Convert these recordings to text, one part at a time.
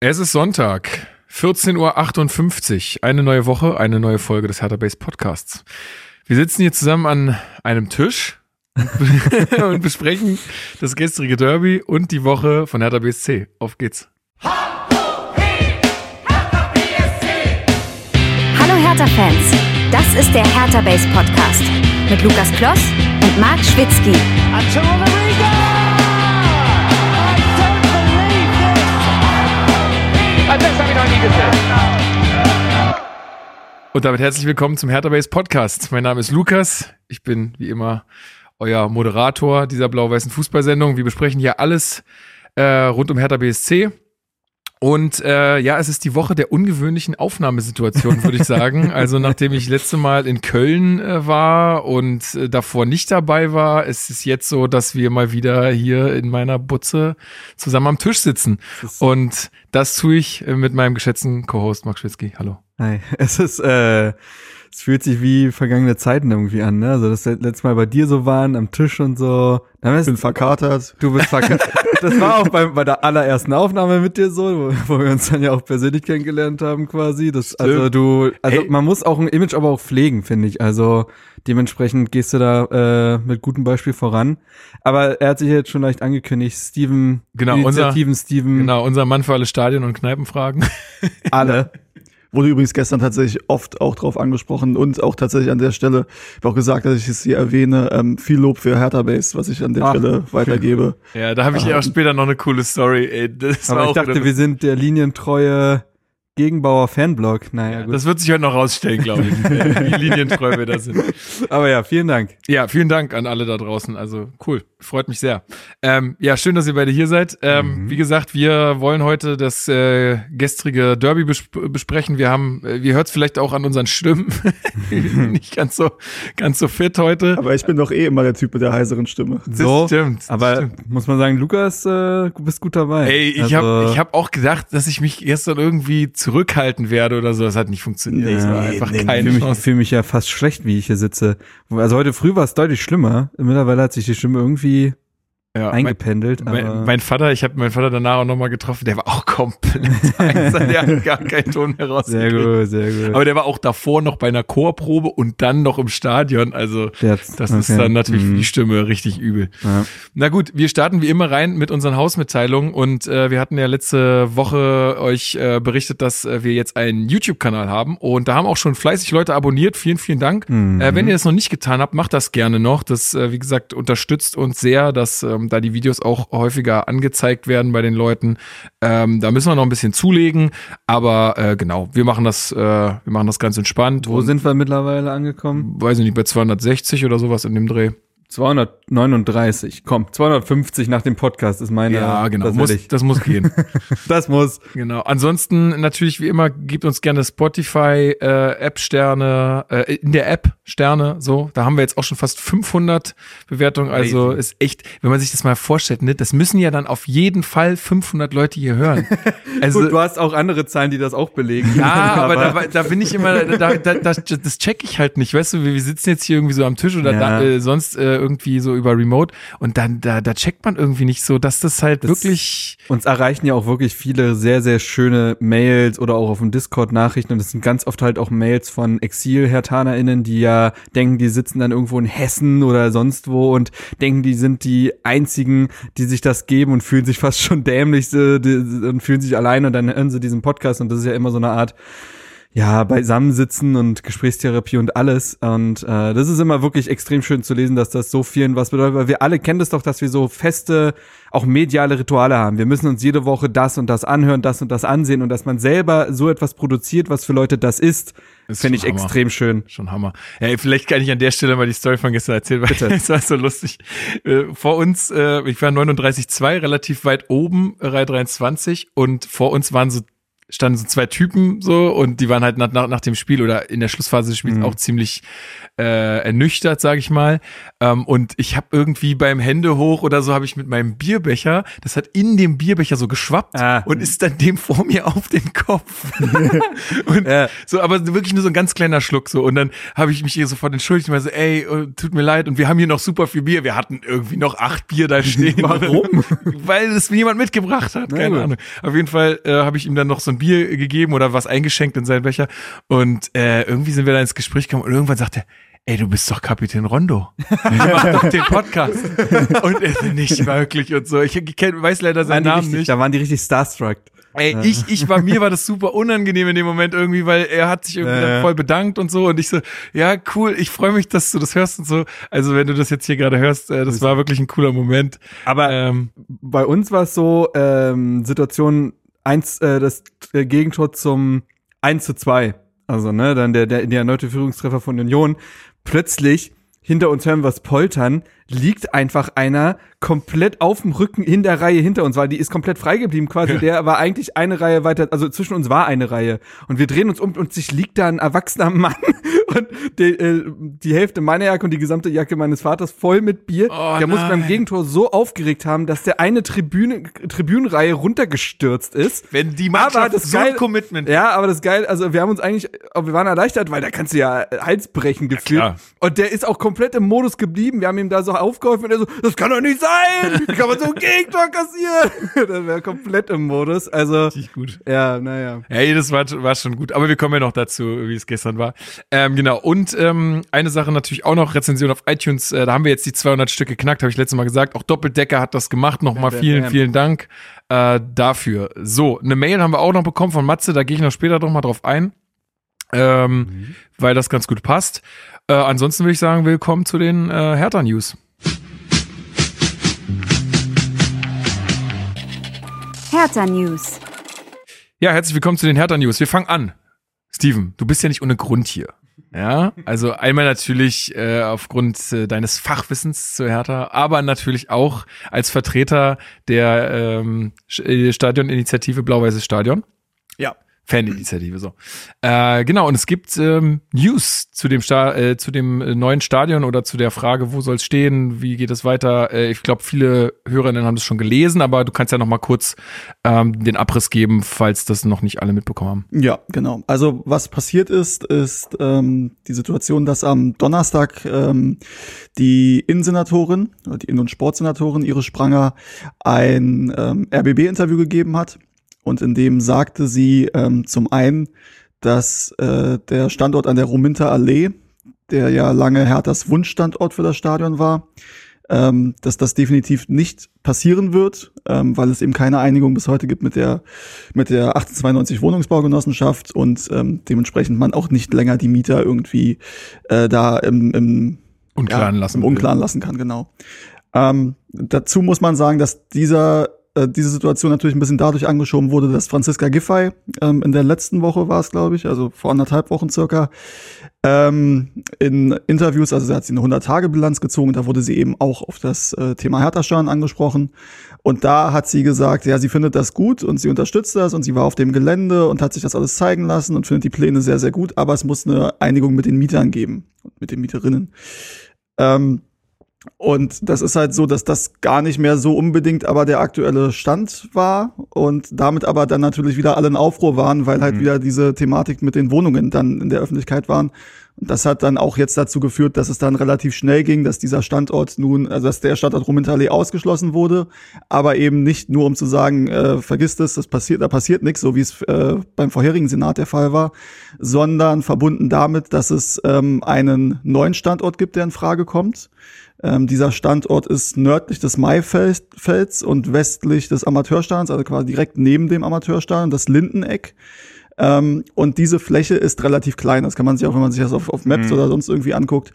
Es ist Sonntag, 14.58 Uhr. Eine neue Woche, eine neue Folge des Hertha Base Podcasts. Wir sitzen hier zusammen an einem Tisch und besprechen das gestrige Derby und die Woche von Hertha BSC. Auf geht's. Hallo Hertha-Fans, das ist der Hertha Base Podcast mit Lukas Kloss und Marc Schwitzky. Und damit herzlich willkommen zum Hertha Base Podcast. Mein Name ist Lukas. Ich bin wie immer euer Moderator dieser blau-weißen Fußballsendung. Wir besprechen hier alles äh, rund um Hertha BSC. Und äh, ja, es ist die Woche der ungewöhnlichen Aufnahmesituation, würde ich sagen. Also nachdem ich letzte Mal in Köln äh, war und äh, davor nicht dabei war, ist es jetzt so, dass wir mal wieder hier in meiner Butze zusammen am Tisch sitzen. Und das tue ich äh, mit meinem geschätzten Co-Host Max Schwitzky. Hallo. Hi. Es ist, äh, es fühlt sich wie vergangene Zeiten irgendwie an, ne? Also, dass wir letztes Mal bei dir so waren, am Tisch und so. Ich bin verkatert. Du bist verkatert. das war auch bei, bei der allerersten Aufnahme mit dir so, wo, wo wir uns dann ja auch persönlich kennengelernt haben quasi. Das, also du, also Ey. man muss auch ein Image aber auch pflegen, finde ich. Also dementsprechend gehst du da äh, mit gutem Beispiel voran. Aber er hat sich jetzt schon leicht angekündigt, Steven, Genau, unser- Initiativen Steven, Genau, unser Mann für alle Stadien- und Kneipenfragen. alle. Wurde übrigens gestern tatsächlich oft auch drauf angesprochen und auch tatsächlich an der Stelle, ich habe auch gesagt, dass ich es hier erwähne, ähm, viel Lob für Hertha Base, was ich an der Ach, Stelle weitergebe. Ja, da habe ich ja auch später noch eine coole Story. Ey, das Aber war ich auch dachte, wir sind der linientreue Gegenbauer Fanblog. Naja, gut. das wird sich heute noch rausstellen, glaube ich, wie linientreu wir da sind. Aber ja, vielen Dank. Ja, vielen Dank an alle da draußen. Also cool, freut mich sehr. Ähm, ja, schön, dass ihr beide hier seid. Ähm, Wie gesagt, wir wollen heute das äh, gestrige Derby besp besprechen. Wir haben, äh, ihr hört es vielleicht auch an unseren Stimmen, Wir nicht ganz so, ganz so fit heute. Aber ich bin doch eh immer der Typ mit der heiseren Stimme. Das stimmt, das aber stimmt. muss man sagen, Lukas, äh, du bist gut dabei. Ey, ich Also, habe ich hab auch gedacht, dass ich mich gestern irgendwie zurückhalten werde oder so. Das hat nicht funktioniert. Nee, das war einfach nee, ich keine fühle mich, Chance. fühl mich ja fast schlecht, wie ich hier sitze. Also heute früh war es deutlich schlimmer. Mittlerweile hat sich die Stimme irgendwie Ja, mein- eingependelt. aber Mein, mein Vater, ich habe meinen Vater danach auch nochmal getroffen, der war auch komplett heiser, der hat gar keinen Ton mehr sehr gut, sehr gut. Aber der war auch davor noch bei einer Chorprobe und dann noch im Stadion. Also Jetzt, das ist okay. dann natürlich für Mhm. die Stimme richtig übel. Ja. Na gut, wir starten wie immer rein mit unseren Hausmitteilungen und äh, wir hatten ja letzte Woche euch äh, berichtet, dass äh, wir jetzt einen YouTube-Kanal haben und da haben auch schon fleißig Leute abonniert. Vielen, vielen Dank. Mhm. Äh, wenn ihr das noch nicht getan habt, macht das gerne noch. Das, äh, wie gesagt, unterstützt uns sehr, dass ähm, da die Videos auch häufiger angezeigt werden bei den Leuten. Ähm, da müssen wir noch ein bisschen zulegen, aber äh, genau, wir machen das, äh, wir machen das ganz entspannt. Wo sind wir mittlerweile angekommen? weiß ich nicht, bei 260 oder sowas in dem Dreh. 239. Komm, 250 nach dem Podcast ist meine. Ja, genau. Das, muss, ich. das muss gehen. das muss. Genau. Ansonsten natürlich wie immer gebt uns gerne Spotify äh, App Sterne äh, in der App Sterne. So, da haben wir jetzt auch schon fast 500 Bewertungen. Also Crazy. ist echt, wenn man sich das mal vorstellt, ne, das müssen ja dann auf jeden Fall 500 Leute hier hören. Also Gut, du hast auch andere Zahlen, die das auch belegen. ja, aber, da, da bin ich immer, da, da, das, das check ich halt nicht, weißt du, wir, wir sitzen jetzt hier irgendwie so am Tisch oder Ja. da, äh, sonst äh, irgendwie so über Remote. Und dann da, da checkt man irgendwie nicht so, dass das halt Das- wirklich Uns erreichen ja auch wirklich viele sehr, sehr schöne Mails oder auch auf dem Discord Nachrichten und das sind ganz oft halt auch Mails von Exil-HertanerInnen, die ja denken, die sitzen dann irgendwo in Hessen oder sonst wo und denken, die sind die einzigen, die sich das geben und fühlen sich fast schon dämlich äh, die, und fühlen sich allein und dann hören sie diesen Podcast. Und das ist ja immer so eine Art ja, beisammensitzen und Gesprächstherapie und alles. Und äh, das ist immer wirklich extrem schön zu lesen, dass das so vielen was bedeutet, weil wir alle kennen das doch, dass wir so feste, auch mediale Rituale haben. Wir müssen uns jede Woche das und das anhören, das und das ansehen und dass man selber so etwas produziert, was für Leute das ist, Ist finde ich Hammer. extrem schön. Schon Hammer. Ja, vielleicht kann ich an der Stelle mal die Story von gestern erzählen, weil Bitte. es war so lustig. Äh, Vor uns, äh, ich war 39,2, relativ weit oben, Reihe 23, und vor uns waren so standen so zwei Typen so und die waren halt nach, nach, nach dem Spiel oder in der Schlussphase des Spiels Mhm. auch ziemlich äh, ernüchtert, sage ich mal. Ähm, und ich habe irgendwie beim Hände hoch oder so habe ich mit meinem Bierbecher, das hat in dem Bierbecher so geschwappt Ah. und ist dann dem vor mir auf den Kopf. und Ja. so, aber wirklich nur so ein ganz kleiner Schluck so. Und dann habe ich mich hier sofort entschuldigt und war so, ey, äh, tut mir leid. Und wir haben hier noch super viel Bier. Wir hatten irgendwie noch acht Bier da stehen. Warum? Weil es mir jemand mitgebracht hat. Keine. Ahnung. Auf jeden Fall äh, habe ich ihm dann noch so ein Bier gegeben oder was eingeschenkt in seinen Becher. Und äh, irgendwie sind wir dann ins Gespräch gekommen und irgendwann sagte er, Ey, du bist doch Kapitän Rondo. Wir machen doch den Podcast. Und er so, nicht wirklich und so. Ich kenn, weiß leider seinen Namen richtig, nicht. Da waren die richtig starstruck. Ey, ich, ich war, mir war das super unangenehm in dem Moment irgendwie, weil er hat sich irgendwie ja. voll bedankt und so und ich so, ja, cool, ich freue mich, dass du das hörst und so. Also wenn du das jetzt hier gerade hörst, äh, das war wirklich ein cooler Moment. Aber Ähm, bei uns war es so, ähm, Situation eins, äh, das äh, Gegentor zum 1 zu 2. Also, ne, dann der, der, der erneute Führungstreffer von Union. Plötzlich, hinter uns hören wir es poltern, liegt einfach einer komplett auf dem Rücken in der Reihe hinter uns, weil die ist komplett frei geblieben quasi. Ja. Der war eigentlich eine Reihe weiter, also zwischen uns war eine Reihe. Und wir drehen uns um und sich liegt da ein erwachsener Mann und die, äh, die Hälfte meiner Jacke und die gesamte Jacke meines Vaters voll mit Bier. Oh, der muss beim nein. Gegentor so aufgeregt haben, dass der eine Tribüne, Tribünenreihe runtergestürzt ist. wenn die Mannschaft das so geil- Commitment Ja, aber das geil, also wir haben uns eigentlich, wir waren erleichtert, weil da kannst du ja Hals brechen gefühlt. klar. und der ist auch komplett im Modus geblieben. Wir haben ihm da so aufgeholfen und er so, das kann doch nicht sein! Wie kann man so ein Gegentor kassieren? der wäre komplett im Modus. Also, richtig gut. ja, naja. Hey, das war, war schon gut. Aber wir kommen ja noch dazu, wie es gestern war. Ähm, genau. Und ähm, eine Sache natürlich auch noch, Rezension auf iTunes. Äh, da haben wir jetzt die 200 Stück geknackt, habe ich letztes Mal gesagt. Auch Doppeldecker hat das gemacht. Nochmal vielen, vielen Dank äh, dafür. So, eine Mail haben wir auch noch bekommen von Matze. Da gehe ich noch später noch mal drauf ein. Ähm, Weil das ganz gut passt. Äh, ansonsten würde ich sagen, willkommen zu den äh, Hertha-News. Hertha News. Ja, herzlich willkommen zu den Hertha News. Wir fangen an. Steven, du bist ja nicht ohne Grund hier. Ja, also einmal natürlich äh, aufgrund äh, deines Fachwissens zu Hertha, aber natürlich auch als Vertreter der ähm, äh, Stadioninitiative Blau-Weißes Stadion. Ja. Faninitiative, so. Äh, genau, und es gibt ähm, News zu dem, Sta äh, zu dem äh, neuen Stadion oder zu der Frage, wo soll es stehen, wie geht es weiter. Äh, ich glaube, viele Hörerinnen haben das schon gelesen, aber du kannst ja noch mal kurz ähm, den Abriss geben, falls das noch nicht alle mitbekommen haben. Ja, genau. Also was passiert ist, ist ähm, die Situation, dass am Donnerstag ähm, die Innensenatorin, die Innen- und Sportsenatorin Iris Spranger ein ähm, RBB-Interview gegeben hat. Und in dem sagte sie ähm, zum einen, dass äh, der Standort an der Rominter Allee, der ja lange Herthas Wunschstandort für das Stadion war, ähm, dass das definitiv nicht passieren wird, ähm, weil es eben keine Einigung bis heute gibt mit der mit der 1892 Wohnungsbaugenossenschaft und ähm, dementsprechend man auch nicht länger die Mieter irgendwie äh, da im, im Unklaren ja, lassen. Im Unklaren lassen kann, genau. Ähm, dazu muss man sagen, dass dieser äh, diese Situation natürlich ein bisschen dadurch angeschoben wurde, dass Franziska Giffey ähm, in der letzten Woche war es, glaube ich, also vor anderthalb Wochen circa, ähm, in Interviews, also sie hat sie eine 100-Tage-Bilanz gezogen, da wurde sie eben auch auf das äh, Thema Hertha-Schaden angesprochen. Und da hat sie gesagt, ja, sie findet das gut und sie unterstützt das und sie war auf dem Gelände und hat sich das alles zeigen lassen und findet die Pläne sehr, sehr gut, aber es muss eine Einigung mit den Mietern geben und mit den Mieterinnen. Ähm, und das ist halt so, dass das gar nicht mehr so unbedingt aber der aktuelle Stand war und damit aber dann natürlich wieder alle in Aufruhr waren, weil halt Mhm. wieder diese Thematik mit den Wohnungen dann in der Öffentlichkeit waren. Und das hat dann auch jetzt dazu geführt, dass es dann relativ schnell ging, dass dieser Standort nun, also dass der Standort Rumentallee ausgeschlossen wurde, aber eben nicht nur um zu sagen, äh, vergisst es, das passiert, da passiert nichts, so wie es äh, beim vorherigen Senat der Fall war, sondern verbunden damit, dass es ähm, einen neuen Standort gibt, der in Frage kommt. Ähm, dieser Standort ist nördlich des Maifelds und westlich des Amateurstadions, also quasi direkt neben dem Amateurstadion, das Lindeneck. Ähm, und diese Fläche ist relativ klein. Das kann man sich auch, wenn man sich das auf, auf Maps Mhm. oder sonst irgendwie anguckt.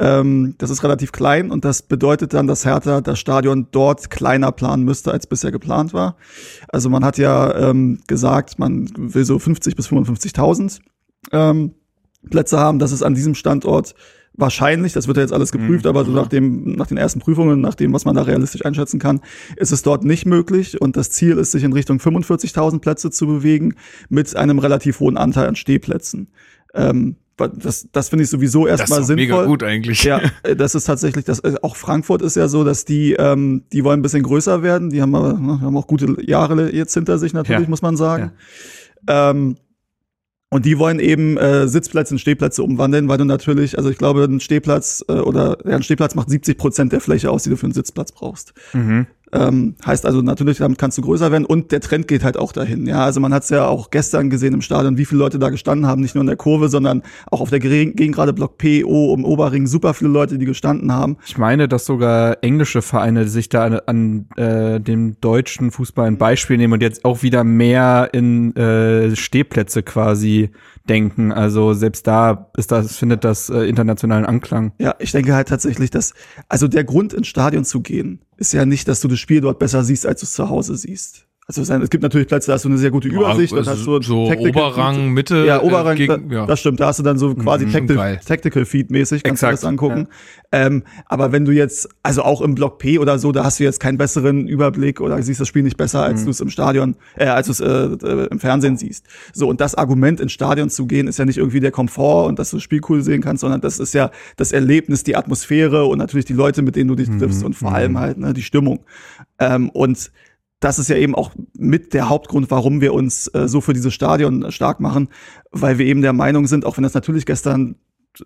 Ähm, das ist relativ klein und das bedeutet dann, dass Hertha das Stadion dort kleiner planen müsste, als bisher geplant war. Also man hat ja ähm, gesagt, man will so 50 bis 55.000 ähm, Plätze haben. Das ist an diesem Standort wahrscheinlich, das wird ja jetzt alles geprüft, aber so nach, dem, nach den ersten Prüfungen, nach dem, was man da realistisch einschätzen kann, ist es dort nicht möglich. Und das Ziel ist, sich in Richtung 45.000 Plätze zu bewegen mit einem relativ hohen Anteil an Stehplätzen. Ähm, das, das finde ich sowieso erstmal Das ist doch sinnvoll. mega gut eigentlich. Ja, äh, das ist tatsächlich, das, äh, auch Frankfurt ist ja so, dass die, ähm, die wollen ein bisschen größer werden. Die haben aber, ne, haben auch gute Jahre jetzt hinter sich natürlich, Ja. muss man sagen. Ähm, und die wollen eben äh, Sitzplätze in Stehplätze umwandeln, weil du natürlich, also ich glaube, ein Stehplatz äh, oder ja, ein Stehplatz macht 70 Prozent der Fläche aus, die du für einen Sitzplatz brauchst. Mhm. Ähm, heißt also natürlich, damit kannst du größer werden und der Trend geht halt auch dahin. Ja, also man hat es ja auch gestern gesehen im Stadion, wie viele Leute da gestanden haben, nicht nur in der Kurve, sondern auch auf der Gegengrade Block P, O, um Oberring, super viele Leute, die gestanden haben. Ich meine, dass sogar englische Vereine sich da an, an äh, dem deutschen Fußball ein Beispiel nehmen und jetzt auch wieder mehr in äh, Stehplätze quasi denken. Also selbst da ist das, findet das äh, internationalen Anklang. Ja, ich denke halt tatsächlich, dass, also der Grund ins Stadion zu gehen, ist ja nicht, dass du das Spiel dort besser siehst, als du es zu Hause siehst. Also es gibt natürlich Plätze, da hast du eine sehr gute Übersicht, dann hast du so Tactical Oberrang, Feed. Mitte. Ja, Oberrang, äh, gegen, da, ja. das stimmt, da hast du dann so quasi Mhm, Tactical. Tactical Feed mäßig, kannst Exakt, du das angucken. Ähm, aber wenn du jetzt, also auch im Block P oder so, da hast du jetzt keinen besseren Überblick oder siehst das Spiel nicht besser, als du es im Stadion, äh, als du es äh, äh, im Fernsehen siehst. So, und das Argument, ins Stadion zu gehen, ist ja nicht irgendwie der Komfort und dass du das Spiel cool sehen kannst, sondern das ist ja das Erlebnis, die Atmosphäre und natürlich die Leute, mit denen du dich triffst und vor allem halt ne, die Stimmung. Ähm, und das ist ja eben auch mit der Hauptgrund, warum wir uns äh, so für dieses Stadion stark machen, weil wir eben der Meinung sind, auch wenn das natürlich gestern,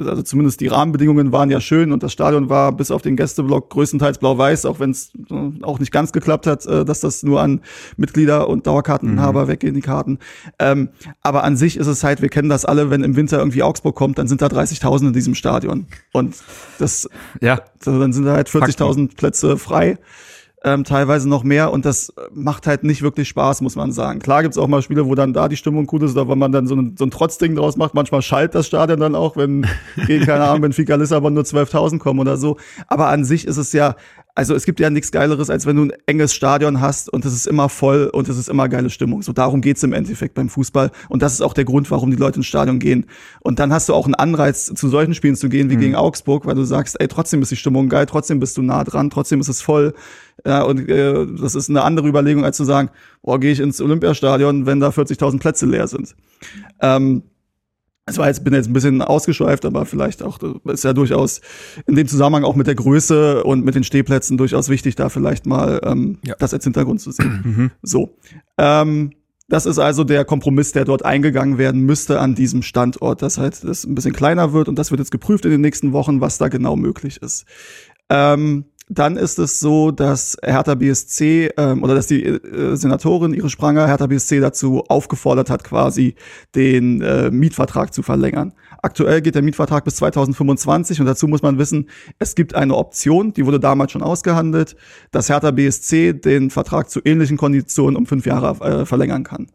also zumindest die Rahmenbedingungen waren ja schön und das Stadion war bis auf den Gästeblock größtenteils blau-weiß, auch wenn es äh, auch nicht ganz geklappt hat, äh, dass das nur an Mitglieder und Dauerkarteninhaber weggehen, die Karten. Ähm, aber an sich ist es halt, wir kennen das alle, wenn im Winter irgendwie Augsburg kommt, dann sind da 30.000 in diesem Stadion. Und das Ja, so, dann sind da halt 40.000 Plätze frei, ähm, teilweise noch mehr und das macht halt nicht wirklich Spaß, muss man sagen. Klar gibt's auch mal Spiele, wo dann da die Stimmung gut ist oder wenn man dann so ein, so ein Trotzding draus macht. Manchmal schallt das Stadion dann auch, wenn gegen, keine Ahnung, Benfica Lissabon nur 12.000 kommen oder so. Aber an sich ist es ja, also es gibt ja nichts Geileres, als wenn du ein enges Stadion hast und es ist immer voll und es ist immer geile Stimmung. So darum geht's im Endeffekt beim Fußball und das ist auch der Grund, warum die Leute ins Stadion gehen. Und dann hast du auch einen Anreiz, zu solchen Spielen zu gehen wie gegen Augsburg, weil du sagst, ey, trotzdem ist die Stimmung geil, trotzdem bist du nah dran, trotzdem ist es voll. Ja, und äh, das ist eine andere Überlegung, als zu sagen, boah, gehe ich ins Olympiastadion, wenn da 40.000 Plätze leer sind. Ähm, es war jetzt, bin jetzt ein bisschen ausgeschweift, aber vielleicht auch, das ist ja durchaus in dem Zusammenhang auch mit der Größe und mit den Stehplätzen durchaus wichtig, da vielleicht mal ähm, Ja. das als Hintergrund zu sehen. So. Ähm, das ist also der Kompromiss, der dort eingegangen werden müsste an diesem Standort, dass halt das ein bisschen kleiner wird und das wird jetzt geprüft in den nächsten Wochen, was da genau möglich ist. Ähm, dann ist es so, dass Hertha BSC ähm, oder dass die äh, Senatorin ihre Spranger Hertha BSC dazu aufgefordert hat, quasi den äh, Mietvertrag zu verlängern. Aktuell geht der Mietvertrag bis 2025 und dazu muss man wissen, es gibt eine Option, die wurde damals schon ausgehandelt, dass Hertha BSC den Vertrag zu ähnlichen Konditionen um fünf Jahre äh, verlängern kann.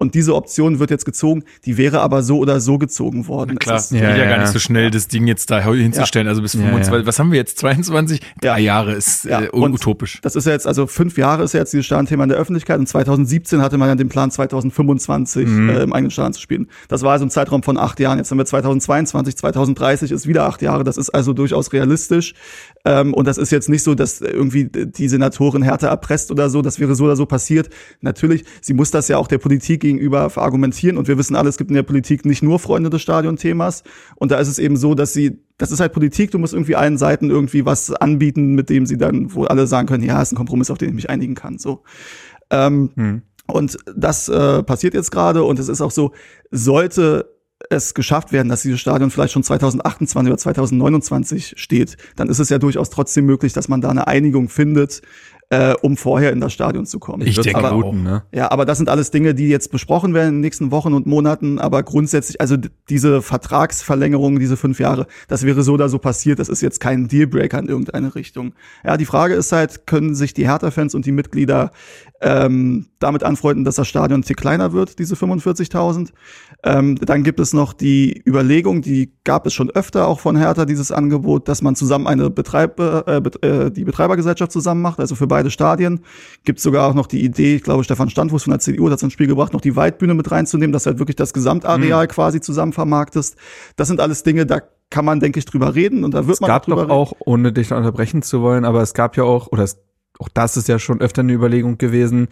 Und diese Option wird jetzt gezogen, die wäre aber so oder so gezogen worden. Klar, Es ist, geht ja, Ja, gar ja. nicht so schnell, das Ding jetzt da hinzustellen. Also bis Ja, 25, ja. was haben wir jetzt? 22? Ja. Drei Jahre ist Ja, äh, utopisch. Das ist ja jetzt, also fünf Jahre ist ja jetzt dieses Stadionthema in der Öffentlichkeit und 2017 hatte man ja den Plan, 2025 äh, im eigenen Stadion zu spielen. Das war also ein Zeitraum von acht Jahren. Jetzt haben wir 2022, 2030 ist wieder acht Jahre. Das ist also durchaus realistisch. Ähm, und das ist jetzt nicht so, dass irgendwie die Senatorin Hertha erpresst oder so. Das wäre so oder so passiert. Natürlich, sie muss das ja auch der Politik gegenüber verargumentieren. Und wir wissen alle, es gibt in der Politik nicht nur Freunde des Stadionthemas. Und da ist es eben so, dass sie das ist halt Politik, du musst irgendwie allen Seiten irgendwie was anbieten, mit dem sie dann, wo alle sagen können, ja, ist ein Kompromiss, auf den ich mich einigen kann. So. Ähm, Und das äh, passiert jetzt gerade und es ist auch so, sollte es geschafft werden, dass dieses Stadion vielleicht schon 2028 oder 2029 steht, dann ist es ja durchaus trotzdem möglich, dass man da eine Einigung findet, äh, um vorher in das Stadion zu kommen. Ich denke aber auch. guten, ne? Ja, aber das sind alles Dinge, die jetzt besprochen werden in den nächsten Wochen und Monaten. Aber grundsätzlich, also diese Vertragsverlängerung, diese fünf Jahre, das wäre so oder so passiert. Das ist jetzt kein Dealbreaker in irgendeine Richtung. Ja, die Frage ist halt, können sich die Hertha-Fans und die Mitglieder ähm, damit anfreunden, dass das Stadion ein Tick kleiner wird, diese 45.000? Ähm, dann gibt es noch die Überlegung, die gab es schon öfter auch von Hertha, dieses Angebot, dass man zusammen eine Betreiber, äh, äh, die Betreibergesellschaft zusammen macht, also für beide Stadien. Gibt sogar auch noch die Idee, ich glaube, Stefan Standfuß von der CDU hat es ins Spiel gebracht, noch die Weitbühne mit reinzunehmen, dass du halt wirklich das Gesamtareal quasi zusammen vermarktest. Das sind alles Dinge, da kann man, denke ich, drüber reden und da wird es man gab auch drüber doch auch, ohne dich unterbrechen zu wollen, aber es gab ja auch, oder es, auch das ist ja schon öfter eine Überlegung gewesen,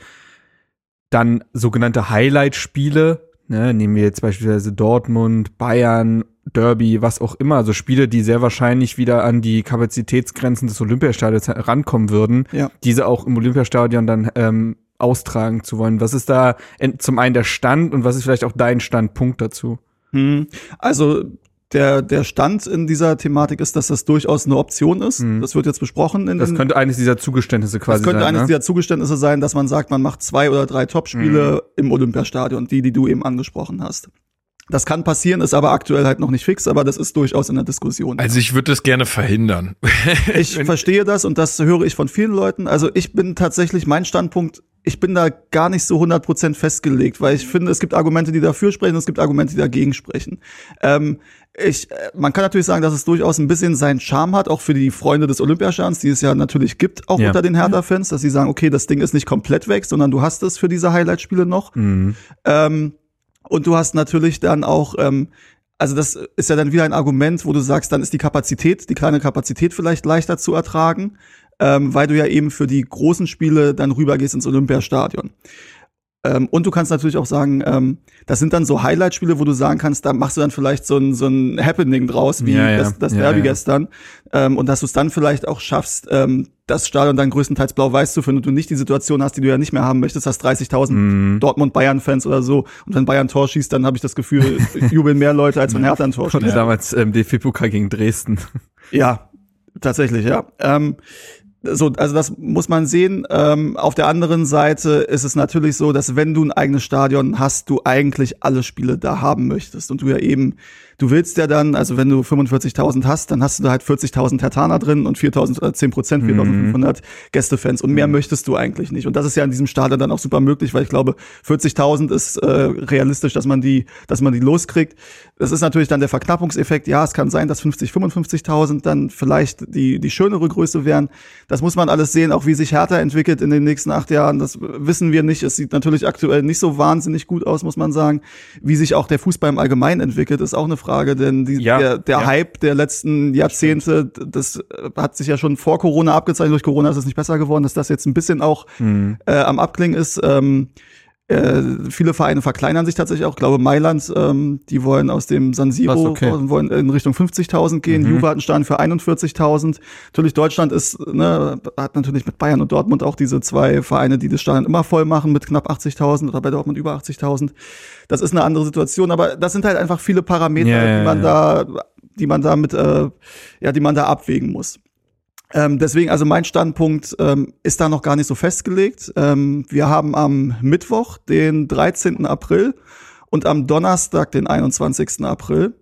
dann sogenannte Highlight-Spiele, ne, nehmen wir jetzt beispielsweise Dortmund, Bayern, Derby, was auch immer, also Spiele, die sehr wahrscheinlich wieder an die Kapazitätsgrenzen des Olympiastadions herankommen würden, Ja. diese auch im Olympiastadion dann ähm, austragen zu wollen. Was ist da zum einen der Stand und was ist vielleicht auch dein Standpunkt dazu? Hm. Also der, der Stand in dieser Thematik ist, dass das durchaus eine Option ist. Das wird jetzt besprochen. In Mhm. Das könnte eines dieser Zugeständnisse quasi das könnte sein. eines ne? dieser Zugeständnisse sein, dass man sagt, man macht zwei oder drei Topspiele Mhm. im Olympiastadion, die, die du eben angesprochen hast. Das kann passieren, ist aber aktuell halt noch nicht fix, aber das ist durchaus in der Diskussion. Also ich würde das gerne verhindern. Ich verstehe das und das höre ich von vielen Leuten. Also ich bin tatsächlich, mein Standpunkt, ich bin da gar nicht so 100% festgelegt, weil ich finde, es gibt Argumente, die dafür sprechen, und es gibt Argumente, die dagegen sprechen. Ähm, ich, äh, man kann natürlich sagen, dass es durchaus ein bisschen seinen Charme hat, auch für die Freunde des Olympiastadions, die es ja natürlich gibt, auch Ja. unter den Hertha-Fans, dass sie sagen, okay, das Ding ist nicht komplett weg, sondern du hast es für diese Highlight-Spiele noch. Mhm. Ähm, und du hast natürlich dann auch, ähm, also das ist ja dann wieder ein Argument, wo du sagst, dann ist die Kapazität, die kleine Kapazität vielleicht leichter zu ertragen, ähm, weil du ja eben für die großen Spiele dann rübergehst ins Olympiastadion. Ähm, und du kannst natürlich auch sagen, ähm, das sind dann so Highlight-Spiele, wo du sagen kannst, da machst du dann vielleicht so ein, so ein Happening draus, wie Ja, ja. das, das Ja, Derby gestern. Ähm, und dass du es dann vielleicht auch schaffst, ähm, das Stadion dann größtenteils blau-weiß zu finden und du nicht die Situation hast, die du ja nicht mehr haben möchtest, hast 30.000 Mhm. Dortmund-Bayern-Fans oder so. Und wenn Bayern Tor schießt, dann habe ich das Gefühl, jubeln mehr Leute, als wenn Hertha ein Tor schießt. damals ähm, DFB-Pokal gegen Dresden. Ja, tatsächlich, ja. Ähm, so, also das muss man sehen. Ähm, auf der anderen Seite ist es natürlich so, dass wenn du ein eigenes Stadion hast, du eigentlich alle Spiele da haben möchtest und du ja eben, du willst ja dann, also wenn du 45.000 hast, dann hast du da halt 40.000 Hertaner drin und 4.000 oder 10 Prozent, 4.500 Gästefans und mehr möchtest du eigentlich nicht. Und das ist ja in diesem Stadion dann auch super möglich, weil ich glaube, 40.000 ist äh, realistisch, dass man die, dass man die loskriegt. Das ist natürlich dann der Verknappungseffekt. Ja, es kann sein, dass 50, 55.000 dann vielleicht die, die schönere Größe wären. Das muss man alles sehen, auch wie sich Hertha entwickelt in den nächsten acht Jahren. Das wissen wir nicht. Es sieht natürlich aktuell nicht so wahnsinnig gut aus, muss man sagen. Wie sich auch der Fußball im Allgemeinen entwickelt, ist auch eine Frage, denn die, Ja, der, der ja. Hype der letzten Jahrzehnte, das äh, hat sich ja schon vor Corona abgezeichnet. Durch Corona ist es nicht besser geworden, dass das jetzt ein bisschen auch Mhm. äh, am Abklingen ist. Ähm, äh, viele Vereine verkleinern sich tatsächlich auch. Ich glaube, Mailand, ähm, die wollen aus dem San Siro okay. wollen in Richtung 50.000 gehen. Mhm. Juve hat einen Stand für 41.000. Natürlich Deutschland ist, ne, hat natürlich mit Bayern und Dortmund auch diese zwei Vereine, die das Stadion immer voll machen mit knapp 80.000 oder bei Dortmund über 80.000. Das ist eine andere Situation, aber das sind halt einfach viele Parameter, ja, die man da, die man da mit, äh, ja, die man da abwägen muss. Ähm, deswegen, also mein Standpunkt ähm, ist da noch gar nicht so festgelegt. Ähm, wir haben am Mittwoch, den 13. April und am Donnerstag, den 21. April.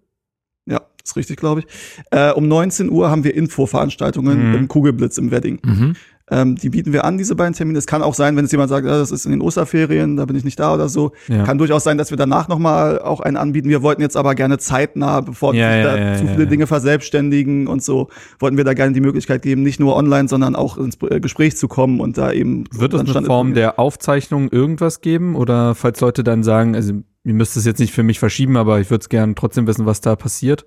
Ja, ist richtig, glaube ich. Äh, um 19 Uhr haben wir Infoveranstaltungen Mhm. im Kugelblitz im Wedding. Mhm. Ähm, die bieten wir an, diese beiden Termine. Es kann auch sein, wenn jetzt jemand sagt, ja, das ist in den Osterferien, da bin ich nicht da oder so. Ja. Kann durchaus sein, dass wir danach nochmal auch einen anbieten. Wir wollten jetzt aber gerne zeitnah, bevor Ja, sich da ja, zu viele. Dinge verselbstständigen und so, wollten wir da gerne die Möglichkeit geben, nicht nur online, sondern auch ins äh, Gespräch zu kommen und da eben. Wird es eine Form der Aufzeichnung irgendwas geben? Oder falls Leute dann sagen, also ihr müsst es jetzt nicht für mich verschieben, aber ich würde es gerne trotzdem wissen, was da passiert.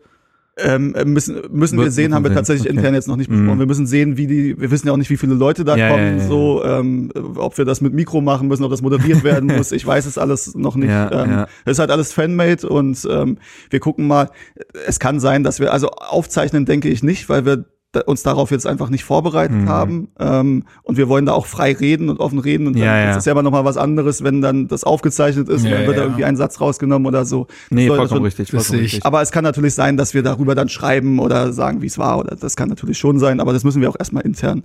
Ähm, müssen müssen wir sehen, haben wir tatsächlich Okay. intern jetzt noch nicht besprochen. Mhm. Wir müssen sehen, wie die, wir wissen ja auch nicht, wie viele Leute da Ja, kommen, ja, ja. so, ähm, ob wir das mit Mikro machen müssen, ob das moderiert werden muss. Ich weiß es alles noch nicht. Ähm. Das ist halt alles Fanmade und ähm, wir gucken mal. Es kann sein, dass wir, also aufzeichnen denke ich nicht, weil wir uns darauf jetzt einfach nicht vorbereitet Mhm. haben. Ähm, und wir wollen da auch frei reden und offen reden. Und dann Ja, ja. ist es ja aber nochmal was anderes, wenn dann das aufgezeichnet ist, Ja, dann wird ja. da irgendwie ein Satz rausgenommen oder so. Nee, soll vollkommen schon- richtig. das Vollkommen richtig. aber es kann natürlich sein, dass wir darüber dann schreiben oder sagen, wie es war. Oder das kann natürlich schon sein, aber das müssen wir auch erstmal intern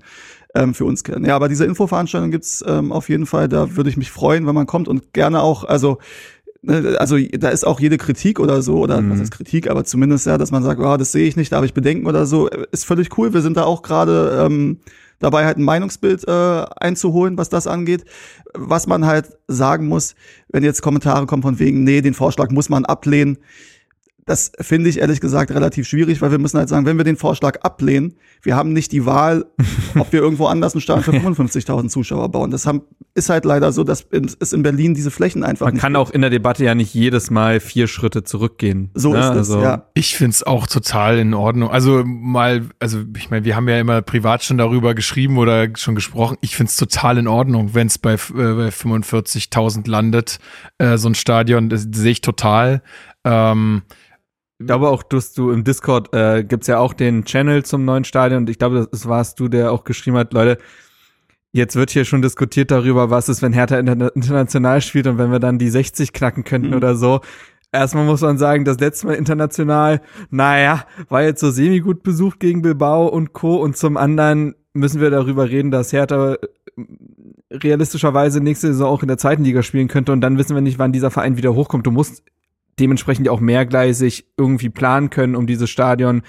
ähm, für uns kennen. Ja, aber diese Infoveranstaltung gibt's ähm, auf jeden Fall. Da würde ich mich freuen, wenn man kommt und gerne auch, also also da ist auch jede Kritik oder so, oder Mhm. was ist Kritik, aber zumindest ja, dass man sagt, oh, das sehe ich nicht, da habe ich Bedenken oder so, äh, ist völlig cool. Wir sind da auch gerade ähm, dabei, halt ein Meinungsbild äh, einzuholen, was das angeht. Was man halt sagen muss, wenn jetzt Kommentare kommen von wegen, nee, den Vorschlag muss man ablehnen das finde ich ehrlich gesagt relativ schwierig, weil wir müssen halt sagen, wenn wir den Vorschlag ablehnen, wir haben nicht die Wahl, ob wir irgendwo anders einen Stadion für 55.000 Zuschauer bauen. Das haben, ist halt leider so, dass es in Berlin diese Flächen einfach Man nicht kann gibt. auch in der Debatte ja nicht jedes Mal vier Schritte zurückgehen. So ne? ist es, Also, ja. Ich find's auch total in Ordnung. Also mal, also ich meine, wir haben ja immer privat schon darüber geschrieben oder schon gesprochen. Ich find's total in Ordnung, wenn's bei, äh, bei 45.000 landet, äh, so ein Stadion. Das sehe ich total. Ähm, Ich glaube auch, dass du im Discord äh, gibt's ja auch den Channel zum neuen Stadion und ich glaube, das warst du, der auch geschrieben hat, Leute, jetzt wird hier schon diskutiert darüber, was ist, wenn Hertha interna international spielt und wenn wir dann die 60 knacken könnten Mhm. oder so. Erstmal muss man sagen, das letzte Mal international, naja, war jetzt so semi-gut besucht gegen Bilbao und Co. Und zum anderen müssen wir darüber reden, dass Hertha äh, realistischerweise nächste Saison auch in der zweiten Liga spielen könnte und dann wissen wir nicht, wann dieser Verein wieder hochkommt. Du musst dementsprechend auch mehrgleisig irgendwie planen können, um dieses Stadion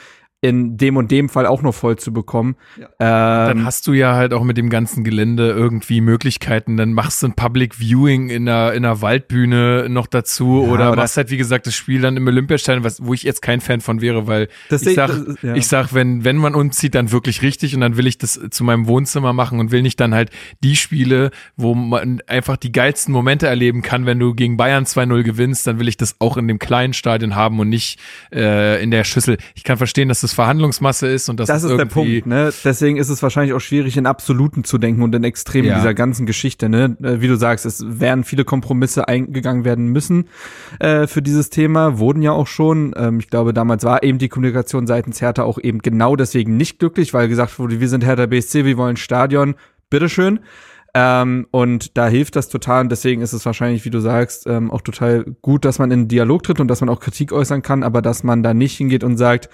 in dem und dem Fall auch noch voll zu bekommen. Dann Ähm, hast du ja halt auch mit dem ganzen Gelände irgendwie Möglichkeiten. Dann machst du ein Public Viewing in einer, in einer Waldbühne noch dazu Ja, oder oder- machst halt, wie gesagt, das Spiel dann im Olympiastadion, was, wo ich jetzt kein Fan von wäre, weil Das ich sag, das- ja. ich sag, wenn, wenn man umzieht, dann wirklich richtig und dann will ich das zu meinem Wohnzimmer machen und will nicht dann halt die Spiele, wo man einfach die geilsten Momente erleben kann, wenn du gegen Bayern 2-0 gewinnst, dann will ich das auch in dem kleinen Stadion haben und nicht äh, in der Schüssel. Ich kann verstehen, dass das Verhandlungsmasse ist und dass das es ist der Punkt, ne? Deswegen ist es wahrscheinlich auch schwierig, in Absoluten zu denken und in Extremen Ja. dieser ganzen Geschichte, ne? Äh, Wie du sagst, es werden viele Kompromisse eingegangen werden müssen äh, für dieses Thema, wurden ja auch schon. Ähm, ich glaube, damals war eben die Kommunikation seitens Hertha auch eben genau deswegen nicht glücklich, weil gesagt wurde, wir sind Hertha BSC, wir wollen Stadion, bitteschön. Ähm, und da hilft das total und deswegen ist es wahrscheinlich, wie du sagst, ähm, auch total gut, dass man in den Dialog tritt und dass man auch Kritik äußern kann, aber dass man da nicht hingeht und sagt,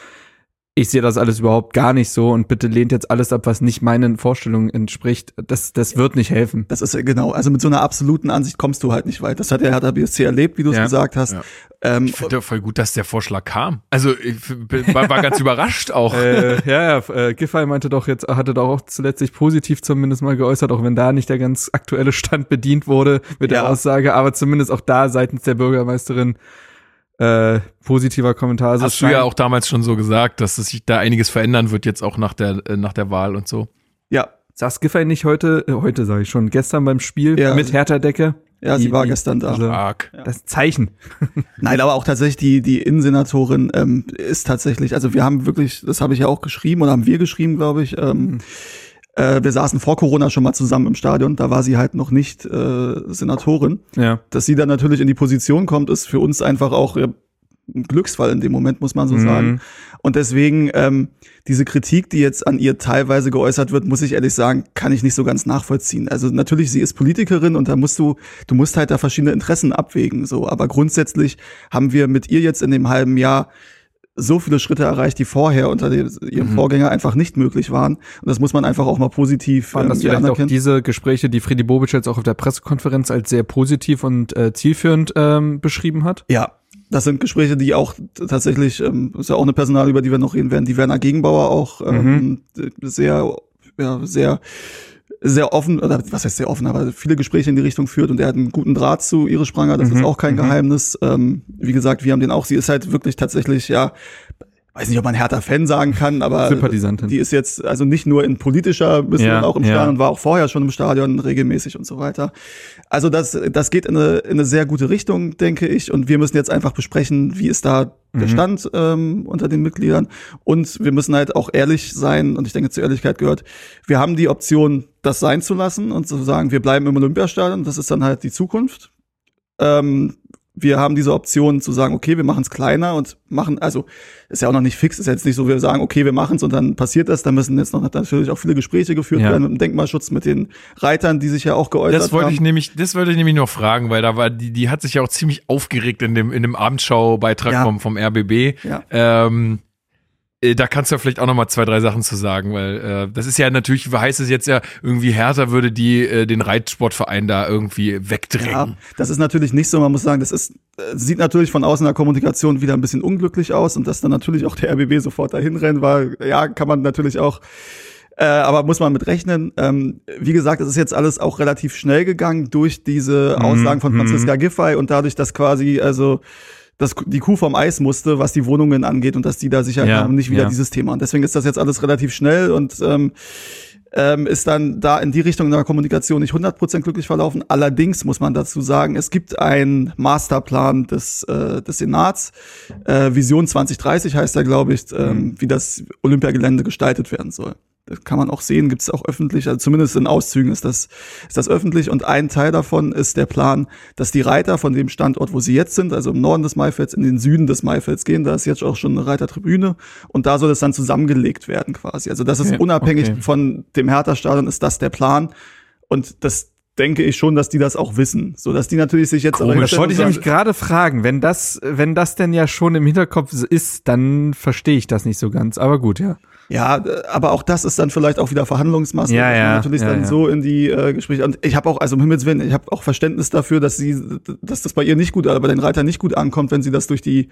ich sehe das alles überhaupt gar nicht so und bitte lehnt jetzt alles ab, was nicht meinen Vorstellungen entspricht. Das, das wird nicht helfen. Das ist ja genau, also mit so einer absoluten Ansicht kommst du halt nicht weit. Das hat der Hertha BSC erlebt, wie du es Ja. gesagt hast. Ja. Ähm, Ich finde voll gut, dass der Vorschlag kam. Also ich bin- war, war ganz überrascht auch. äh, ja, ja, äh, Giffey meinte doch jetzt, hatte doch auch zuletzt sich positiv zumindest mal geäußert, auch wenn da nicht der ganz aktuelle Stand bedient wurde mit der Ja. Aussage, aber zumindest auch da seitens der Bürgermeisterin äh, positiver Kommentar. Also es Hast du ja auch damals schon so gesagt, dass es sich da einiges verändern wird jetzt auch nach der äh, nach der Wahl und so. ja, Saß Giffey nicht heute, äh, heute sage ich schon, gestern beim Spiel Ja. mit Hertha-Decke? ja, sie Die- war die- gestern da. also- Arg. Das Zeichen. Nein, aber auch tatsächlich die, die Innensenatorin ähm, ist tatsächlich, also wir haben wirklich, das habe ich ja auch geschrieben oder haben wir geschrieben, glaube ich. Ähm, äh, wir saßen vor Corona schon mal zusammen im Stadion, da war sie halt noch nicht äh, Senatorin. Ja. Dass sie dann natürlich in die Position kommt, ist für uns einfach auch ja, ein Glücksfall in dem Moment, muss man so Mhm. sagen. Und deswegen ähm, diese Kritik, die jetzt an ihr teilweise geäußert wird, muss ich ehrlich sagen, kann ich nicht so ganz nachvollziehen. Also natürlich, sie ist Politikerin und da musst du, du musst halt da verschiedene Interessen abwägen. So, aber grundsätzlich haben wir mit ihr jetzt in dem halben Jahr so viele Schritte erreicht, die vorher unter dem, ihrem Mhm. Vorgänger einfach nicht möglich waren. Und das muss man einfach auch mal positiv Waren das ähm, ihr vielleicht auch anerkennen. diese Gespräche, die Friedi Bobic jetzt auch auf der Pressekonferenz als sehr positiv und äh, zielführend ähm, beschrieben hat? Ja, das sind Gespräche, die auch tatsächlich, ähm, ist ja auch eine Personal, über die wir noch reden werden, die Werner Gegenbauer auch ähm, sehr, ja, sehr, sehr offen, oder was heißt sehr offen, aber viele Gespräche in die Richtung führt und er hat einen guten Draht zu Iris Spranger, das Mhm, ist auch kein mhm. Geheimnis. Ähm, wie gesagt, wir haben den auch, sie ist halt wirklich tatsächlich, ja, weiß nicht, ob man härter Fan sagen kann, aber Sympathisantin. die ist jetzt also nicht nur in politischer Mission Ja, auch im ja. Stadion, war auch vorher schon im Stadion regelmäßig und so weiter. Also das, das geht in eine, in eine sehr gute Richtung, denke ich. Und wir müssen jetzt einfach besprechen, wie ist da der Mhm. Stand ähm, unter den Mitgliedern. Und wir müssen halt auch ehrlich sein, und ich denke, zur Ehrlichkeit gehört, wir haben die Option, das sein zu lassen und zu sagen, wir bleiben im Olympiastadion, das ist dann halt die Zukunft. Ähm, wir haben diese Option zu sagen, okay, wir machen es kleiner und machen, also ist ja auch noch nicht fix, ist jetzt nicht so, wir sagen, okay, wir machen es und dann passiert das, da müssen jetzt noch natürlich auch viele Gespräche geführt Ja. werden mit dem Denkmalschutz, mit den Reitern, die sich ja auch geäußert Das wollte haben. ich nämlich, das wollte ich nämlich noch fragen, weil da war die, die hat sich ja auch ziemlich aufgeregt in dem in dem Abendschau-Beitrag Ja. vom vom RBB. Ja. Ähm, äh, da kannst du ja vielleicht auch noch mal zwei, drei Sachen zu sagen, weil äh, das ist ja natürlich, heißt es jetzt ja, irgendwie härter würde die äh, den Reitsportverein da irgendwie wegdrängen. Ja, das ist natürlich nicht so. Man muss sagen, das ist, äh, sieht natürlich von außen in der Kommunikation wieder ein bisschen unglücklich aus und dass dann natürlich auch der RBB sofort dahin rennt, war, ja, kann man natürlich auch Äh, aber muss man mit rechnen. Ähm, wie gesagt, es ist jetzt alles auch relativ schnell gegangen durch diese Mhm, Aussagen von mhm. Franziska Giffey und dadurch, dass quasi, also dass die Kuh vom Eis musste, was die Wohnungen angeht und dass die da sicher Ja, haben, nicht wieder ja. dieses Thema. Und deswegen ist das jetzt alles relativ schnell und ähm, ähm, ist dann da in die Richtung in der Kommunikation nicht 100% glücklich verlaufen. Allerdings muss man dazu sagen, es gibt einen Masterplan des, äh, des Senats, äh, Vision 2030 heißt er, glaube ich, ähm, wie das Olympiagelände gestaltet werden soll. Das kann man auch sehen, gibt es auch öffentlich, also zumindest in Auszügen ist das, ist das öffentlich. Und ein Teil davon ist der Plan, dass die Reiter von dem Standort, wo sie jetzt sind, also im Norden des Maifelds, in den Süden des Maifelds gehen. Da ist jetzt auch schon eine Reitertribüne und da soll es dann zusammengelegt werden quasi. Also das ist Okay, unabhängig okay. von dem Hertha-Stadion, ist das der Plan. Und das denke ich schon, dass die das auch wissen. So dass die natürlich sich jetzt Komisch. Das wollte ich nämlich gerade fragen. Wenn das, wenn das denn ja schon im Hinterkopf ist, dann verstehe ich das nicht so ganz. Aber gut, ja. Ja, äh, aber auch das ist dann vielleicht auch wieder Verhandlungsmasse. Ja, dass man ja, natürlich ja, dann ja. so in die äh, Gespräche. Und ich habe auch, also um Himmels Willen, ich habe auch Verständnis dafür, dass sie, dass das bei ihr nicht gut, äh, bei den Reitern nicht gut ankommt, wenn sie das durch die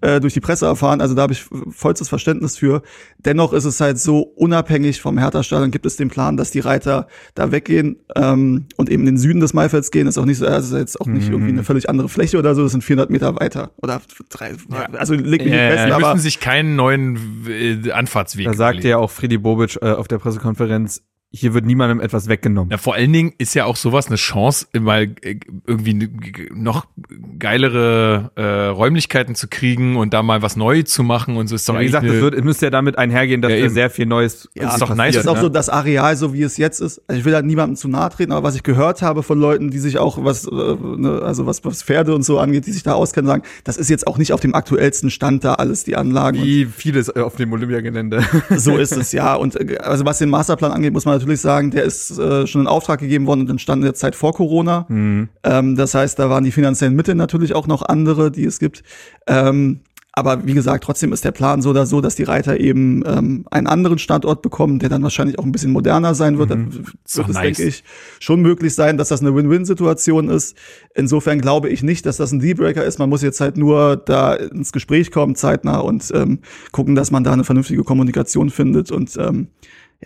äh, durch die Presse erfahren. Also da habe ich vollstes Verständnis für. Dennoch ist es halt so unabhängig vom Hertha-Stadion gibt es den Plan, dass die Reiter da weggehen ähm, und eben in den Süden des Maifelds gehen. Ist auch nicht so, also jetzt auch nicht Mhm. irgendwie eine völlig andere Fläche oder so. Das sind 400 Meter weiter oder drei. Also leg mich Ja, nicht ja, fest, Die ja. müssen aber sich keinen neuen äh, Anfahrtsweg sagte ja auch Friedi Bobic äh, auf der Pressekonferenz, hier wird niemandem etwas weggenommen. Ja, vor allen Dingen ist ja auch sowas eine Chance, mal äh, irgendwie noch geilere äh, Räumlichkeiten zu kriegen und da mal was neu zu machen und so ist doch Wie gesagt, es wird, es müsste ja damit einhergehen, dass Ja, da sehr viel Neues Ja, ist doch nice, passiert, ist auch ne? so das Areal, so wie es jetzt ist. Also ich will da niemandem zu nahe treten, aber was ich gehört habe von Leuten, die sich auch was, äh, ne, also was, was Pferde und so angeht, die sich da auskennen, sagen, das ist jetzt auch nicht auf dem aktuellsten Stand da alles, die Anlagen. Wie vieles äh, auf dem Olympiagelände. So ist es, ja. Und äh, also was den Masterplan angeht, muss man natürlich sagen, der ist äh, schon in Auftrag gegeben worden und entstanden in der Zeit vor Corona. Mhm. Ähm, das heißt, da waren die finanziellen Mittel natürlich auch noch andere, die es gibt. Ähm, aber wie gesagt, trotzdem ist der Plan so oder so, dass die Reiter eben ähm, einen anderen Standort bekommen, der dann wahrscheinlich auch ein bisschen moderner sein wird. Dann wird es, nice. denke ich, schon möglich sein, dass das eine Win-Win-Situation ist. Insofern glaube ich nicht, dass das ein Dealbreaker ist. Man muss jetzt halt nur da ins Gespräch kommen, zeitnah und ähm, gucken, dass man da eine vernünftige Kommunikation findet. Und ähm,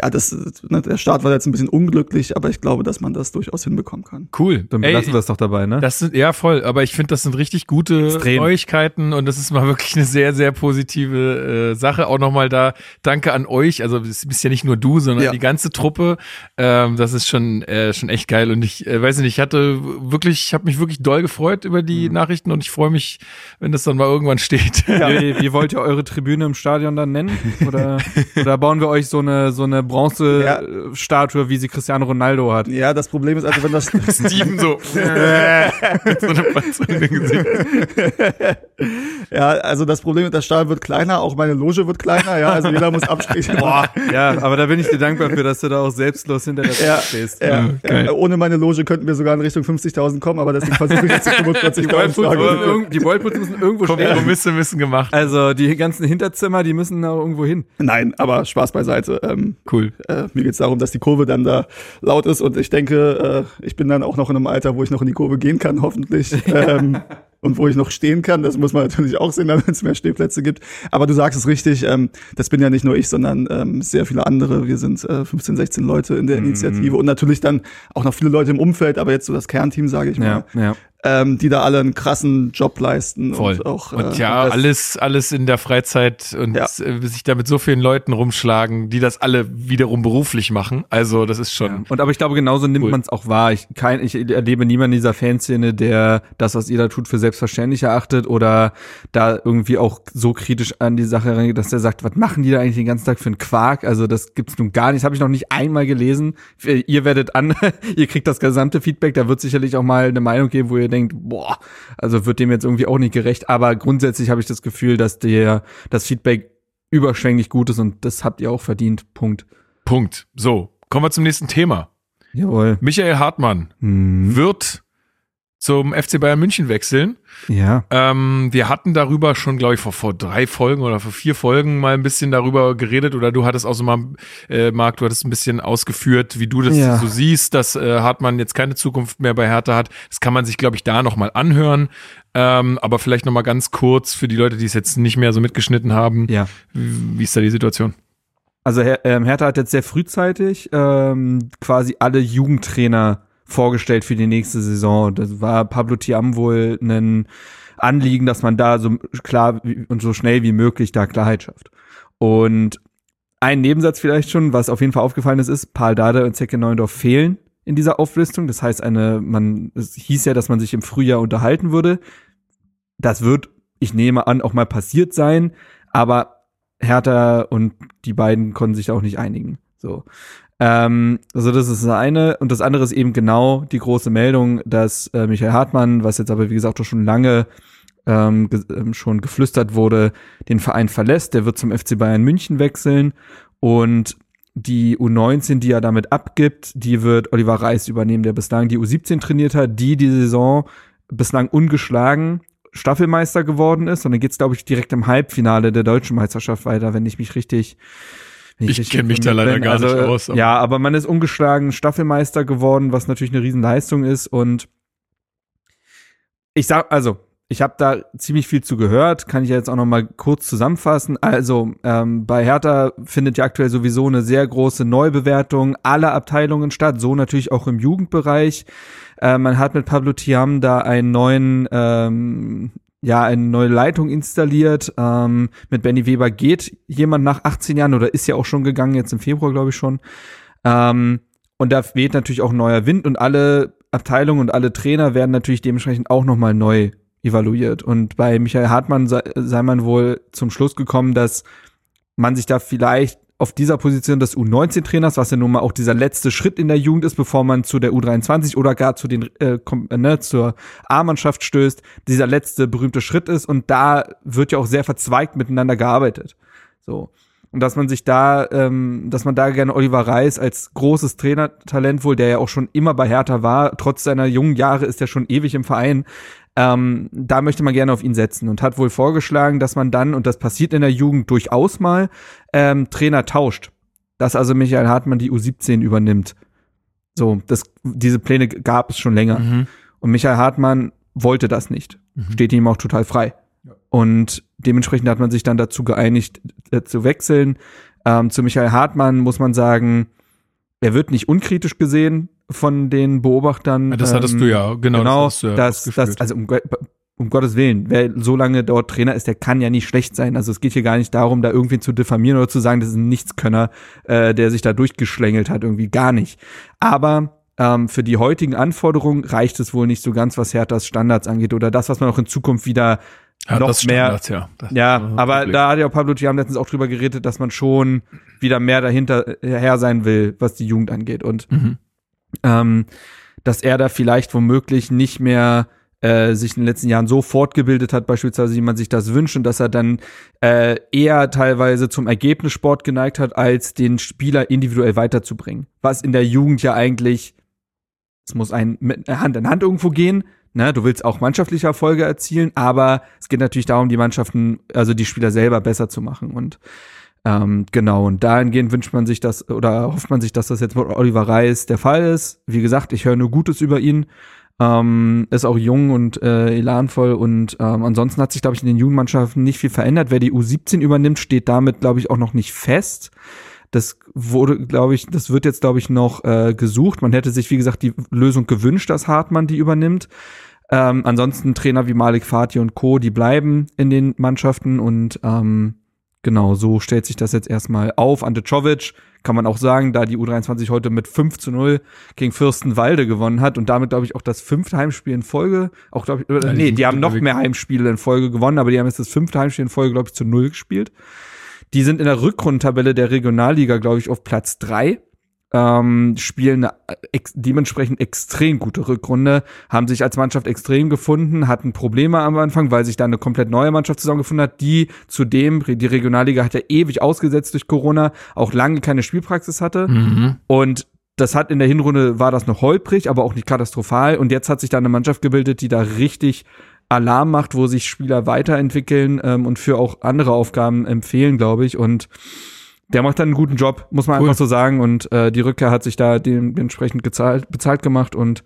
ja, das, ne, der Start war jetzt ein bisschen unglücklich, aber ich glaube, dass man das durchaus hinbekommen kann. cool. Dann Ey, belassen wir es doch dabei, ne? Das sind, ja, voll. Aber ich finde, das sind richtig gute Extrem. Neuigkeiten und das ist mal wirklich eine sehr, sehr positive äh, Sache. Auch nochmal da Danke an euch. Also, es bist ja nicht nur du, sondern Ja. die ganze Truppe. Ähm, das ist schon, äh, schon echt geil. Und ich äh, weiß nicht, ich hatte wirklich, ich habe mich wirklich doll gefreut über die Mhm. Nachrichten und ich freue mich, wenn das dann mal irgendwann steht. Wie, wie wollt ihr eure Tribüne im Stadion dann nennen? Oder, oder bauen wir euch so eine, so eine Bronze-Statue, wie sie Cristiano Ronaldo hat? Ja, das Problem ist also, wenn das Steven so. mit Gesicht. ja, also das Problem ist, das Stadion wird kleiner, auch meine Loge wird kleiner, ja, also jeder muss abstrichen. Boah, ja, aber da bin ich dir dankbar für, dass du da auch selbstlos hinter der Ja, Tür stehst. Ja, Ja, geil. ja, ohne meine Loge könnten wir sogar in Richtung 50.000 kommen, aber deswegen versuche ich jetzt die 45.000 Die Whirlpools müssen, irgendwo stehen. Kompromisse müssen gemacht. Also die ganzen Hinterzimmer, die müssen auch irgendwo hin. Nein, aber Spaß beiseite. Ähm, Cool. äh, mir geht's darum, dass die Kurve dann da laut ist und ich denke, äh, ich bin dann auch noch in einem Alter, wo ich noch in die Kurve gehen kann, hoffentlich. ähm, und wo ich noch stehen kann, das muss man natürlich auch sehen, damit es mehr Stehplätze gibt. Aber du sagst es richtig, ähm, das bin ja nicht nur ich, sondern ähm, sehr viele andere. Wir sind äh, 15, 16 Leute in der Mhm. Initiative und natürlich dann auch noch viele Leute im Umfeld, aber jetzt so das Kernteam, sage ich mal, Ja, ja. ähm, die da alle einen krassen Job leisten Voll. und auch und äh, ja, das- alles, alles in der Freizeit und Ja. äh, sich da mit so vielen Leuten rumschlagen, die das alle wiederum beruflich machen. Also, das ist schon. Und aber ich glaube, genauso nimmt Cool. man es auch wahr. Ich, kein, ich erlebe niemanden in dieser Fanszene, der das, was ihr da tut, für selbstverständlich erachtet oder da irgendwie auch so kritisch an die Sache herangeht, dass der sagt, was machen die da eigentlich den ganzen Tag für einen Quark? Also das gibt's nun gar nicht. Das habe ich noch nicht einmal gelesen. Ihr werdet an, ihr kriegt das gesamte Feedback. Da wird sicherlich auch mal eine Meinung geben, wo ihr denkt, boah, also wird dem jetzt irgendwie auch nicht gerecht. Aber grundsätzlich habe ich das Gefühl, dass der das Feedback überschwänglich gut ist und das habt ihr auch verdient. Punkt. Punkt. So, kommen wir zum nächsten Thema. Jawohl. Michael Hartmann Hm. wird zum FC Bayern München wechseln. Ja. Ähm, wir hatten darüber schon, glaube ich, vor, vor drei Folgen oder vor vier Folgen mal ein bisschen darüber geredet oder du hattest auch so mal, äh, Marc, du hattest ein bisschen ausgeführt, wie du das Ja. so siehst, dass äh, Hartmann jetzt keine Zukunft mehr bei Hertha hat. Das kann man sich, glaube ich, da nochmal anhören. Ähm, aber vielleicht nochmal ganz kurz für die Leute, die es jetzt nicht mehr so mitgeschnitten haben. Ja. Wie, wie ist da die Situation? Also Her ähm, Hertha hat jetzt sehr frühzeitig ähm, quasi alle Jugendtrainer vorgestellt für die nächste Saison. Das war Pablo Tiam wohl ein Anliegen, dass man da so klar und so schnell wie möglich da Klarheit schafft. Und ein Nebensatz vielleicht schon, was auf jeden Fall aufgefallen ist, ist, Paul Dada und Zecke Neuendorf fehlen in dieser Auflistung. Das heißt, eine, man, es hieß ja, dass man sich im Frühjahr unterhalten würde. Das wird, ich nehme an, auch mal passiert sein, aber Hertha und die beiden konnten sich auch nicht einigen. So. Ähm, also das ist das eine. Und das andere ist eben genau die große Meldung, dass äh, Michael Hartmann, was jetzt aber wie gesagt auch schon lange ähm, ge ähm, schon geflüstert wurde, den Verein verlässt. Der wird zum FC Bayern München wechseln und die U19, die er damit abgibt, die wird Oliver Reis übernehmen, der bislang die U17 trainiert hat, die die Saison bislang ungeschlagen Staffelmeister geworden ist. Und dann geht's, glaube ich, direkt im Halbfinale der deutschen Meisterschaft weiter, wenn ich mich richtig. Ich richtig kenn mich da leider bin. gar nicht Also, aus, aber- Ja, aber man ist ungeschlagen Staffelmeister geworden, was natürlich eine Riesenleistung ist. Und ich sag, also, ich habe da ziemlich viel zu gehört, kann ich ja jetzt auch noch mal kurz zusammenfassen. Also ähm, bei Hertha findet ja aktuell sowieso eine sehr große Neubewertung aller Abteilungen statt, so natürlich auch im Jugendbereich. Äh, man hat mit Pablo Tiam da einen neuen ähm, ja, eine neue Leitung installiert. Ähm, mit Benny Weber geht jemand nach 18 Jahren oder ist ja auch schon gegangen, jetzt im Februar, glaube ich schon. Ähm, und da weht natürlich auch neuer Wind und alle Abteilungen und alle Trainer werden natürlich dementsprechend auch nochmal neu evaluiert. Und bei Michael Hartmann sei, sei man wohl zum Schluss gekommen, dass man sich da vielleicht auf dieser Position des U19-Trainers, was ja nun mal auch dieser letzte Schritt in der Jugend ist, bevor man zu der U23 oder gar zu den äh, äh, ne, zur A-Mannschaft stößt, dieser letzte berühmte Schritt ist und da wird ja auch sehr verzweigt miteinander gearbeitet. So. Und dass man sich da, ähm, dass man da gerne Oliver Reis als großes Trainertalent wohl, der ja auch schon immer bei Hertha war, trotz seiner jungen Jahre ist er schon ewig im Verein, ähm, da möchte man gerne auf ihn setzen und hat wohl vorgeschlagen, dass man dann, und das passiert in der Jugend durchaus mal, ähm, Trainer tauscht. Dass also Michael Hartmann die U17 übernimmt. So, das, diese Pläne gab es schon länger. Mhm. Und Michael Hartmann wollte das nicht. Steht ihm auch total frei. Und dementsprechend hat man sich dann dazu geeinigt, äh, zu wechseln. Ähm, zu Michael Hartmann muss man sagen, er wird nicht unkritisch gesehen von den Beobachtern. Ja, das hattest Ähm, du ja, genau. Genau, das du ja das, das, ausgeführt. also um, um Gottes Willen, wer so lange dort Trainer ist, der kann ja nicht schlecht sein. Also es geht hier gar nicht darum, da irgendwie zu diffamieren oder zu sagen, das ist ein Nichtskönner, äh, der sich da durchgeschlängelt hat, irgendwie gar nicht. Aber ähm, für die heutigen Anforderungen reicht es wohl nicht so ganz, was Herthas Standards angeht oder das, was man auch in Zukunft wieder Ja, noch mehr Standards, ja. Das- ja, aber Problem. da hat ja auch Pablo Thiam letztens auch drüber geredet, dass man schon wieder mehr dahinter äh, her sein will, was die Jugend angeht. Und Mhm. Ähm, dass er da vielleicht womöglich nicht mehr äh, sich in den letzten Jahren so fortgebildet hat, beispielsweise, wie man sich das wünscht, und dass er dann äh, eher teilweise zum Ergebnissport geneigt hat, als den Spieler individuell weiterzubringen. Was in der Jugend ja eigentlich, es muss ein mit Hand in Hand irgendwo gehen. Ne, du willst auch mannschaftliche Erfolge erzielen, aber es geht natürlich darum, die Mannschaften, also die Spieler selber besser zu machen. Und ähm, genau, und dahingehend wünscht man sich das oder hofft man sich, dass das jetzt mit Oliver Reis der Fall ist. Wie gesagt, ich höre nur Gutes über ihn. Ähm, ist auch jung und äh, elanvoll und ähm, ansonsten hat sich, glaube ich, in den Jugendmannschaften nicht viel verändert. Wer die U17 übernimmt, steht damit, glaube ich, auch noch nicht fest. Das wurde, glaube ich, das wird jetzt, glaube ich, noch äh, gesucht. Man hätte sich, wie gesagt, die Lösung gewünscht, dass Hartmann die übernimmt. Ähm, ansonsten Trainer wie Malik Fatih und Co., die bleiben in den Mannschaften und ähm, genau, so stellt sich das jetzt erstmal auf. Ante Czovic kann man auch sagen, da die U23 heute mit 5 zu 0 gegen Fürstenwalde gewonnen hat und damit, glaube ich, auch das fünfte Heimspiel in Folge, auch glaube ich, Ja, nee, die haben noch mehr Heimspiele in Folge gewonnen, aber die haben jetzt das fünfte Heimspiel in Folge, glaube ich, zu null gespielt. Die sind in der Rückrundentabelle der Regionalliga, glaube ich, auf Platz drei. Ähm, spielen eine ex dementsprechend extrem gute Rückrunde, haben sich als Mannschaft extrem gefunden, hatten Probleme am Anfang, weil sich da eine komplett neue Mannschaft zusammengefunden hat, die zudem, die Regionalliga hat ja ewig ausgesetzt durch Corona, auch lange keine Spielpraxis hatte. Mhm. Und das hat in der Hinrunde war das noch holprig, aber auch nicht katastrophal. Und jetzt hat sich da eine Mannschaft gebildet, die da richtig Alarm macht, wo sich Spieler weiterentwickeln ähm, und für auch andere Aufgaben empfehlen, glaube ich. Und der macht dann einen guten Job, muss man Cool. einfach so sagen. Und äh, die Rückkehr hat sich da dementsprechend gezahlt, bezahlt gemacht. Und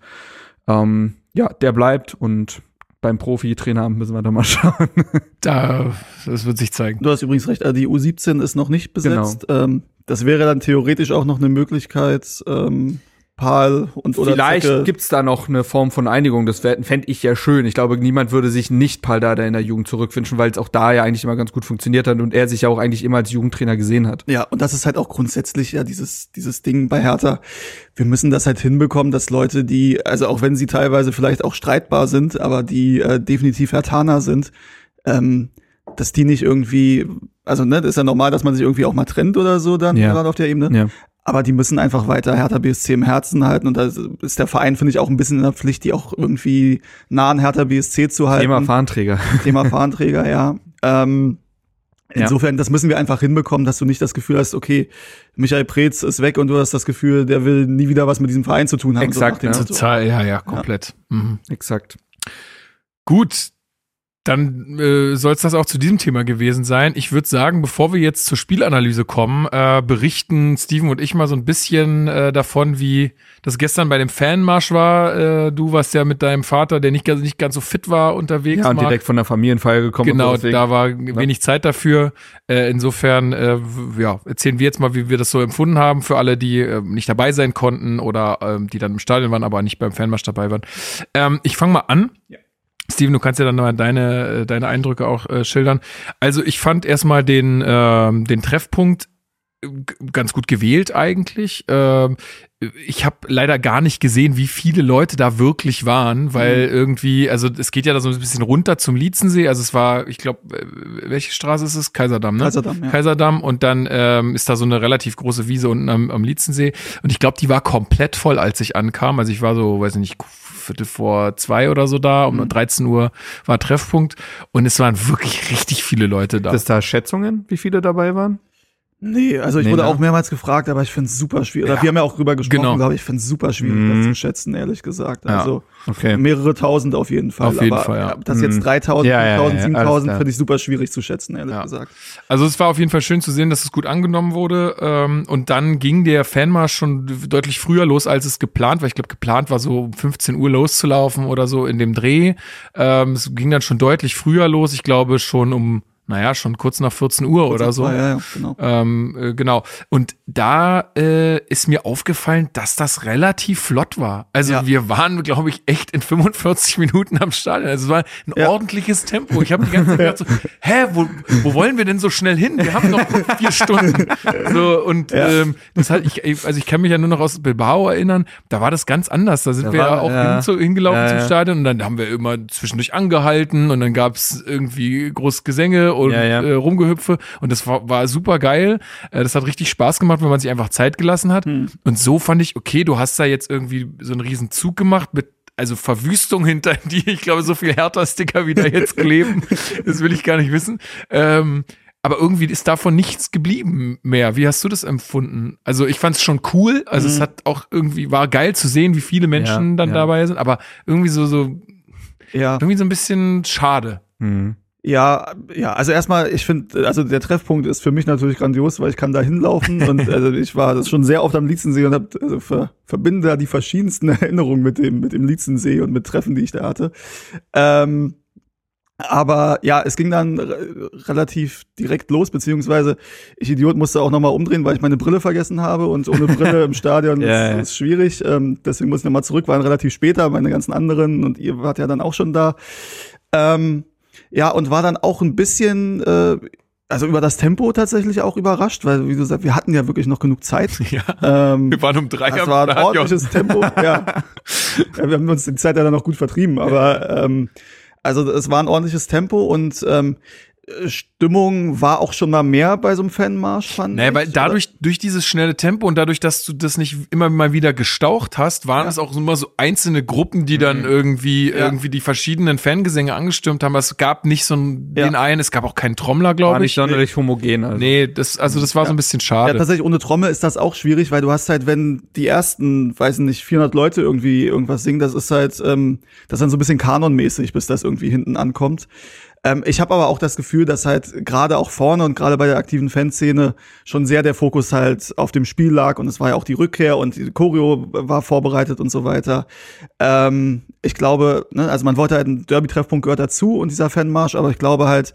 ähm, ja, der bleibt. Und beim Profi-Trainer müssen wir da mal schauen. Da, das wird sich zeigen. Du hast übrigens recht, äh, die U17 ist noch nicht besetzt. Genau. Ähm, das wäre dann theoretisch auch noch eine Möglichkeit, ähm, Pal und oder Vielleicht Zecke- gibt's da noch eine Form von Einigung. Das fände ich ja schön. Ich glaube, niemand würde sich nicht Pal Dada in der Jugend zurückwünschen, weil es auch da ja eigentlich immer ganz gut funktioniert hat und er sich ja auch eigentlich immer als Jugendtrainer gesehen hat. Ja, und das ist halt auch grundsätzlich ja dieses, dieses Ding bei Hertha. Wir müssen das halt hinbekommen, dass Leute, die, also auch wenn sie teilweise vielleicht auch streitbar sind, aber die äh, definitiv Hertaner sind, ähm, dass die nicht irgendwie, also ne, das ist ja normal, dass man sich irgendwie auch mal trennt oder so dann, Ja. gerade auf der Ebene. Ja. Aber die müssen einfach weiter Hertha BSC im Herzen halten und da ist der Verein, finde ich, auch ein bisschen in der Pflicht, die auch irgendwie nah an Hertha BSC zu halten. Thema Fahnenträger. Thema Fahnenträger, ja. Ähm, Ja. insofern, das müssen wir einfach hinbekommen, dass du nicht das Gefühl hast, okay, Michael Preetz ist weg und du hast das Gefühl, der will nie wieder was mit diesem Verein zu tun haben. Exakt, so ja. Total, ja, ja, komplett. Mhm. Exakt. Gut, dann äh, soll es das auch zu diesem Thema gewesen sein. Ich würde sagen, bevor wir jetzt zur Spielanalyse kommen, äh, berichten Steven und ich mal so ein bisschen äh, davon, wie das gestern bei dem Fanmarsch war. Äh, du warst ja mit deinem Vater, der nicht, ganz- nicht ganz so fit war, unterwegs. Ja, und Marc. direkt von der Familienfeier gekommen. Genau, so, deswegen- da war wenig Zeit dafür. Äh, insofern, äh, ja, erzählen wir jetzt mal, wie wir das so empfunden haben für alle, die äh, nicht dabei sein konnten oder ähm, die dann im Stadion waren, aber nicht beim Fanmarsch dabei waren. Ähm, ich fange mal an. Steven, du kannst ja dann mal deine, äh, deine Eindrücke auch äh, schildern. Also ich fand erstmal den, ähm, den Treffpunkt äh, ganz gut gewählt eigentlich. Ähm, ich habe leider gar nicht gesehen, wie viele Leute da wirklich waren, weil irgendwie, also es geht ja da so ein bisschen runter zum Lietzensee. Also es war, ich glaube, welche Straße ist es? Kaiserdamm, ne? Kaiserdamm, ja. Kaiserdamm und dann ähm, ist da so eine relativ große Wiese unten am, am Lietzensee und ich glaube, die war komplett voll, als ich ankam. Also ich war so, weiß ich nicht, Viertel vor zwei oder so da, um 13 Uhr war Treffpunkt und es waren wirklich richtig viele Leute da. Gibt es da Schätzungen, wie viele dabei waren? Nee, also ich Nee, wurde ne? auch mehrmals gefragt, aber ich finde es super schwierig. Ja. wir haben ja auch drüber gesprochen, Genau. glaube ich, finde es super schwierig, Mhm. das zu schätzen, ehrlich gesagt. Ja. Also Okay. mehrere tausend auf jeden Fall. Auf jeden aber Fall, ja. das jetzt Mhm. 3000, Ja, ja, ja, 5000, ja, alles 7000 klar. finde ich super schwierig zu schätzen, ehrlich gesagt. Also es war auf jeden Fall schön zu sehen, dass es gut angenommen wurde. Ähm, und dann ging der Fanmarsch schon deutlich früher los, als es geplant war. Ich glaube, geplant war so um 15 Uhr loszulaufen oder so in dem Dreh. Ähm, es ging dann schon deutlich früher los. Ich glaube schon um, naja, schon kurz nach 14 Uhr oder so. Ja, ja, genau. Ähm, äh, genau. Und da äh, ist mir aufgefallen, dass das relativ flott war. Also Ja. wir waren, glaube ich, echt in 45 Minuten am Stadion. Also es war ein Ja. ordentliches Tempo. Ich habe die ganze Zeit gedacht so, hä, wo, wo wollen wir denn so schnell hin? Wir haben noch vier Stunden. So, und ähm, das hat ich, also ich kann mich ja nur noch aus Bilbao erinnern, da war das ganz anders. Da sind Da wir ja war- auch ja. hin, zu, hingelaufen zum. Stadion und dann haben wir immer zwischendurch angehalten und dann gab's irgendwie groß Gesänge und Ja, ja. Äh, Rumgehüpfe und das war, war super geil. Äh, das hat richtig Spaß gemacht, wenn man sich einfach Zeit gelassen hat. Hm. Und so fand ich, okay, du hast da jetzt irgendwie so einen riesen Zug gemacht mit also Verwüstung hinter die, ich glaube, so viel Hertha-Sticker wie da jetzt kleben, das will ich gar nicht wissen. Ähm, aber irgendwie ist davon nichts geblieben mehr. Wie hast du das empfunden? Also ich fand es schon cool. Also es hat auch irgendwie, war geil zu sehen, wie viele Menschen Ja, dann ja. dabei sind, aber irgendwie so, so, Ja. irgendwie so ein bisschen schade. Mhm. Ja, ja, also erstmal, ich finde, also der Treffpunkt ist für mich natürlich grandios, weil ich kann da hinlaufen und also ich war das schon sehr oft am Lietzensee und hab, also ver, verbinde da die verschiedensten Erinnerungen mit dem, mit dem Lietzensee und mit Treffen, die ich da hatte. Ähm, aber ja, es ging dann re relativ direkt los, beziehungsweise ich Idiot musste auch nochmal umdrehen, weil ich meine Brille vergessen habe und ohne Brille im Stadion Ja, ist, ist schwierig. Ähm, deswegen muss ich nochmal zurück, waren relativ später, meine ganzen anderen und ihr wart ja dann auch schon da. Ähm, ja, und war dann auch ein bisschen, äh, also über das Tempo tatsächlich auch überrascht, weil, wie du sagst, wir hatten ja wirklich noch genug Zeit. Ja. Ähm, Wir waren um drei das war ein ordentliches Tempo, ja. ja. Wir haben uns die Zeit ja dann noch gut vertrieben, aber ähm, also es war ein ordentliches Tempo und ähm, Stimmung war auch schon mal mehr bei so einem Fanmarsch, fand Naja, ich. weil dadurch, durch dieses schnelle Tempo und dadurch, dass du das nicht immer mal wieder gestaucht hast, waren es auch immer so einzelne Gruppen, die dann irgendwie, Mhm. Ja. irgendwie die verschiedenen Fangesänge angestürmt haben. Es gab nicht so einen, Ja. den einen, es gab auch keinen Trommler, War glaube nicht ich. sonderlich homogen. Also. Nee, das, also das war so ein bisschen schade. Ja, tatsächlich ohne Trommel ist das auch schwierig, weil du hast halt, wenn die ersten, weiß nicht, 400 Leute irgendwie irgendwas singen, das ist halt, ähm, das ist dann so ein bisschen kanonmäßig, bis das irgendwie hinten ankommt. Ähm, ich habe aber auch das Gefühl, dass halt gerade auch vorne und gerade bei der aktiven Fanszene schon sehr der Fokus halt auf dem Spiel lag und es war ja auch die Rückkehr und die Choreo war vorbereitet und so weiter. Ähm, ich glaube, ne, also man wollte halt ein Derby-Treffpunkt gehört dazu und dieser Fanmarsch, aber ich glaube halt,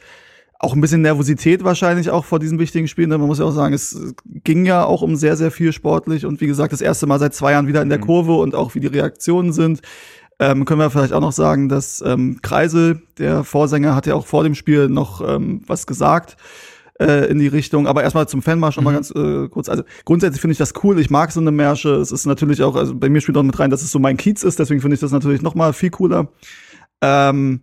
auch ein bisschen Nervosität wahrscheinlich auch vor diesen wichtigen Spielen. Denn man muss ja auch sagen, es ging ja auch um sehr, sehr viel sportlich und wie gesagt, das erste Mal seit zwei Jahren wieder in der Kurve und auch wie die Reaktionen sind. Ähm, können wir vielleicht auch noch sagen, dass ähm, Kreisel, der Vorsänger, hat ja auch vor dem Spiel noch ähm, was gesagt äh, in die Richtung. Aber erstmal zum Fanmarsch noch mal ganz äh, kurz. Also grundsätzlich finde ich das cool. Ich mag so eine Märsche. Es ist natürlich auch, also bei mir spielt auch mit rein, dass es so mein Kiez ist. Deswegen finde ich das natürlich noch mal viel cooler. Ähm,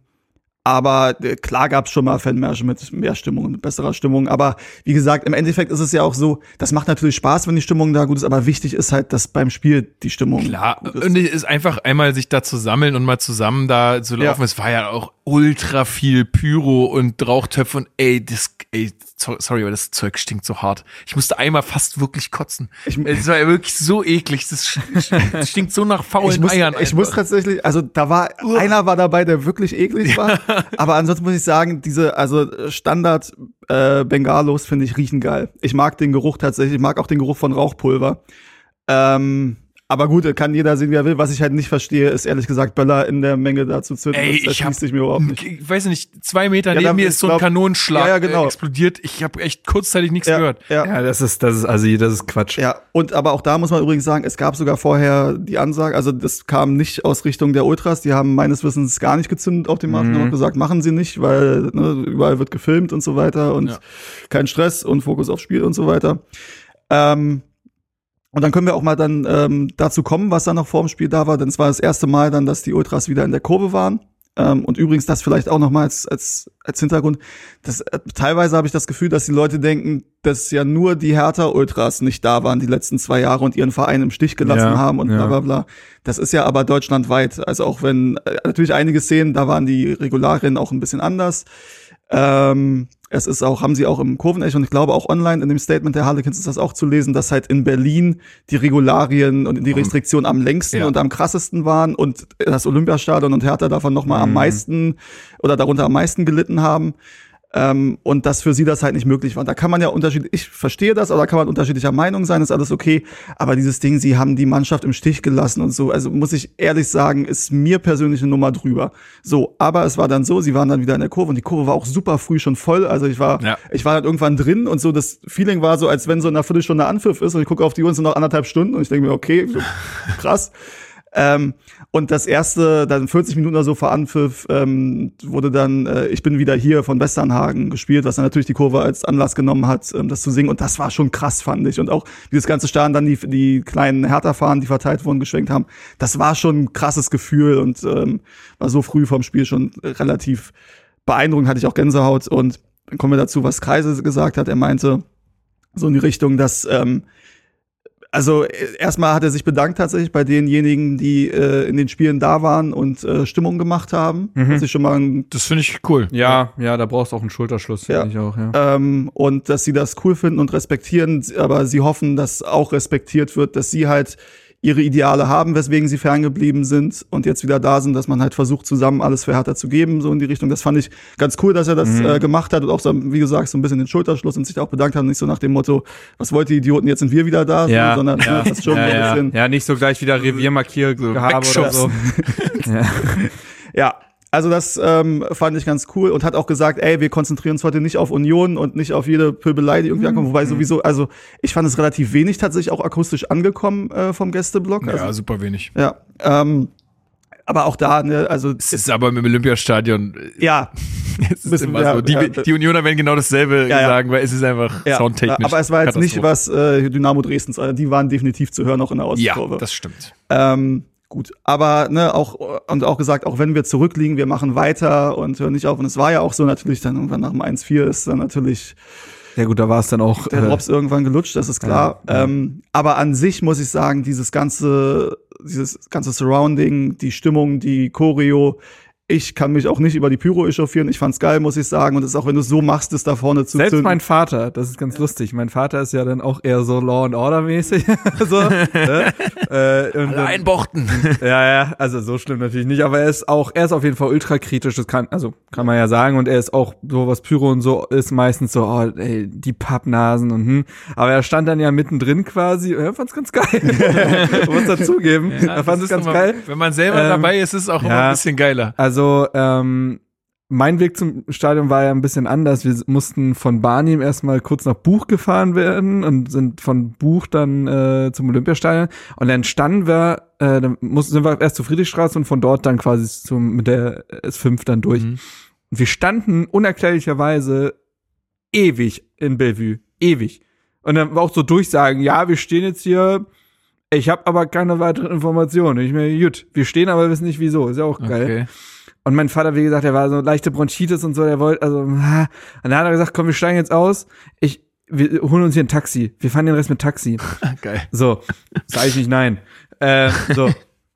aber äh, klar gab es schon mal Fanmärsche mit mehr Stimmung und besserer Stimmung. Aber wie gesagt, im Endeffekt ist es ja auch so, das macht natürlich Spaß, wenn die Stimmung da gut ist, aber wichtig ist halt, dass beim Spiel die Stimmung Klar, gut ist. und es ist einfach einmal sich da zu sammeln und mal zusammen da zu laufen. Ja. Es war ja auch ultra viel Pyro und Rauchtöpfe und ey, das, ey, so- sorry, aber das Zeug stinkt so hart. Ich musste einmal fast wirklich kotzen. Ich- es war ja wirklich so eklig. Das stinkt so nach faulen ich muss, Eiern. ich muss einfach. tatsächlich, also da war einer war dabei, der wirklich eklig war, aber ansonsten muss ich sagen, diese also Standard äh, Bengalos finde ich riechen geil. Ich mag den Geruch tatsächlich, ich mag auch den Geruch von Rauchpulver. Ähm, aber gut, kann jeder sehen, wie er will. Was ich halt nicht verstehe, ist ehrlich gesagt Böller in der Menge dazu zünden. Ey, das ich hab, sich mir überhaupt nicht. ich weiß nicht, zwei Meter Ja, neben da- mir ich ist so ein glaub- Kanonenschlag Ja, ja, genau. äh, explodiert. Ich habe echt kurzzeitig nichts Ja, gehört. ja. Ja, das ist, das ist assi, das ist Quatsch. Ja, und aber auch da muss man übrigens sagen, es gab sogar vorher die Ansage, also das kam nicht aus Richtung der Ultras, die haben meines Wissens gar nicht gezündet auf dem Markt und haben gesagt, machen sie nicht, weil ne, überall wird gefilmt und so weiter und Ja. kein Stress und Fokus aufs Spiel und so weiter. Ähm, und dann können wir auch mal dann ähm, dazu kommen, was dann noch vor dem Spiel da war, denn es war das erste Mal dann, dass die Ultras wieder in der Kurve waren. Ähm, und übrigens das vielleicht auch noch mal als, als, als Hintergrund. Das, äh, teilweise habe ich das Gefühl, dass die Leute denken, dass ja nur die Hertha-Ultras nicht da waren die letzten zwei Jahre und ihren Verein im Stich gelassen Ja, haben und bla ja. bla bla. Das ist ja aber deutschlandweit. Also auch wenn äh, natürlich einige Szenen, da waren die Regularien auch ein bisschen anders. Ähm, es ist auch, haben sie auch im Kurvenecho und ich glaube auch online in dem Statement der Harlequins ist das auch zu lesen, dass halt in Berlin die Regularien und die Restriktionen am längsten Ja. und am krassesten waren und das Olympiastadion und Hertha davon noch mal am Mhm. meisten oder darunter am meisten gelitten haben. Ähm, und dass für sie das halt nicht möglich war. Da kann man ja unterschiedlich, ich verstehe das, aber da kann man unterschiedlicher Meinung sein, ist alles okay. Aber dieses Ding, sie haben die Mannschaft im Stich gelassen und so, also muss ich ehrlich sagen, ist mir persönlich eine Nummer drüber. So, aber es war dann so, sie waren dann wieder in der Kurve und die Kurve war auch super früh schon voll. Also ich war, Ja. ich war dann irgendwann drin und so, das Feeling war so, als wenn so in einer Viertelstunde Anpfiff ist und ich gucke auf die Uhr und sind noch anderthalb Stunden und ich denke mir, okay, krass. Ähm, und das erste, dann 40 Minuten oder so vor Anpfiff, ähm, wurde dann äh, Ich bin wieder hier von Westernhagen gespielt, was dann natürlich die Kurve als Anlass genommen hat, ähm, das zu singen. Und das war schon krass, fand ich. Und auch wie das ganze Stadion dann die, die kleinen Hertha-Fahnen, die verteilt wurden, geschwenkt haben. Das war schon ein krasses Gefühl und ähm, war so früh vom Spiel schon relativ beeindruckend, hatte ich auch Gänsehaut. Und dann kommen wir dazu, was Kreise gesagt hat. Er meinte so in die Richtung, dass ähm, also äh, erstmal hat er sich bedankt tatsächlich bei denjenigen, die äh, in den Spielen da waren und äh, Stimmung gemacht haben. Was ich schon mal ein Das finde ich cool. Ja, ja, da brauchst du auch einen Schulterschluss, finde Ja. ich auch, ja. ähm, und dass sie das cool finden und respektieren, aber sie hoffen, dass auch respektiert wird, dass sie halt ihre Ideale haben, weswegen sie ferngeblieben sind und jetzt wieder da sind, dass man halt versucht, zusammen alles für Hertha zu geben, so in die Richtung. Das fand ich ganz cool, dass er das Mhm. äh, gemacht hat und auch so, wie gesagt, so ein bisschen den Schulterschluss und sich auch bedankt hat, nicht so nach dem Motto, was wollt ihr Idioten, jetzt sind wir wieder da, so, Ja, sondern ja, das schon ja, so ein ja. bisschen. ja, nicht so gleich wieder Reviermarkier gehabt oder so. ja. Ja, also das ähm, fand ich ganz cool und hat auch gesagt, ey, wir konzentrieren uns heute nicht auf Union und nicht auf jede Pöbelei, die irgendwie ankommt. Wobei sowieso, also ich fand es relativ wenig tatsächlich auch akustisch angekommen äh, vom Gästeblock. Ja, Also, super wenig. ja. Ähm, aber auch da, ne, also Es ist aber im Olympiastadion. äh, ja, Es ist immer ja, so. Die, ja. die Unioner werden genau dasselbe Ja, ja. sagen, weil es ist einfach ja. soundtechnisch. Aber es war jetzt nicht was äh, Dynamo Dresdens, also die waren definitiv zu hören auch in der Ja, Ostkurve. das stimmt. Ähm, gut, aber ne, auch und auch gesagt, auch wenn wir zurückliegen, wir machen weiter und hören nicht auf. Und es war ja auch so natürlich dann irgendwann nach dem 1-4 ist dann natürlich ja gut, da war es dann auch. der äh, Drops irgendwann gelutscht, das ist klar. Ja, ja. Ähm, aber an sich muss ich sagen, dieses ganze, dieses ganze Surrounding, die Stimmung, die Choreo, ich kann mich auch nicht über die Pyro echauffieren. Ich fand's geil, muss ich sagen. Und es ist auch, wenn du es so machst, es da vorne zu Selbst zünden. mein Vater, das ist ganz lustig. Mein Vater ist ja dann auch eher so Law and Order mäßig. so, ne? äh, und Alle einbochten. Ja, ja, also so schlimm natürlich nicht, aber er ist auch, er ist auf jeden Fall ultra kritisch, das kann, also kann man ja sagen, und er ist auch so, was Pyro und so ist meistens so, oh, ey, die Pappnasen und hm. Aber er stand dann ja mittendrin quasi, und er fand's ganz geil. Muss dazugeben. er das fand's ist ganz immer- geil. Wenn man selber Ähm, dabei ist, ist es auch immer ja. ein bisschen geiler. Also, ähm, mein Weg zum Stadion war ja ein bisschen anders. Wir mussten von Barnim erstmal kurz nach Buch gefahren werden und sind von Buch dann äh, zum Olympiastadion. Und dann standen wir, äh, dann mussten, sind wir erst zur Friedrichstraße und von dort dann quasi zum, mit der S5 dann durch. Mhm. Und wir standen unerklärlicherweise ewig in Bellevue. Ewig. Und dann war auch so Durchsagen, ja, wir stehen jetzt hier, ich habe aber keine weiteren Informationen. Ich mir, gut, wir stehen, aber wissen nicht wieso. Ist ja auch geil. Okay. Und mein Vater, wie gesagt, der war so leichte Bronchitis und so, der wollte, also, und dann hat er gesagt, komm, wir steigen jetzt aus. Ich, wir holen uns hier ein Taxi. Wir fahren den Rest mit Taxi. Geil. So, sage ich nicht nein. Äh, so.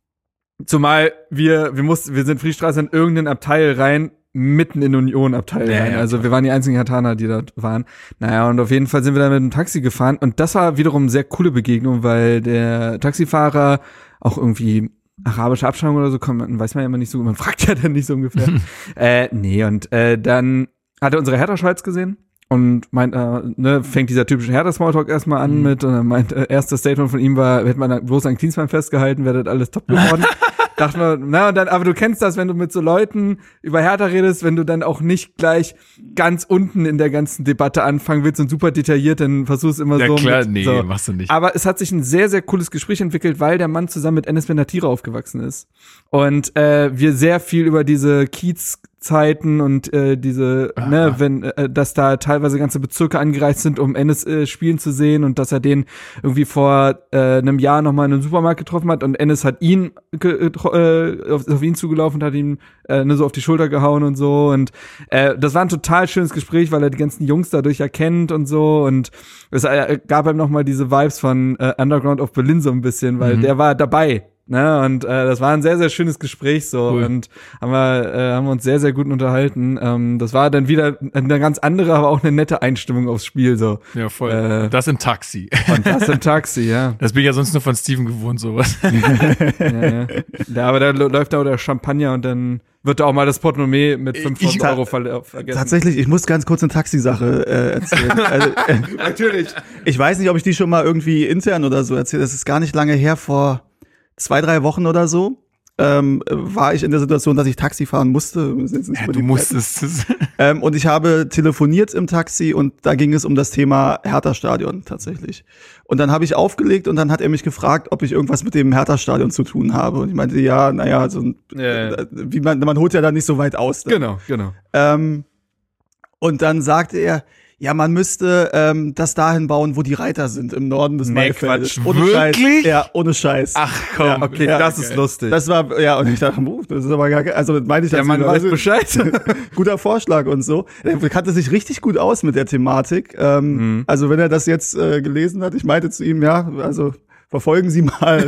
Zumal wir, wir mussten, wir sind Friedstraße in irgendeinen Abteil rein, mitten in Union-Abteil Ja, rein. ja, also klar. wir waren die einzigen Hataner, die dort waren. Naja, und auf jeden Fall sind wir dann mit dem Taxi gefahren. Und das war wiederum eine sehr coole Begegnung, weil der Taxifahrer auch irgendwie arabische Abstammung oder so kommt, weiß man ja immer nicht so, man fragt ja dann nicht so ungefähr. äh, nee, und äh, dann hat er unsere Hertha-Schweiz gesehen und meint, äh, ne, fängt dieser typische Hertha-Smalltalk erstmal an Mhm. mit und dann meint, äh, erstes Statement von ihm war, hätte man bloß an Klinsmann festgehalten, wäre das alles top geworden. Dachte man, na, und dann, aber du kennst das, wenn du mit so Leuten über Hertha redest, wenn du dann auch nicht gleich ganz unten in der ganzen Debatte anfangen willst und super detailliert, dann versuchst du immer Ja so. klar, mit, nee, so. machst du nicht. Aber es hat sich ein sehr, sehr cooles Gespräch entwickelt, weil der Mann zusammen mit Enes Benatira aufgewachsen ist. Und äh, wir sehr viel über diese Kiez-Zeiten und äh, diese, Aha. ne, wenn, äh, dass da teilweise ganze Bezirke angereist sind, um Enes äh, spielen zu sehen und dass er den irgendwie vor äh, einem Jahr nochmal in einem Supermarkt getroffen hat und Enes hat ihn ge- äh, auf, auf ihn zugelaufen und hat ihm äh, ne, so auf die Schulter gehauen und so und äh, das war ein total schönes Gespräch, weil er die ganzen Jungs dadurch erkennt und so und es äh, gab ihm nochmal diese Vibes von äh, Underground of Berlin so ein bisschen, weil Mhm. der war dabei. Ne, und äh, das war ein sehr, sehr schönes Gespräch so Cool. und haben wir, äh, haben wir uns sehr, sehr gut unterhalten. Ähm, das war dann wieder eine ganz andere, aber auch eine nette Einstimmung aufs Spiel so. Ja, voll. Äh, das im Taxi. Und das im Taxi, ja. Das bin ich ja sonst nur von Steven gewohnt, sowas. ja, ja. ja aber da läuft da auch der Champagner und dann wird da auch mal das Portemonnaie mit 5000 Ich- Euro ver vergessen. Tatsächlich, ich muss ganz kurz eine Taxisache äh, erzählen. also, äh, Natürlich. ich weiß nicht, ob ich die schon mal irgendwie intern oder so erzählt. Das ist gar nicht lange her, vor zwei, drei Wochen oder so. Ähm, war ich in der Situation, dass ich Taxi fahren musste. Ja, du musstest es. Ähm, und ich habe telefoniert im Taxi und da ging es um das Thema Hertha-Stadion tatsächlich. Und dann habe ich aufgelegt und dann hat er mich gefragt, ob ich irgendwas mit dem Hertha-Stadion zu tun habe. Und ich meinte, ja, naja, so, ein- Ja, ja. äh, wie man, man holt ja da nicht so weit aus. Ne? Genau, genau. Ähm, und dann sagte er, ja, man müsste ähm, das dahin bauen, wo die Reiter sind, im Norden des Nee, Maifeldes. Quatsch. Ohne Scheiß. Wirklich? Ja, ohne Scheiß. Ach komm. Ja, Okay, Ja, das ist geil. lustig. Das war, ja, und ich dachte, uh, das ist aber gar kein, also meine ich das Mann wieder. weiß Also, Bescheid. guter Vorschlag und so. Er kannte sich richtig gut aus mit der Thematik. Ähm, Mhm. Also wenn er das jetzt äh, gelesen hat, ich meinte zu ihm, ja, also verfolgen Sie mal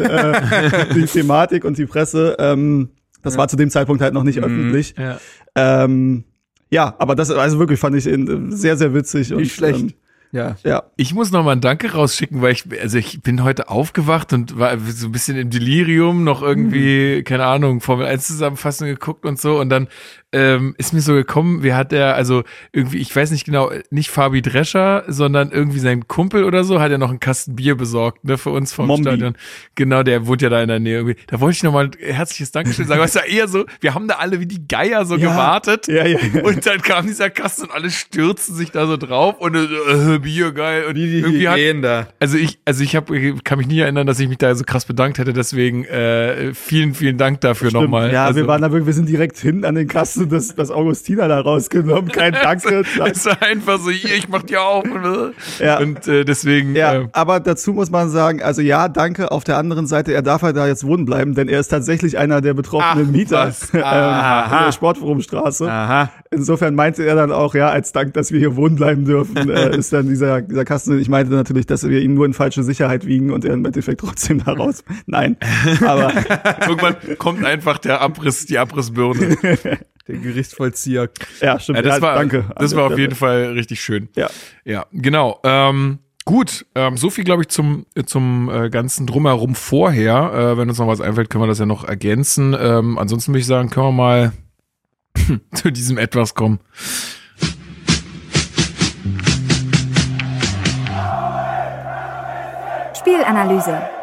äh, die Thematik und die Presse. Ähm, das war zu dem Zeitpunkt halt noch nicht öffentlich. Ja. Ähm, ja, aber das also wirklich fand ich in, sehr, sehr witzig. und, Nicht schlecht. Ähm, ja. ja. Ich muss noch mal ein Danke rausschicken, weil ich, also ich bin heute aufgewacht und war so ein bisschen im Delirium, noch irgendwie, keine Ahnung, Formel 1 Zusammenfassung geguckt und so. Und dann ähm, ist mir so gekommen, wie hat der, also irgendwie, ich weiß nicht genau, nicht Fabi Drescher, sondern irgendwie sein Kumpel oder so, hat ja noch einen Kasten Bier besorgt, ne, für uns vom Mombi. Stadion. Genau, der wohnt ja da in der Nähe irgendwie. Da wollte ich noch mal ein herzliches Dankeschön sagen. Weißt du, eher so, wir haben da alle wie die Geier so Ja. gewartet. Ja, ja. Und dann kam dieser Kasten und alle stürzen sich da so drauf und äh, äh, Bier geil und irgendwie hat, da. also ich also ich hab, kann mich nie erinnern, dass ich mich da so krass bedankt hätte, deswegen äh, vielen vielen Dank dafür nochmal. Ja, also, wir waren da wirklich, wir sind direkt hin an den Kasten und das, das Augustiner da rausgenommen. Kein Danke. es war einfach so, hier, ich mach dir auf. Ja. Und äh, deswegen, Ja, äh, aber dazu muss man sagen, also ja, danke. Auf der anderen Seite, er darf halt da jetzt wohnen bleiben, denn er ist tatsächlich einer der betroffenen Ach, Mieter ähm, in der Sportforumstraße. Aha. Insofern meinte er dann auch, ja, als Dank, dass wir hier wohnen bleiben dürfen, äh, ist dann dieser, dieser Kasten. Ich meinte natürlich, dass wir ihn nur in falsche Sicherheit wiegen und er im Endeffekt trotzdem da raus. Nein, aber irgendwann kommt einfach der Abriss, die Abrissbirne. Der Gerichtsvollzieher. ja, stimmt. Ja, das ja, war, danke. Das war auf jeden Fall richtig schön. Ja. Ja, genau. Ähm, gut, ähm, so viel glaube ich zum zum äh, ganzen drumherum vorher. Äh, wenn uns noch was einfällt, können wir das ja noch ergänzen. Ähm, ansonsten würde ich sagen, können wir mal zu diesem etwas kommen. Spielanalyse.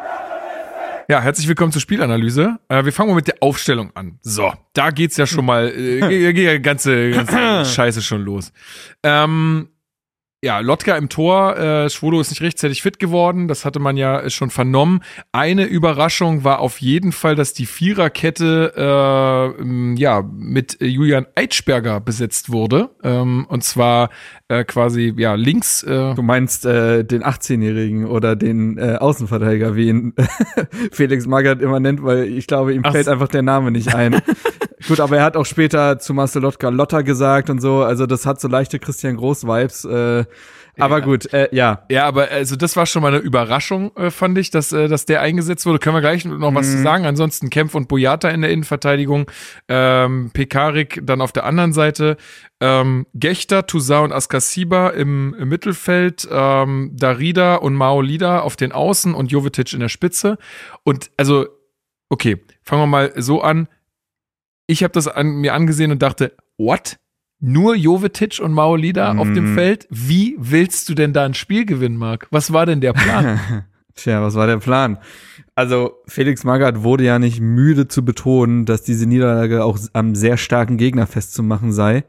Ja, herzlich willkommen zur Spielanalyse. Äh, wir fangen mal mit der Aufstellung an. So, da geht's ja schon mal, äh, geht ja ganze, ganze Scheiße schon los. Ähm, ja, Lotka im Tor, äh, Schwodo ist nicht rechtzeitig fit geworden, das hatte man ja schon vernommen. Eine Überraschung war auf jeden Fall, dass die Viererkette äh, ja mit Julian Eitschberger besetzt wurde. Ähm, und zwar äh, quasi ja links. Äh, Du meinst äh, den 18-Jährigen oder den äh, Außenverteidiger, wie ihn Felix Magath immer nennt, weil ich glaube, ihm Ach fällt einfach der Name nicht ein. Gut, aber er hat auch später zu Marcel Lotka Lotta gesagt und so, also das hat so leichte Christian Groß-Vibes. Äh, aber Ja. gut, äh, ja. Ja, aber also das war schon mal eine Überraschung, äh, fand ich, dass, äh, dass der eingesetzt wurde. Können wir gleich noch was zu sagen. Ansonsten Kempf und Boyata in der Innenverteidigung, ähm, Pekarik dann auf der anderen Seite, ähm, Gechter, Toussaint und Askasiba im, im Mittelfeld, ähm, Darida und Mao Lida auf den Außen und Jovetic in der Spitze. Und also, okay, fangen wir mal so an. Ich habe das an, mir angesehen und dachte, what? Nur Jovetic und Mao Lida auf dem Mhm. Feld? Wie willst du denn da ein Spiel gewinnen, Marc? Was war denn der Plan? Tja, was war der Plan? Also Felix Magath wurde ja nicht müde zu betonen, dass diese Niederlage auch am sehr starken Gegner festzumachen sei.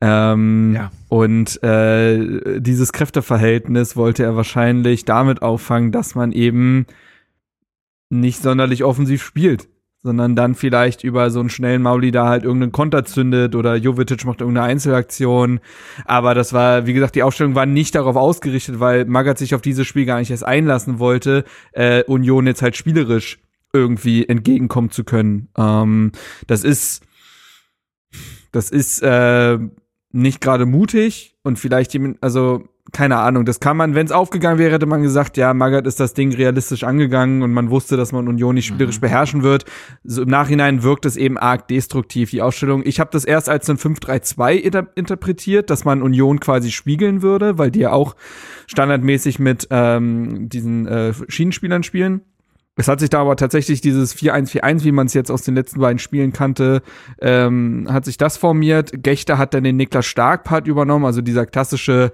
Ähm, Ja. Und äh, dieses Kräfteverhältnis wollte er wahrscheinlich damit auffangen, dass man eben nicht sonderlich offensiv spielt, sondern dann vielleicht über so einen schnellen Mauli da halt irgendeinen Konter zündet oder Jovetic macht irgendeine Einzelaktion. Aber das war, wie gesagt, die Aufstellung war nicht darauf ausgerichtet, weil Magath sich auf dieses Spiel gar nicht erst einlassen wollte, äh, Union jetzt halt spielerisch irgendwie entgegenkommen zu können. Ähm, das ist, das ist äh, nicht gerade mutig und vielleicht, also keine Ahnung, das kann man, wenn es aufgegangen wäre, hätte man gesagt, ja, Magath ist das Ding realistisch angegangen und man wusste, dass man Union nicht spielerisch beherrschen wird. So im Nachhinein wirkt es eben arg destruktiv, die Ausstellung. Ich habe das erst als ein 5-3-2 inter interpretiert, dass man Union quasi spiegeln würde, weil die ja auch standardmäßig mit ähm, diesen äh, Schienenspielern spielen. Es hat sich da aber tatsächlich dieses 4-1-4-1, wie man es jetzt aus den letzten beiden Spielen kannte, ähm, hat sich das formiert. Gechter hat dann den Niklas Stark-Part übernommen, also dieser klassische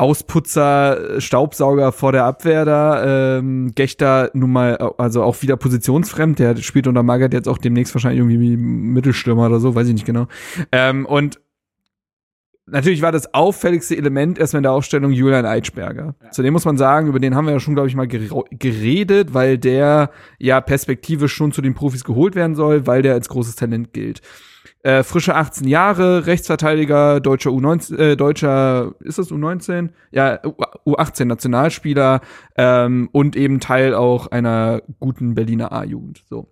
Ausputzer, äh, Staubsauger vor der Abwehr da. Ähm, Gechter nun mal, also auch wieder positionsfremd. Der spielt unter Magath jetzt auch demnächst wahrscheinlich irgendwie wie Mittelstürmer oder so, weiß ich nicht genau. Ähm, und natürlich war das auffälligste Element erstmal in der Aufstellung Julian Eitschberger. Zudem muss man sagen, über den haben wir ja schon, glaube ich, mal gere- geredet, weil der ja perspektivisch schon zu den Profis geholt werden soll, weil der als großes Talent gilt. Äh, frische 18 Jahre, Rechtsverteidiger, deutscher U19, äh, deutscher, ist das U19? Ja, U- U18 Nationalspieler ähm, und eben Teil auch einer guten Berliner A-Jugend. So.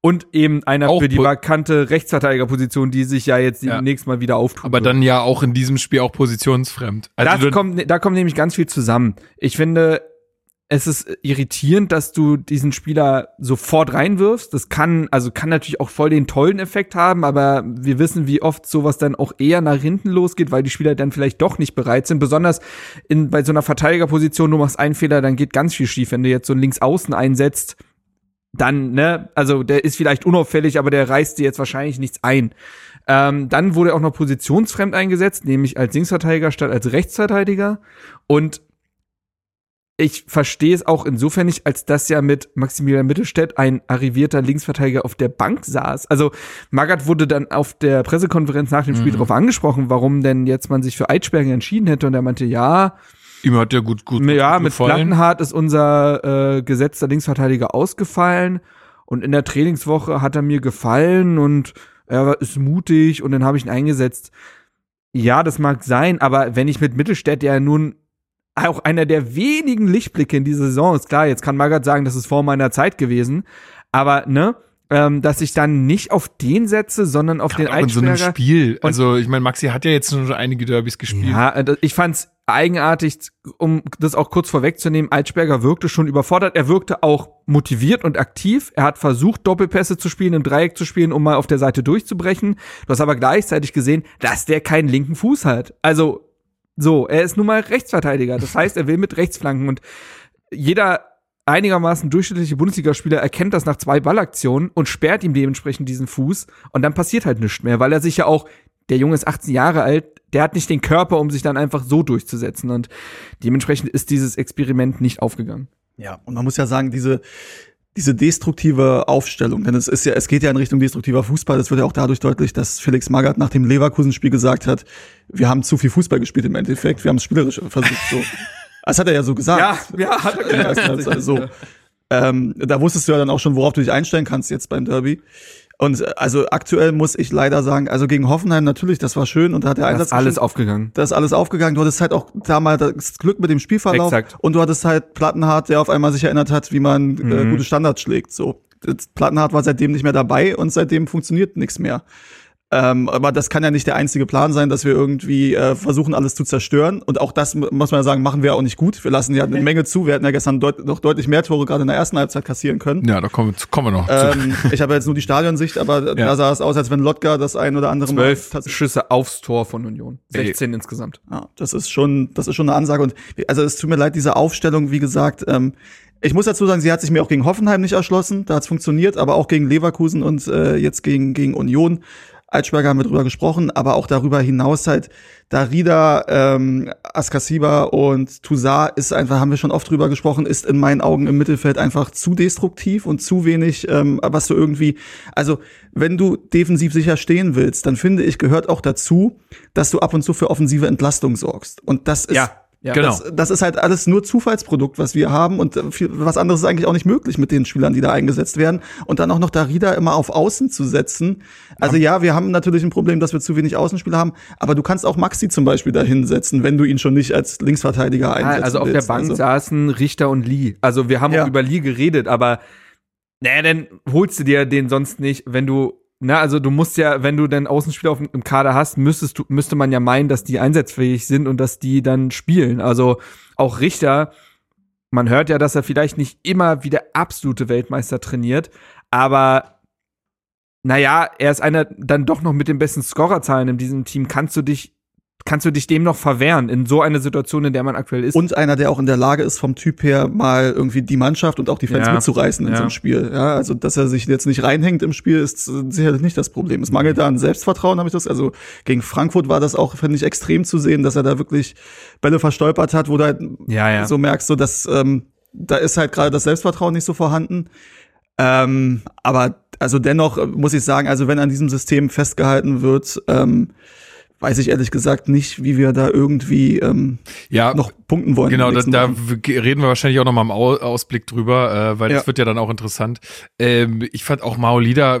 Und eben einer Auch für die vakante Rechtsverteidigerposition, die sich ja jetzt Ja. demnächst mal wieder auftut. Aber dann ja auch in diesem Spiel auch positionsfremd. Also das kommt, da kommt nämlich ganz viel zusammen. Ich finde, es ist irritierend, dass du diesen Spieler sofort reinwirfst. Das kann, also kann natürlich auch voll den tollen Effekt haben, aber wir wissen, wie oft sowas dann auch eher nach hinten losgeht, weil die Spieler dann vielleicht doch nicht bereit sind. Besonders in, bei so einer Verteidigerposition, du machst einen Fehler, dann geht ganz viel schief. Wenn du jetzt so einen Linksaußen einsetzt, dann, ne, also der ist vielleicht unauffällig, aber der reißt dir jetzt wahrscheinlich nichts ein. Ähm, dann wurde auch noch positionsfremd eingesetzt, nämlich als Linksverteidiger statt als Rechtsverteidiger. Und ich verstehe es auch insofern nicht, als dass ja mit Maximilian Mittelstädt ein arrivierter Linksverteidiger auf der Bank saß. Also Magath wurde dann auf der Pressekonferenz nach dem Spiel darauf angesprochen, warum denn jetzt man sich für Eitschberger entschieden hätte. Und er meinte, ja, ihm hat der gut, gut, ja, gut mit. Plattenhardt ist unser äh, gesetzter Linksverteidiger ausgefallen und in der Trainingswoche hat er mir gefallen und er ist mutig und dann habe ich ihn eingesetzt. Ja, das mag sein, aber wenn ich mit Mittelstädt, der nun auch einer der wenigen Lichtblicke in dieser Saison ist, klar, jetzt kann Magath sagen, das ist vor meiner Zeit gewesen, aber ne, ähm, dass ich dann nicht auf den setze, sondern auf den auch in so einem. Spiel. Also ich meine, Maxi hat ja jetzt schon einige Derbys gespielt. Ja, äh, ich fand's eigenartig, um das auch kurz vorwegzunehmen, Altsperger wirkte schon überfordert. Er wirkte auch motiviert und aktiv. Er hat versucht, Doppelpässe zu spielen, im Dreieck zu spielen, um mal auf der Seite durchzubrechen. Du hast aber gleichzeitig gesehen, dass der keinen linken Fuß hat. Also, so, er ist nun mal Rechtsverteidiger. Das heißt, er will mit Rechtsflanken und jeder einigermaßen durchschnittliche Bundesligaspieler erkennt das nach zwei Ballaktionen und sperrt ihm dementsprechend diesen Fuß und dann passiert halt nichts mehr, weil er sich ja auch, der Junge ist 18 Jahre alt, der hat nicht den Körper, um sich dann einfach so durchzusetzen und dementsprechend ist dieses Experiment nicht aufgegangen. Ja, und man muss ja sagen, diese, diese destruktive Aufstellung, denn es ist ja, es geht ja in Richtung destruktiver Fußball. Das wird ja auch dadurch deutlich, dass Felix Magath nach dem Leverkusen-Spiel gesagt hat, wir haben zu viel Fußball gespielt im Endeffekt, wir haben es spielerisch versucht. So. Das hat er ja so gesagt. Ja, ja, hat er gesagt. also, ähm, da wusstest du ja dann auch schon, worauf du dich einstellen kannst jetzt beim Derby. Und äh, also aktuell muss ich leider sagen, also gegen Hoffenheim natürlich, das war schön und da hat der Da Einsatz ist alles aufgegangen. Da ist alles aufgegangen. Du hattest halt auch da mal das Glück mit dem Spielverlauf Exakt. und du hattest halt Plattenhardt, der auf einmal sich erinnert hat, wie man äh, Mhm. gute Standards schlägt. So, Das- Plattenhardt war seitdem nicht mehr dabei und seitdem funktioniert nichts mehr. Ähm, aber das kann ja nicht der einzige Plan sein, dass wir irgendwie äh, versuchen, alles zu zerstören. Und auch das mu- muss man ja sagen, machen wir auch nicht gut. Wir lassen ja eine Menge zu. Wir hätten ja gestern deut noch deutlich mehr Tore gerade in der ersten Halbzeit kassieren können. Ja, da kommen, kommen wir noch. zu. Ähm, ich habe jetzt nur die Stadionsicht, aber Ja. da sah es aus, als wenn Lotka das ein oder andere Mal Zwölf Schüsse aufs Tor von Union. Ey. 16 insgesamt. Ja, das ist schon, das ist schon eine Ansage. Und also es tut mir leid, diese Aufstellung, wie gesagt, ähm, ich muss dazu sagen, sie hat sich mir auch gegen Hoffenheim nicht erschlossen, da hat's funktioniert, aber auch gegen Leverkusen und äh, jetzt gegen, gegen Union. Altschberger haben wir drüber gesprochen, aber auch darüber hinaus halt, Darida, ähm, Askasiba und Toussaint ist einfach, haben wir schon oft drüber gesprochen, ist in meinen Augen im Mittelfeld einfach zu destruktiv und zu wenig, ähm, was du irgendwie, also wenn du defensiv sicher stehen willst, dann finde ich, gehört auch dazu, dass du ab und zu für offensive Entlastung sorgst. Und das ist Ja, ja. Genau. das, das ist halt alles nur Zufallsprodukt, was wir haben und äh, viel, was anderes ist eigentlich auch nicht möglich mit den Spielern, die da eingesetzt werden und dann auch noch Darida immer auf Außen zu setzen. Also ja, wir haben natürlich ein Problem, dass wir zu wenig Außenspieler haben, aber du kannst auch Maxi zum Beispiel da hinsetzen, wenn du ihn schon nicht als Linksverteidiger einsetzen also auf der willst. Bank Also, saßen Richter und Lee. Also wir haben Ja. auch über Lee geredet, aber naja, dann holst du dir den sonst nicht, wenn du, na, also du musst ja, wenn du dann Außenspieler auf, dem- Kader hast, müsstest du, müsste man ja meinen, dass die einsatzfähig sind und dass die dann spielen. Also auch Richter, man hört ja, dass er vielleicht nicht immer wie der absolute Weltmeister trainiert, aber naja, er ist einer dann doch noch mit den besten Scorerzahlen in diesem Team. Kannst du dich, kannst du dich dem noch verwehren in so einer Situation, in der man aktuell ist? und einer, der auch in der Lage ist, vom Typ her mal irgendwie die Mannschaft und auch die Fans Ja. mitzureißen in Ja. so einem Spiel. Ja, also, dass er sich jetzt nicht reinhängt im Spiel, ist sicherlich nicht das Problem. Es mangelt da an Selbstvertrauen, habe ich das. Also, gegen Frankfurt war das auch, finde ich, extrem zu sehen, dass er da wirklich Bälle verstolpert hat, wo du halt Ja, ja. so merkst, so, dass, ähm, da ist halt gerade das Selbstvertrauen nicht so vorhanden. Ähm, aber, also dennoch äh, muss ich sagen, also wenn an diesem System festgehalten wird, ähm, weiß ich ehrlich gesagt nicht, wie wir da irgendwie ähm, ja, noch punkten wollen. Genau, da, da reden wir wahrscheinlich auch noch mal im Au Ausblick drüber, äh, weil das Ja. wird ja dann auch interessant. Ähm, ich fand auch Maolida,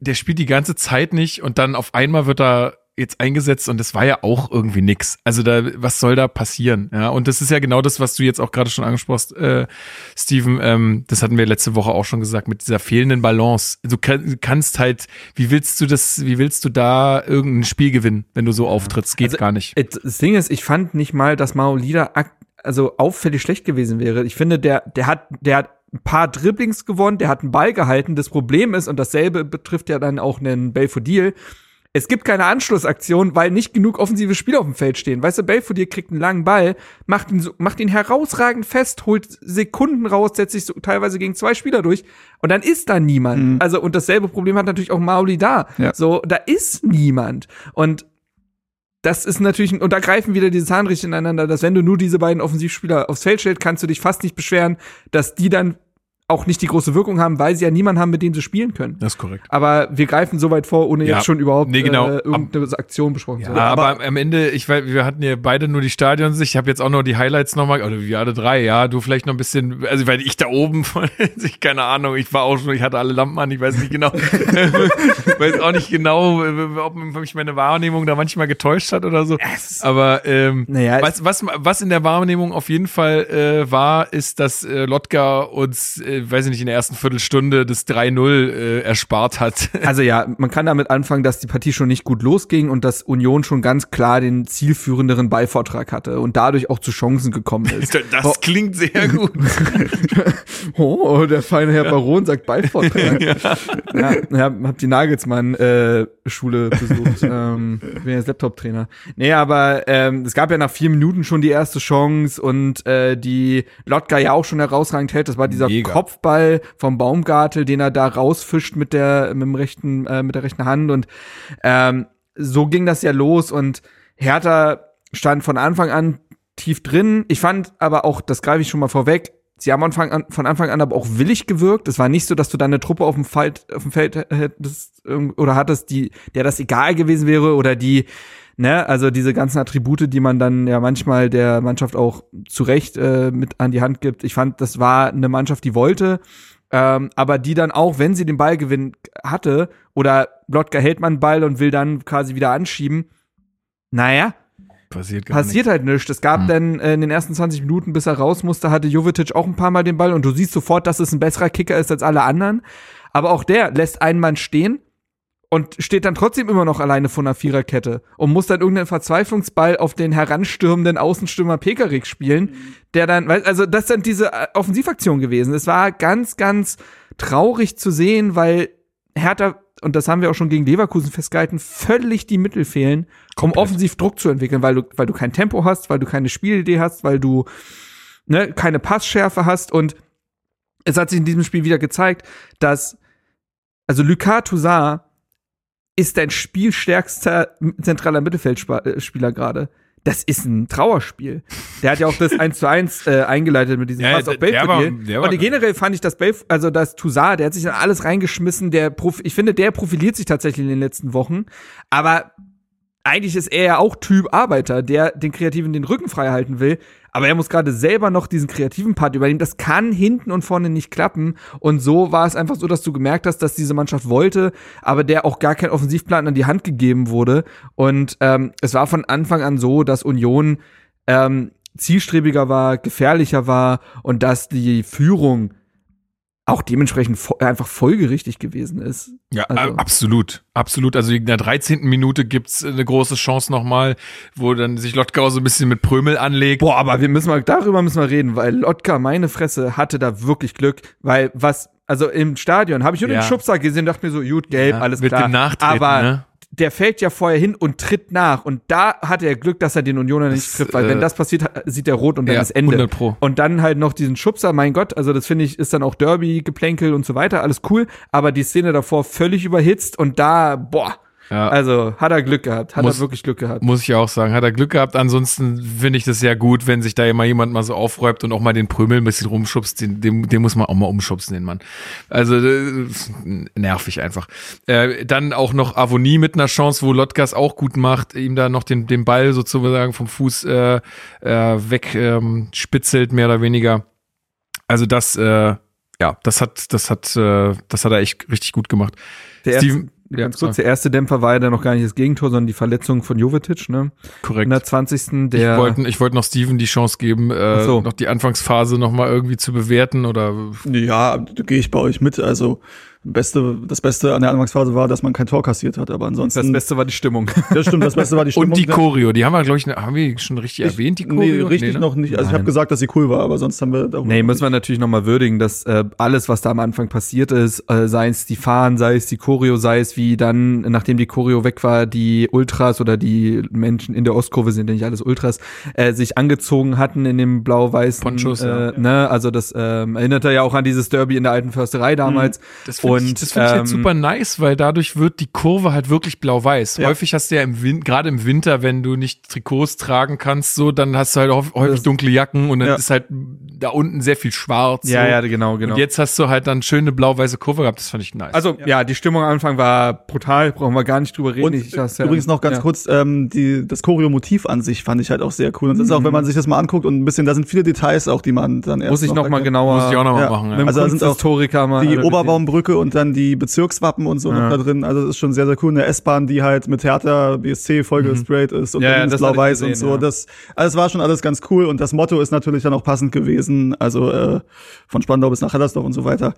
der spielt die ganze Zeit nicht und dann auf einmal wird er jetzt eingesetzt und das war ja auch irgendwie nix. Also da, was soll da passieren? Ja, und das ist ja genau das, was du jetzt auch gerade schon angesprochen hast, äh, Steven. Ähm, das hatten wir letzte Woche auch schon gesagt mit dieser fehlenden Balance. Du kann, kannst halt, wie willst du das, wie willst du da irgendein Spiel gewinnen, wenn du so auftrittst? Geht Also, gar nicht. Das Ding ist, ich fand nicht mal, dass Maolida also auffällig schlecht gewesen wäre. Ich finde, der, der hat, der hat ein paar Dribblings gewonnen, der hat einen Ball gehalten. Das Problem ist, und dasselbe betrifft ja dann auch einen Belfodil, es gibt keine Anschlussaktion, weil nicht genug offensive Spieler auf dem Feld stehen. Weißt du, Belfodil kriegt einen langen Ball, macht ihn, so, macht ihn herausragend fest, holt Sekunden raus, setzt sich so teilweise gegen zwei Spieler durch und dann ist da niemand. Also, und dasselbe Problem hat natürlich auch Mauli da. Ja. So, da ist niemand. Und das ist natürlich, und da greifen wieder diese Zahnräder ineinander, dass wenn du nur diese beiden Offensivspieler aufs Feld stellst, kannst du dich fast nicht beschweren, dass die dann auch nicht die große Wirkung haben, weil sie ja niemanden haben, mit dem sie spielen können. Das ist korrekt. Aber wir greifen so weit vor, ohne Ja. jetzt schon überhaupt Nee, genau. äh, irgendeine Aktion besprochen zu Ja, haben. aber, am Ende, ich weiß, wir hatten ja beide nur die Stadionsicht. Ich habe jetzt auch noch die Highlights nochmal, oder wir alle drei, ja, du vielleicht noch ein bisschen, also weil ich da oben, von, ich keine Ahnung, ich war auch schon, ich hatte alle Lampen an, ich weiß nicht genau, weiß auch nicht genau, ob mich meine Wahrnehmung da manchmal getäuscht hat oder so. Aber ähm, Naja, was, was, was in der Wahrnehmung auf jeden Fall äh, war, ist, dass äh, Lotka uns, äh, weiß ich nicht, in der ersten Viertelstunde das 3-0 äh, erspart hat. Also ja, man kann damit anfangen, dass die Partie schon nicht gut losging und dass Union schon ganz klar den zielführenderen Ballvortrag hatte und dadurch auch zu Chancen gekommen ist. Das klingt sehr gut. Oh, der feine Herr Baron sagt Ballvortrag. ja. ja, hab die Nagelsmann-Schule besucht. ähm, bin jetzt Laptop-Trainer. Nee, aber ähm, es gab ja nach vier Minuten schon die erste Chance und äh, die Lotka ja auch schon herausragend hält. Das war dieser Mega. Kopfball vom Baumgartel, den er da rausfischt mit der mit dem rechten äh, mit der rechten Hand und ähm, so ging das ja los und Hertha stand von Anfang an tief drin. Ich fand aber auch, das greife ich schon mal vorweg, Sie haben an, von Anfang an aber auch willig gewirkt. Es war nicht so, dass du deine Truppe auf dem Feld, auf dem Feld hättest oder hattest, die, der das egal gewesen wäre oder die, ne, also diese ganzen Attribute, die man dann ja manchmal der Mannschaft auch zu Recht äh, mit an die Hand gibt. Ich fand, das war eine Mannschaft, die wollte, ähm, aber die dann auch, wenn sie den Ballgewinn hatte oder Lotka hält man Ball und will dann quasi wieder anschieben, naja, Passiert gar passiert halt nichts. Es gab Hm. dann äh, in den ersten 20 Minuten, bis er raus musste, hatte Jovetic auch ein paar Mal den Ball und du siehst sofort, dass es ein besserer Kicker ist als alle anderen. Aber auch der lässt einen Mann stehen und steht dann trotzdem immer noch alleine vor einer Viererkette und muss dann irgendeinen Verzweiflungsball auf den heranstürmenden Außenstürmer Pekarik spielen, der dann, also das sind diese äh, Offensivaktionen gewesen. Es war ganz, ganz traurig zu sehen, weil Hertha, und das haben wir auch schon gegen Leverkusen festgehalten, völlig die Mittel fehlen, um Komplett. offensiv Druck zu entwickeln, weil du, weil du kein Tempo hast, weil du keine Spielidee hast, weil du ne, keine Passschärfe hast und es hat sich in diesem Spiel wieder gezeigt, dass also Lucas Toussaint ist dein spielstärkster zentraler Mittelfeldspieler gerade. Das ist ein Trauerspiel. Der hat ja auch das 1 zu 1 äh, eingeleitet mit diesem Ja, Pass der- auf Belfodil. der war- der war Und generell fand ich, dass Belf also das Toussaint, der hat sich in alles reingeschmissen, der Prof ich finde, der profiliert sich tatsächlich in den letzten Wochen. Aber eigentlich ist er ja auch Typ Arbeiter, der den Kreativen den Rücken frei halten will. Aber er muss gerade selber noch diesen kreativen Part übernehmen. Das kann hinten und vorne nicht klappen. Und so war es einfach so, dass du gemerkt hast, dass diese Mannschaft wollte, aber der auch gar kein Offensivplan an die Hand gegeben wurde. Und ähm, es war von Anfang an so, dass Union ähm, zielstrebiger war, gefährlicher war und dass die Führung auch dementsprechend einfach folgerichtig gewesen ist. Ja, Also- absolut. Absolut. Also in der 13. Minute gibt's eine große Chance nochmal, wo dann sich Lotkau so ein bisschen mit Prömel anlegt. Boah, aber wir müssen mal, darüber müssen wir reden, weil Lotka, meine Fresse, hatte da wirklich Glück, weil was, also im Stadion habe ich nur Ja. den Schubser gesehen, dachte mir so, gut, gelb, Ja, alles mit klar. dem Nachtreten, aber ne? Der fällt ja vorher hin und tritt nach und da hatte er Glück, dass er den Unioner nicht trifft, weil äh, wenn das passiert, sieht er rot und dann Ja, ist Ende. 100 Pro. Und dann halt noch diesen Schubser, mein Gott, also das finde ich, ist dann auch Derby-Geplänkel und so weiter, alles cool, aber die Szene davor völlig überhitzt und da, boah, Ja. also hat er Glück gehabt, hat Muss- er wirklich Glück gehabt. Muss ich auch sagen, hat er Glück gehabt. Ansonsten finde ich das sehr gut, wenn sich da immer jemand mal so aufräumt und auch mal den Prömel ein bisschen rumschubst. Den, den, den muss man auch mal umschubsen, den Mann. Also äh, nervig einfach. Äh, dann auch noch Avonie mit einer Chance, wo Lotgas auch gut macht, ihm da noch den, den Ball sozusagen vom Fuß äh, äh, weg ähm, spitzelt, mehr oder weniger. Also das, äh, ja, das hat, das hat, äh, das hat er echt richtig gut gemacht. Der Steven- ja, ganz kurz, der erste Dämpfer war ja dann noch gar nicht das Gegentor, sondern die Verletzung von Jovetic, ne? Korrekt. In der 20. Ich Der wollte ich wollte noch Steven die Chance geben, äh, so. noch die Anfangsphase noch mal irgendwie zu bewerten oder Ja, da gehe ich bei euch mit. Also Beste, das Beste an der Anfangsphase war, dass man kein Tor kassiert hat, aber ansonsten. das Beste war die Stimmung. Das stimmt, das Beste war die Stimmung. und die Ja, Choreo, die haben wir glaube ich, haben wir schon richtig erwähnt die Nee, Choreo? richtig ne? noch nicht. Also ich Nein. habe gesagt, dass sie cool war, aber sonst haben wir darüber Nee, müssen wir natürlich nochmal würdigen, dass äh, alles, was da am Anfang passiert ist, äh, sei es die Fahnen, sei es die Choreo, sei es wie dann, nachdem die Choreo weg war, die Ultras oder die Menschen in der Ostkurve sind ja nicht alles Ultras, äh, sich angezogen hatten in dem blau-weißen Ponchos, äh, ja. ne, also das ähm, erinnerte ja auch an dieses Derby in der alten Försterei damals. Das finde ich, Und, das find ich ähm, jetzt super nice, weil dadurch wird die Kurve halt wirklich blau-weiß. Ja. Häufig hast du ja im Winter, gerade im Winter, wenn du nicht Trikots tragen kannst, so, dann hast du halt häufig dunkle Jacken und dann Ja. ist halt da unten sehr viel schwarz. Ja, so. ja, genau, genau. Und jetzt hast du halt dann schöne blau-weiße Kurve gehabt, das fand ich nice. also ja. die Stimmung am Anfang war brutal, brauchen wir gar nicht drüber reden. Und Ich- das, ja- übrigens noch ganz ja. kurz, ähm, die, das Choreo-Motiv an sich fand ich halt auch sehr cool. Und das ist auch, wenn man sich das mal anguckt und ein bisschen, da sind viele Details auch, die man dann erst Muss ich noch mal erkennt. genauer Muss ich auch noch mal Ja. machen. Ja. Also da sind auch Kunsthistoriker mal Die. Oberbaumbrücke und dann die Bezirkswappen und so Ja. noch da drin. Also das ist schon sehr, sehr cool. Eine S-Bahn, die halt mit Hertha BSC voll gestraight ist und Mhm. Ja, ja, das blau-weiß und so. ja. Das, also es war schon alles ganz cool und das Motto ist natürlich dann auch passend gewesen. Also äh, von Spandau bis nach Hellersdorf und so weiter.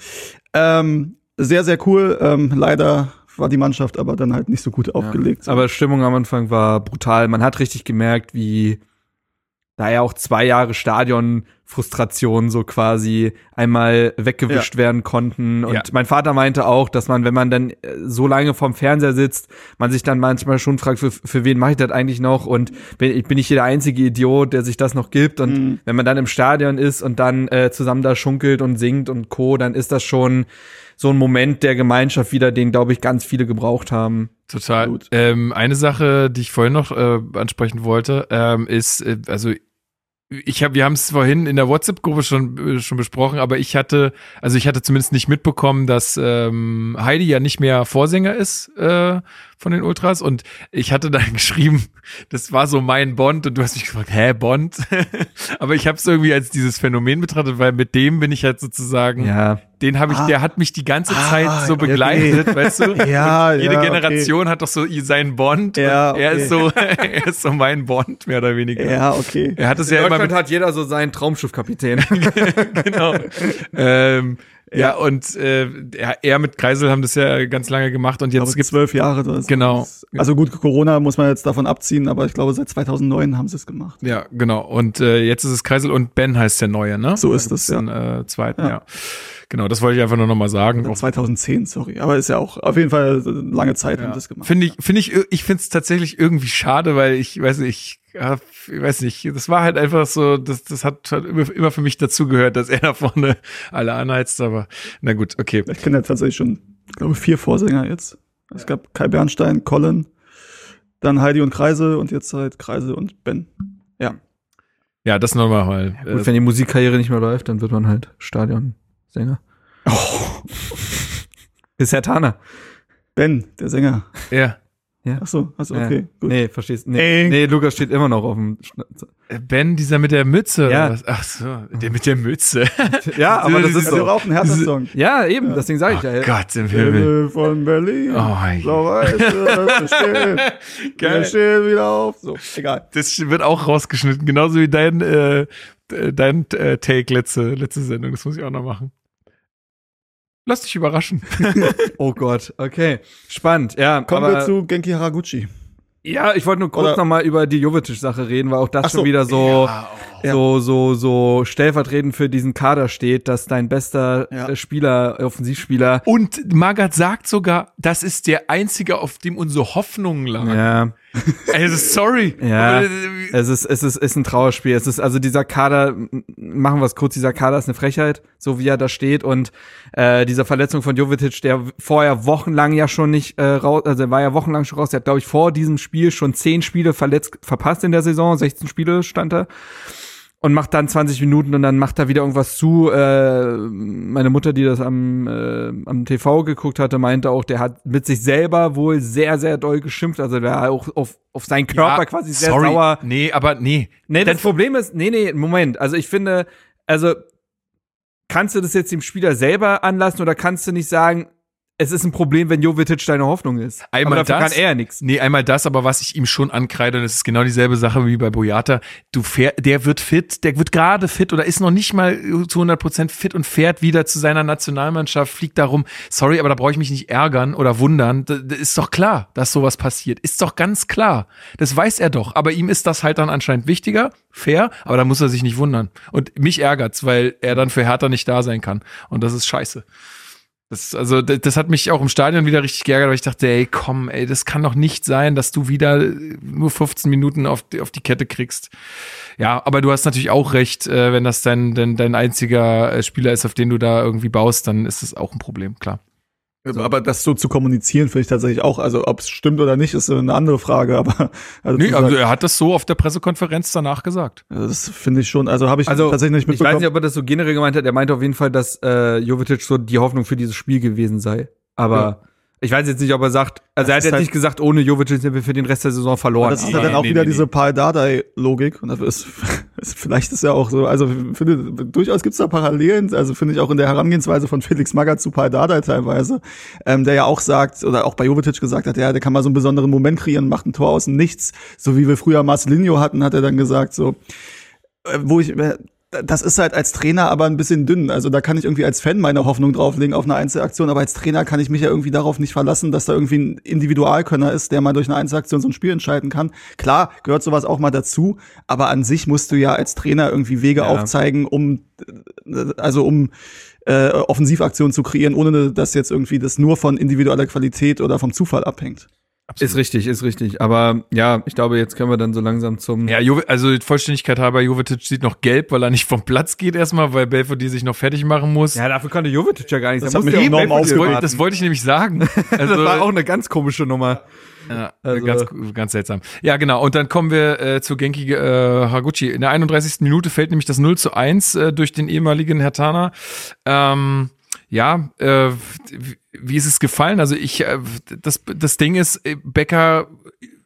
Ähm, sehr, sehr cool. Ähm, leider war die Mannschaft aber dann halt nicht so gut aufgelegt. Aber Stimmung am Anfang war brutal. Man hat richtig gemerkt, wie da ja auch zwei Jahre Stadionfrustration so quasi einmal weggewischt werden konnten. Und Ja. mein Vater meinte auch, dass man, wenn man dann äh, so lange vorm Fernseher sitzt, man sich dann manchmal schon fragt, für, für wen mache ich das eigentlich noch? Und bin, ich bin nicht der einzige Idiot, der sich das noch gibt. Und Mhm. wenn man dann im Stadion ist und dann äh, zusammen da schunkelt und singt und Co., dann ist das schon so ein Moment der Gemeinschaft wieder, den, glaube ich, ganz viele gebraucht haben. Total. Gut. Ähm, eine Sache, die ich vorhin noch äh, ansprechen wollte, ähm, ist, äh, also ich habe, wir haben es vorhin in der WhatsApp-Gruppe schon äh, schon besprochen, aber ich hatte, also ich hatte zumindest nicht mitbekommen, dass ähm, Heidi ja nicht mehr Vorsänger ist äh, von den Ultras und ich hatte dann geschrieben, das war so mein Bond und du hast mich gefragt, hä Bond? aber ich habe es irgendwie als dieses Phänomen betrachtet, weil mit dem bin ich halt sozusagen, Ja. den habe ich, Ah. der hat mich die ganze Ah, Zeit so okay. begleitet, weißt du? Ja, Und jede ja, okay. Generation hat doch so seinen Bond. Ja, und er okay. ist so, er ist so mein Bond mehr oder weniger. Ja, okay. Er hat es In ja immer Deutschland mit hat jeder so seinen Traumschiffkapitän. genau. ähm, ja, und äh, er, mit Kreisel haben das ja ganz lange gemacht und jetzt gibt's zwölf Jahre. Das Genau. Also gut, Corona muss man jetzt davon abziehen, aber ich glaube, seit 2009 haben sie es gemacht. ja genau und äh, jetzt ist es Kreisel und Ben heißt der neue, ne? So ist es, Im äh, zweiten, Ja. ja. Genau, das wollte ich einfach nur noch mal sagen. Auch 2010, sorry. Aber ist ja auch auf jeden Fall lange Zeit haben Ja. sie das gemacht. Finde ich, finde ich, ich finde es tatsächlich irgendwie schade, weil ich weiß nicht, ich, hab, ich weiß nicht, das war halt einfach so, das, das hat halt immer, für mich dazugehört, dass er da vorne alle anheizt, aber na gut, okay. Ich kenne ja tatsächlich schon, ich glaube, vier Vorsänger jetzt. Es gab Kai Bernstein, Colin, dann Heidi und Kreise und jetzt halt Kreise und Ben. Ja. Ja, das nochmal mal. Gut, Äh, wenn die Musikkarriere nicht mehr läuft, dann wird man halt Stadionsänger. Oh, Ist Herr Tana. Ben, der Sänger. ja. Ach so, also Ja. okay, gut. Nee, verstehst Nee, Ey. nee, Lukas steht immer noch auf dem. Schna- Ben, dieser mit der Mütze. Ja. oder was? Ach so, der mit der Mütze. Ja, aber das Das ist doch so. auch ein Hertha-Song. Ja, eben, deswegen sage ich Oh ja. Gott im Himmel. Himmel von Berlin. Oh, je. Blau-Weiß, wir stehen, wir Geil. stehen wieder auf. So, egal. Das wird auch rausgeschnitten, genauso wie dein, äh, dein äh, Take letzte, letzte Sendung. Das muss ich auch noch machen. Lass dich überraschen. Oh Gott, okay. Spannend, ja. Kommen aber, wir zu Genki Haraguchi. Ja, ich wollte nur kurz Oder- noch mal über die Jovetic-Sache reden, weil auch das Ach so. schon wieder so, Ja. So, so, so stellvertretend für diesen Kader steht, dass dein bester Ja. äh, Spieler, äh, Offensivspieler, Und Magath sagt sogar, das ist der einzige, auf dem unsere Hoffnungen lagen. ja, Also sorry. Ja. Äh, Es ist, es ist, ist ein Trauerspiel. Es ist also dieser Kader, machen wir es kurz, dieser Kader ist eine Frechheit, so wie er da steht. Und äh, diese Verletzung von Jovetic, der vorher wochenlang ja schon nicht äh, raus, also er war ja wochenlang schon raus. Der hat, glaube ich, vor diesem Spiel schon zehn Spiele verletzt, verpasst in der Saison, 16 Spiele stand er. Und macht dann 20 Minuten und dann macht er wieder irgendwas zu. Äh, meine Mutter, die das am, äh, am TV geguckt hatte, meinte auch, der hat mit sich selber wohl sehr, sehr doll geschimpft. Also der war auch auf, auf seinen Körper ja, quasi sehr sorry. sauer. Nee, aber nee. Nee, das Dann- Problem ist, nee, nee, Moment. Also ich finde, also kannst du das jetzt dem Spieler selber anlassen oder kannst du nicht sagen, es ist ein Problem, wenn Jovetic deine Hoffnung ist? Einmal aber dafür das. kann er ja nichts. Nee, einmal das, aber was ich ihm schon ankreide, und das ist genau dieselbe Sache wie bei Boyata, du fähr, der wird fit, der wird gerade fit oder ist noch nicht mal zu 100% fit und fährt wieder zu seiner Nationalmannschaft, fliegt darum. Sorry, aber da brauche ich mich nicht ärgern oder wundern. Das, das ist doch klar, dass sowas passiert. Ist doch ganz klar. Das weiß er doch. Aber ihm ist das halt dann anscheinend wichtiger, fair, aber da muss er sich nicht wundern. Und mich ärgert's, weil er dann für Hertha nicht da sein kann. Und das ist scheiße. Das, also, das, das hat mich auch im Stadion wieder richtig geärgert, weil ich dachte, ey, komm, ey, das kann doch nicht sein, dass du wieder äh, nur 15 Minuten auf, die- auf die Kette kriegst. Ja, aber du hast natürlich auch recht, äh, wenn das dein, dein, dein einziger äh, Spieler ist, auf den du da irgendwie baust, dann ist das auch ein Problem, klar. Aber das so zu kommunizieren, finde ich tatsächlich auch, also ob es stimmt oder nicht, ist eine andere Frage, aber also, Nee, also er hat das so auf der Pressekonferenz danach gesagt. also das finde ich schon, also habe ich Also tatsächlich nicht ich weiß mitbekommen. nicht, ob er das so generell gemeint hat. Er meinte auf jeden Fall, dass äh, Jovetic so die Hoffnung für dieses Spiel gewesen sei. Aber Ja. Ich weiß jetzt nicht, ob er sagt, also Das er hat jetzt halt- nicht gesagt, ohne Jovetic sind wir für den Rest der Saison verloren. Aber das ist ja Nee, dann auch nee, wieder nee, diese nee. Paul Dardai-Logik. Und dafür ist, vielleicht ist ja auch so, also finde, durchaus gibt's da Parallelen, also finde ich auch in der Herangehensweise von Felix Magath zu Paul Dardai teilweise, ähm, der ja auch sagt, oder auch bei Jovetic gesagt hat, ja, der kann mal so einen besonderen Moment kreieren, macht ein Tor aus dem Nichts. So wie wir früher Marcelinho hatten, hat er dann gesagt, so, äh, wo ich, äh, das ist halt als Trainer aber ein bisschen dünn. Also da kann ich irgendwie als Fan meine Hoffnung drauflegen auf eine Einzelaktion, aber als Trainer kann ich mich ja irgendwie darauf nicht verlassen, dass da irgendwie ein Individualkönner ist, der mal durch eine Einzelaktion so ein Spiel entscheiden kann. Klar, gehört sowas auch mal dazu, aber an sich musst du ja als Trainer irgendwie Wege Ja. aufzeigen, um also um äh, Offensivaktionen zu kreieren, ohne dass jetzt irgendwie das nur von individueller Qualität oder vom Zufall abhängt. Ist richtig, ist richtig. Aber ja, ich glaube, jetzt können wir dann so langsam zum. Ja, Jove, also Vollständigkeit halber, Jovetic sieht noch gelb, weil er nicht vom Platz geht erstmal, weil Belfodil sich noch fertig machen muss. Ja, dafür konnte Jovetic ja gar nichts. Das Da hat musste mich ja enorm das, wollte, das wollte ich nämlich sagen. das Also, war auch eine ganz komische Nummer. ja, also- ganz, ganz seltsam. Ja, genau. Und dann kommen wir äh, zu Genki äh, Haraguchi. In der 31. Minute fällt nämlich das 0 zu 1 äh, durch den ehemaligen Hertaner. Ähm, ja, äh, wie- ist es gefallen? Also ich, äh, das, das Ding ist, äh, Becker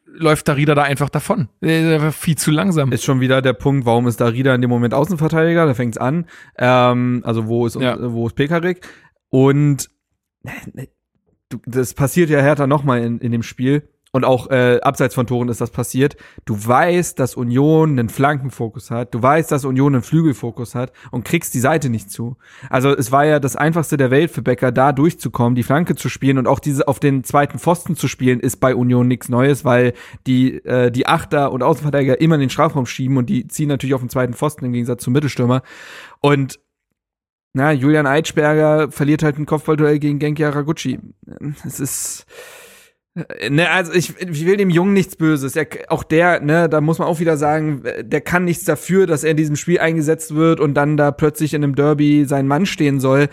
läuft Darida da einfach davon. Der war viel zu langsam. Ist schon wieder der Punkt, warum ist Darida in dem Moment Außenverteidiger? Da fängt's an. Ähm, also wo ist Ja. wo ist Pekarik? Und äh, das passiert ja härter nochmal in, in dem Spiel. Und auch äh, abseits von Toren ist das passiert. Du weißt, dass Union einen Flankenfokus hat. Du weißt, dass Union einen Flügelfokus hat und kriegst die Seite nicht zu. Also es war ja das einfachste der Welt für Becker, da durchzukommen, die Flanke zu spielen und auch diese auf den zweiten Pfosten zu spielen, ist bei Union nichts Neues, weil die äh, die Achter und Außenverteidiger immer in den Strafraum schieben und die ziehen natürlich auf den zweiten Pfosten im Gegensatz zum Mittelstürmer. Und na, Julian Eitschberger verliert halt ein Kopfballduell gegen Genki Haraguchi. Es ist Ne, also ich, ich will dem Jungen nichts Böses. Er, auch der, ne, da muss man auch wieder sagen, der kann nichts dafür, dass er in diesem Spiel eingesetzt wird und dann da plötzlich in einem Derby sein Mann stehen soll.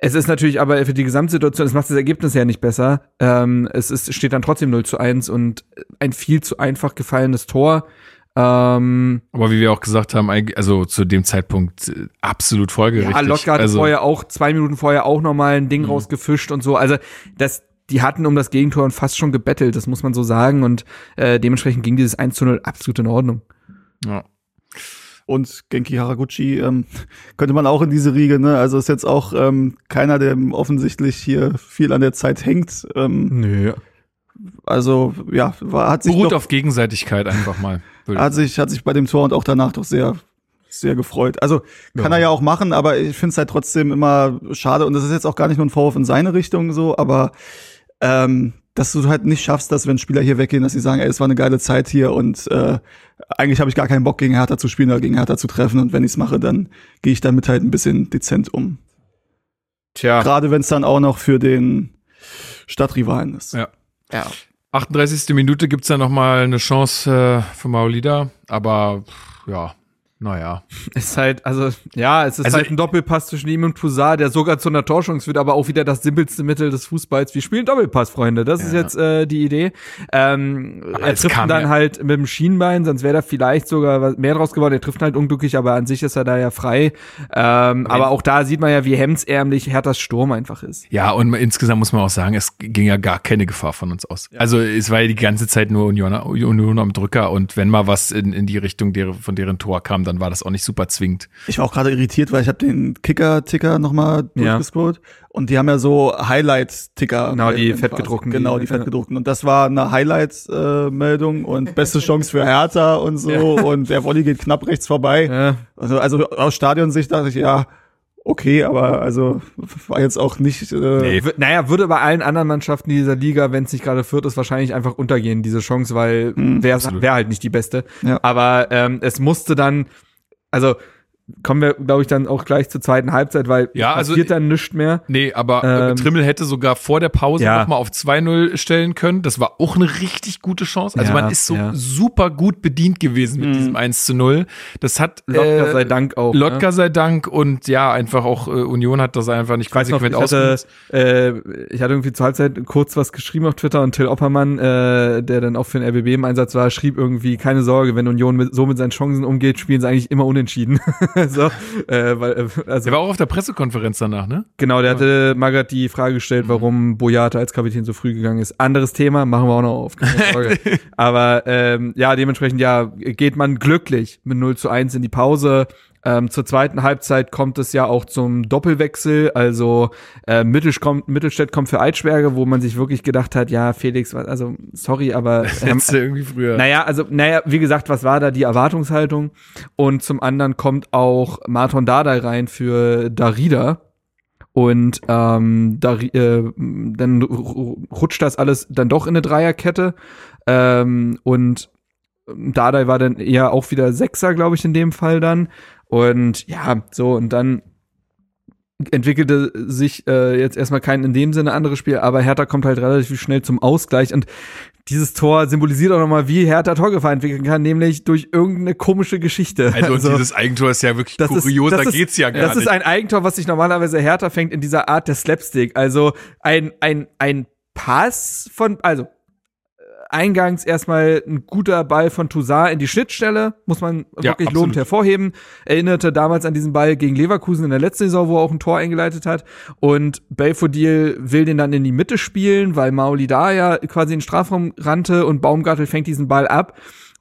Es ist natürlich aber für die Gesamtsituation, es macht das Ergebnis ja nicht besser. Ähm, es ist, steht dann trotzdem 0 zu 1 und ein viel zu einfach gefallenes Tor. Ähm, Aber wie wir auch gesagt haben, also zu dem Zeitpunkt äh, absolut folgerichtig. Ja, Lotka hat also, vorher auch, zwei Minuten vorher auch nochmal ein Ding Mhm. rausgefischt und so. Also das, die hatten um das Gegentor und fast schon gebettelt, das muss man so sagen. Und äh, dementsprechend ging dieses 1 zu 0 absolut in Ordnung. ja. Und Genki Haraguchi ähm, könnte man auch in diese Riege, ne? Also ist jetzt auch ähm, keiner, der offensichtlich hier viel an der Zeit hängt. Ähm, Nö. also ja, war, hat sich Beruht doch, auf Gegenseitigkeit einfach mal. hat sich hat sich bei dem Tor und auch danach doch sehr sehr gefreut. Also kann Ja. er ja auch machen, aber ich finde es halt trotzdem immer schade und das ist jetzt auch gar nicht nur ein Vorwurf in seine Richtung so, aber ähm, dass du halt nicht schaffst, dass wenn Spieler hier weggehen, dass sie sagen, ey, es war eine geile Zeit hier und äh, eigentlich habe ich gar keinen Bock gegen Hertha zu spielen oder gegen Hertha zu treffen und wenn ich es mache, dann gehe ich damit halt ein bisschen dezent um. Tja. Gerade wenn es dann auch noch für den Stadtrivalen ist. Ja. Ja. 38. Minute gibt's dann noch mal eine Chance äh, für Maulida, aber pff, ja, naja. Ist halt, also, ja, es ist Also- halt ein Doppelpass zwischen ihm und Toussaint, der sogar zu einer Torschance wird, aber auch wieder das simpelste Mittel des Fußballs. Wir spielen Doppelpass, Freunde. Das ist Ja. jetzt äh, die Idee. Ähm, Aber er trifft dann ja- halt mit dem Schienbein, sonst wäre da vielleicht sogar mehr draus geworden. Er trifft halt unglücklich, aber an sich ist er da ja frei. Ähm, aber auch da sieht man ja, wie hemdsärmlich Herthas Sturm einfach ist. Ja, und insgesamt muss man auch sagen, es ging ja gar keine Gefahr von uns aus. Also es war ja die ganze Zeit nur Union, Union am Drücker und wenn mal was in, in die Richtung der, von deren Tor kam, dann war das auch nicht super zwingend. Ich war auch gerade irritiert, weil ich habe den Kicker-Ticker nochmal Ja. durchgescrollt und die haben ja so Highlight-Ticker. Genau, die fettgedruckten, Genau, die- die fettgedruckten. Und das war eine Highlight-Meldung und beste Chance für Hertha und so und der Volley geht knapp rechts vorbei. Ja. Also, also aus Stadionsicht dachte ich, ja, okay, aber also war jetzt auch nicht. Äh, Nee. Naja, würde bei allen anderen Mannschaften dieser Liga, wenn es nicht gerade führt, ist, wahrscheinlich einfach untergehen, diese Chance, weil wäre absolut. wär halt nicht die beste. Ja. Aber ähm, es musste dann, also kommen wir, glaube ich, dann auch gleich zur zweiten Halbzeit, weil Ja, also- passiert dann nichts mehr. Nee, aber äh, Ähm, Trimmel hätte sogar vor der Pause ja. noch mal auf 2-0 stellen können. Das war auch eine richtig gute Chance. Also Ja, man ist so ja. super gut bedient gewesen mit diesem 1 zu 0. Das hat Lotka äh, sei Dank auch. Lotka sei Dank und ja, einfach auch äh, Union hat das einfach nicht Ich weiß noch, konsequent ich hatte, äh, ich hatte irgendwie zur Halbzeit kurz was geschrieben auf Twitter und Till Oppermann, äh, der dann auch für den RBB im Einsatz war, schrieb irgendwie, keine Sorge, wenn Union mit, so mit seinen Chancen umgeht, spielen sie eigentlich immer unentschieden. so, äh, weil, äh, also, Der war auch auf der Pressekonferenz danach, ne? genau, der hatte Magath die Frage gestellt, Mhm. warum Boyata als Kapitän so früh gegangen ist. Anderes Thema, machen wir auch noch auf. Aber ähm, ja, dementsprechend ja, geht man glücklich mit 0 zu 1 in die Pause. Ähm, zur zweiten Halbzeit kommt es ja auch zum Doppelwechsel. Also äh, Mittelsch kommt, Mittelstädt kommt für Eitschberge, wo man sich wirklich gedacht hat, ja, Felix, also sorry, aber ähm, Hättest irgendwie früher. naja, also, naja, wie gesagt, was war da die Erwartungshaltung? Und zum anderen kommt auch Marton Dardai rein für Darida. Und ähm, Dari äh, dann ru- rutscht das alles dann doch in eine Dreierkette. Ähm, und Dardai war dann eher auch wieder Sechser, glaube ich, in dem Fall dann. Und ja, so, und dann entwickelte sich äh, jetzt erstmal kein in dem Sinne anderes Spiel, aber Hertha kommt halt relativ schnell zum Ausgleich und dieses Tor symbolisiert auch nochmal, wie Hertha Torgefahr entwickeln kann, nämlich durch irgendeine komische Geschichte. Also, und dieses Eigentor ist ja wirklich das ist- kurios, das da ist- geht's ja gar Das nicht. ist ein Eigentor, was sich normalerweise Hertha fängt in dieser Art der Slapstick. Also ein, ein, ein Pass von, also eingangs erstmal ein guter Ball von Toussaint in die Schnittstelle, muss man Ja, wirklich absolut. lobend hervorheben. Erinnerte damals an diesen Ball gegen Leverkusen in der letzten Saison, wo er auch ein Tor eingeleitet hat. Und Belfodil will den dann in die Mitte spielen, weil Mauli da ja quasi in den Strafraum rannte und Baumgartel fängt diesen Ball ab.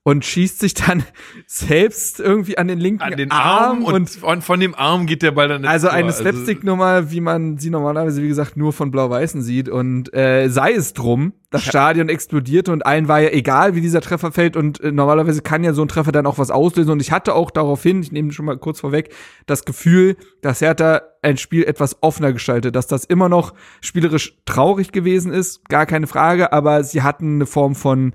Und schießt sich dann selbst irgendwie an den linken an den Arm und, und von, von dem Arm geht der Ball dann ins also Tor. eine Slapstick-Nummer, wie man sie normalerweise, wie gesagt, nur von Blau-Weißen sieht. Und äh, sei es drum, das Stadion explodierte und allen war ja egal, wie dieser Treffer fällt. Und äh, normalerweise kann ja so ein Treffer dann auch was auslösen. Und ich hatte auch daraufhin, ich nehme schon mal kurz vorweg, das Gefühl, dass Hertha ein Spiel etwas offener gestaltet, dass das immer noch spielerisch traurig gewesen ist, gar keine Frage, aber sie hatten eine Form von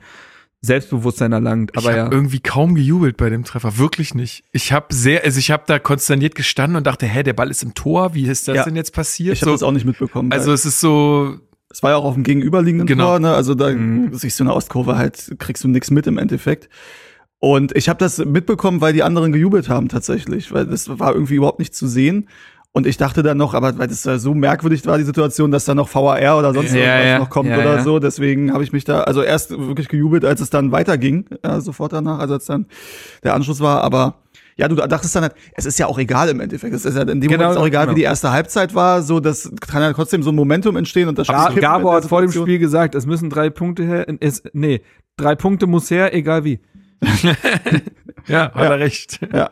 Selbstbewusstsein erlangt. Aber ich ja. habe irgendwie kaum gejubelt bei dem Treffer, wirklich nicht. Ich habe sehr, also ich habe da konsterniert gestanden und dachte, hä, der Ball ist im Tor, wie ist das Ja. denn jetzt passiert? Ich habe So, das auch nicht mitbekommen. also es ist so, es war ja auch auf dem gegenüberliegenden Genau. Tor, ne? Also da Mhm. siehst du eine Ostkurve halt, kriegst du nichts mit im Endeffekt. Und ich habe das mitbekommen, weil die anderen gejubelt haben tatsächlich, weil das war irgendwie überhaupt nicht zu sehen. Und ich dachte dann noch, aber weil das so merkwürdig war, die Situation, dass da noch VAR oder sonst Ja, irgendwas ja, noch kommt ja, oder ja. so. Deswegen habe ich mich da, also erst wirklich gejubelt, als es dann weiterging, äh, sofort danach, also als dann der Anschluss war. Aber ja, du dachtest dann halt, es ist ja auch egal im Endeffekt. Es ist ja in dem Genau, Moment auch egal, genau. wie die erste Halbzeit war. So, das kann ja trotzdem so ein Momentum entstehen und das Spiel Gabor hat vor dem. Spiel gesagt, es müssen drei Punkte her. Es, nee, drei Punkte muss her, egal wie. ja, hat er recht. Ja.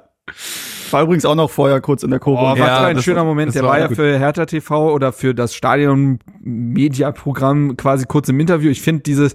War übrigens auch noch vorher kurz in der Kurve. Oh, was Ja, für ein schöner war- Moment. Der war war ja gut. für Hertha TV oder für das Stadion-Media-Programm quasi kurz im Interview. Ich finde dieses,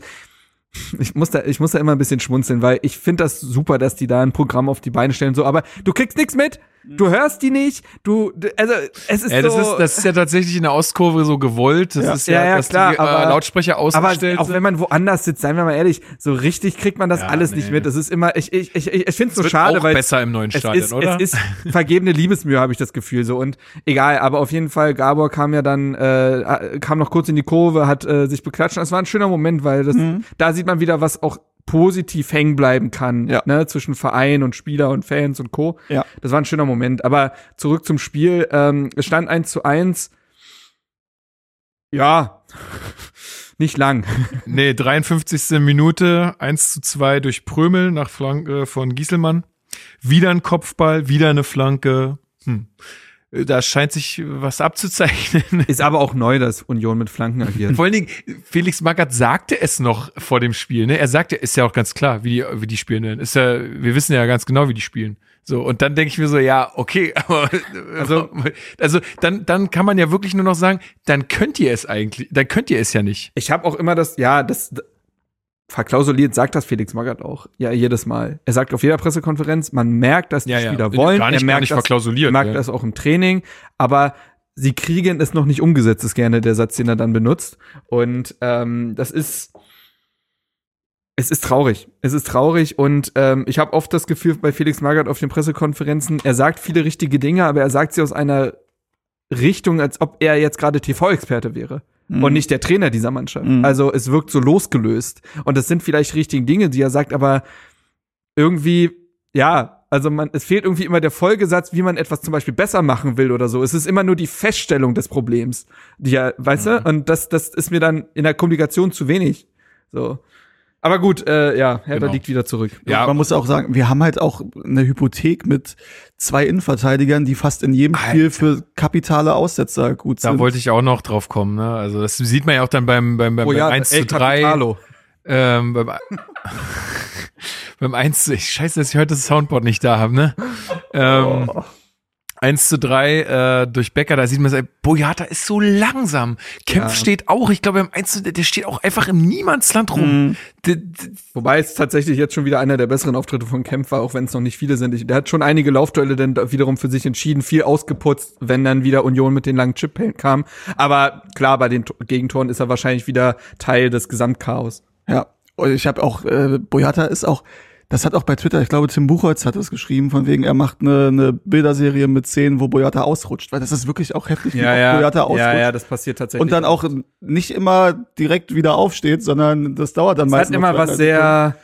ich muss da, ich muss da immer ein bisschen schmunzeln, weil ich finde das super, dass die da ein Programm auf die Beine stellen, so, aber du kriegst nichts mit, du hörst die nicht, du, also, es ist Ja, das, so. ist, das ist ja tatsächlich in der Ostkurve so gewollt. Das Ja. ist ja, Ja, ja, dass klar, die äh, aber- Lautsprecher aber ausgestellt auch sind. wenn man woanders sitzt, seien wir mal ehrlich, so richtig kriegt man das alles nee. nicht mit. Das ist immer, ich, ich, ich, ich finde es so schade, weil besser im neuen es Stadion, ist, oder? Es ist vergebene Liebesmühe, habe ich das Gefühl so und egal, aber auf jeden Fall Gabor kam ja dann äh, kam noch kurz in die Kurve, hat äh, sich beklatscht. Das war ein schöner Moment, weil das da sieht man wieder, was auch positiv hängen bleiben kann, Ja. ne, zwischen Verein und Spieler und Fans und Co. Ja. Das war ein schöner Moment. Aber zurück zum Spiel. Ähm, es stand 1 zu 1. Ja, nicht lang. Nee, 53. Minute, 1 zu 2 durch Prömel nach Flanke von Gieselmann. Wieder ein Kopfball, wieder eine Flanke. Hm. Da scheint sich was abzuzeichnen. Ist aber auch neu, dass Union mit Flanken agiert. Vor allen Dingen, Felix Magath sagte es noch vor dem Spiel, ne? Er sagte, ist ja auch ganz klar, wie die, wie die spielen werden. Ist ja, wir wissen ja ganz genau, wie die spielen. So, und dann denke ich mir so, ja, okay, aber also, also dann, dann kann man ja wirklich nur noch sagen, dann könnt ihr es eigentlich, dann könnt ihr es ja nicht. Ich habe auch immer das, ja, das verklausuliert sagt das Felix Magath auch. Ja, jedes Mal. Er sagt auf jeder Pressekonferenz, man merkt, dass die Ja, ja. Spieler wollen. Gar nicht- er merkt nicht das, verklausuliert, Er merkt ja. das auch im Training, aber sie kriegen es noch nicht umgesetzt, ist gerne der Satz, den er dann benutzt. Und ähm, das ist es ist traurig. Es ist traurig und ähm, ich habe oft das Gefühl bei Felix Magath auf den Pressekonferenzen, er sagt viele richtige Dinge, aber er sagt sie aus einer Richtung, als ob er jetzt gerade TV-Experte wäre und nicht der Trainer dieser Mannschaft. Mhm. Also es wirkt so losgelöst. Und das sind vielleicht richtigen Dinge, die er sagt, aber irgendwie, ja, also man, es fehlt irgendwie immer der Folgesatz, wie man etwas zum Beispiel besser machen will oder so. Es ist immer nur die Feststellung des Problems, die ja, weißt du? Und das, das ist mir dann in der Kommunikation zu wenig. So. Aber gut, äh, ja, Hertha Genau. liegt wieder zurück. Ja. Man muss auch sagen, wir haben halt auch eine Hypothek mit zwei Innenverteidigern, die fast in jedem Spiel für kapitale Aussetzer gut Da sind. wollte ich auch noch drauf kommen, ne? Also das sieht man ja auch dann beim, beim, beim, Oh ja, beim 1 El zu 3. Capitalo. Ähm, beim, beim 1 zu, ich scheiße, dass ich heute das Soundboard nicht da habe, ne? Ähm, 1 zu 3 äh, durch Becker, da sieht man, Boyata ist so langsam. Kempf Ja. steht auch, ich glaube, beim 1 zu, der steht auch einfach im Niemandsland rum. D- d- Wobei es tatsächlich jetzt schon wieder einer der besseren Auftritte von Kempf war, auch wenn es noch nicht viele sind. Ich, der hat schon einige Laufduelle dann wiederum für sich entschieden, viel ausgeputzt, wenn dann wieder Union mit den langen Chip kam. Aber klar, bei den T- Gegentoren ist er wahrscheinlich wieder Teil des Gesamtchaos. Ja, ich habe auch, äh, Boyata ist auch, Das hat auch bei Twitter, ich glaube, Tim Buchholz hat das geschrieben, von wegen, er macht eine, eine Bilderserie mit Szenen, wo Boyata ausrutscht, weil das ist wirklich auch heftig, wie Ja, ja, Boyata ausrutscht. ja, ja, das passiert tatsächlich. und dann auch nicht immer direkt wieder aufsteht, sondern das dauert dann Es hat meistens. immer was sehr.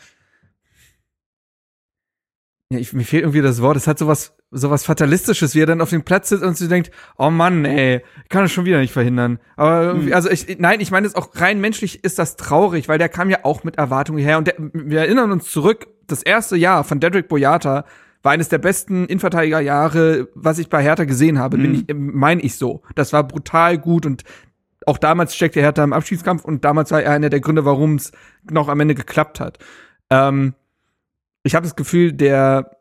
Ja, ich, mir fehlt irgendwie das Wort. Es hat sowas, sowas Fatalistisches, wie er dann auf dem Platz sitzt und sich denkt, oh Mann, ey, ich kann das schon wieder nicht verhindern. Aber irgendwie, Hm. also ich, nein, ich meine es auch rein menschlich ist das traurig, weil der kam ja auch mit Erwartungen her und der, wir erinnern uns zurück, das erste Jahr von Dedrick Boyata war eines der besten Innenverteidigerjahre, was ich bei Hertha gesehen habe, bin Mhm. ich, meine ich so. Das war brutal gut und auch damals steckte Hertha im Abschiedskampf und damals war er einer der Gründe, warum es noch am Ende geklappt hat. Ähm, ich habe das Gefühl, der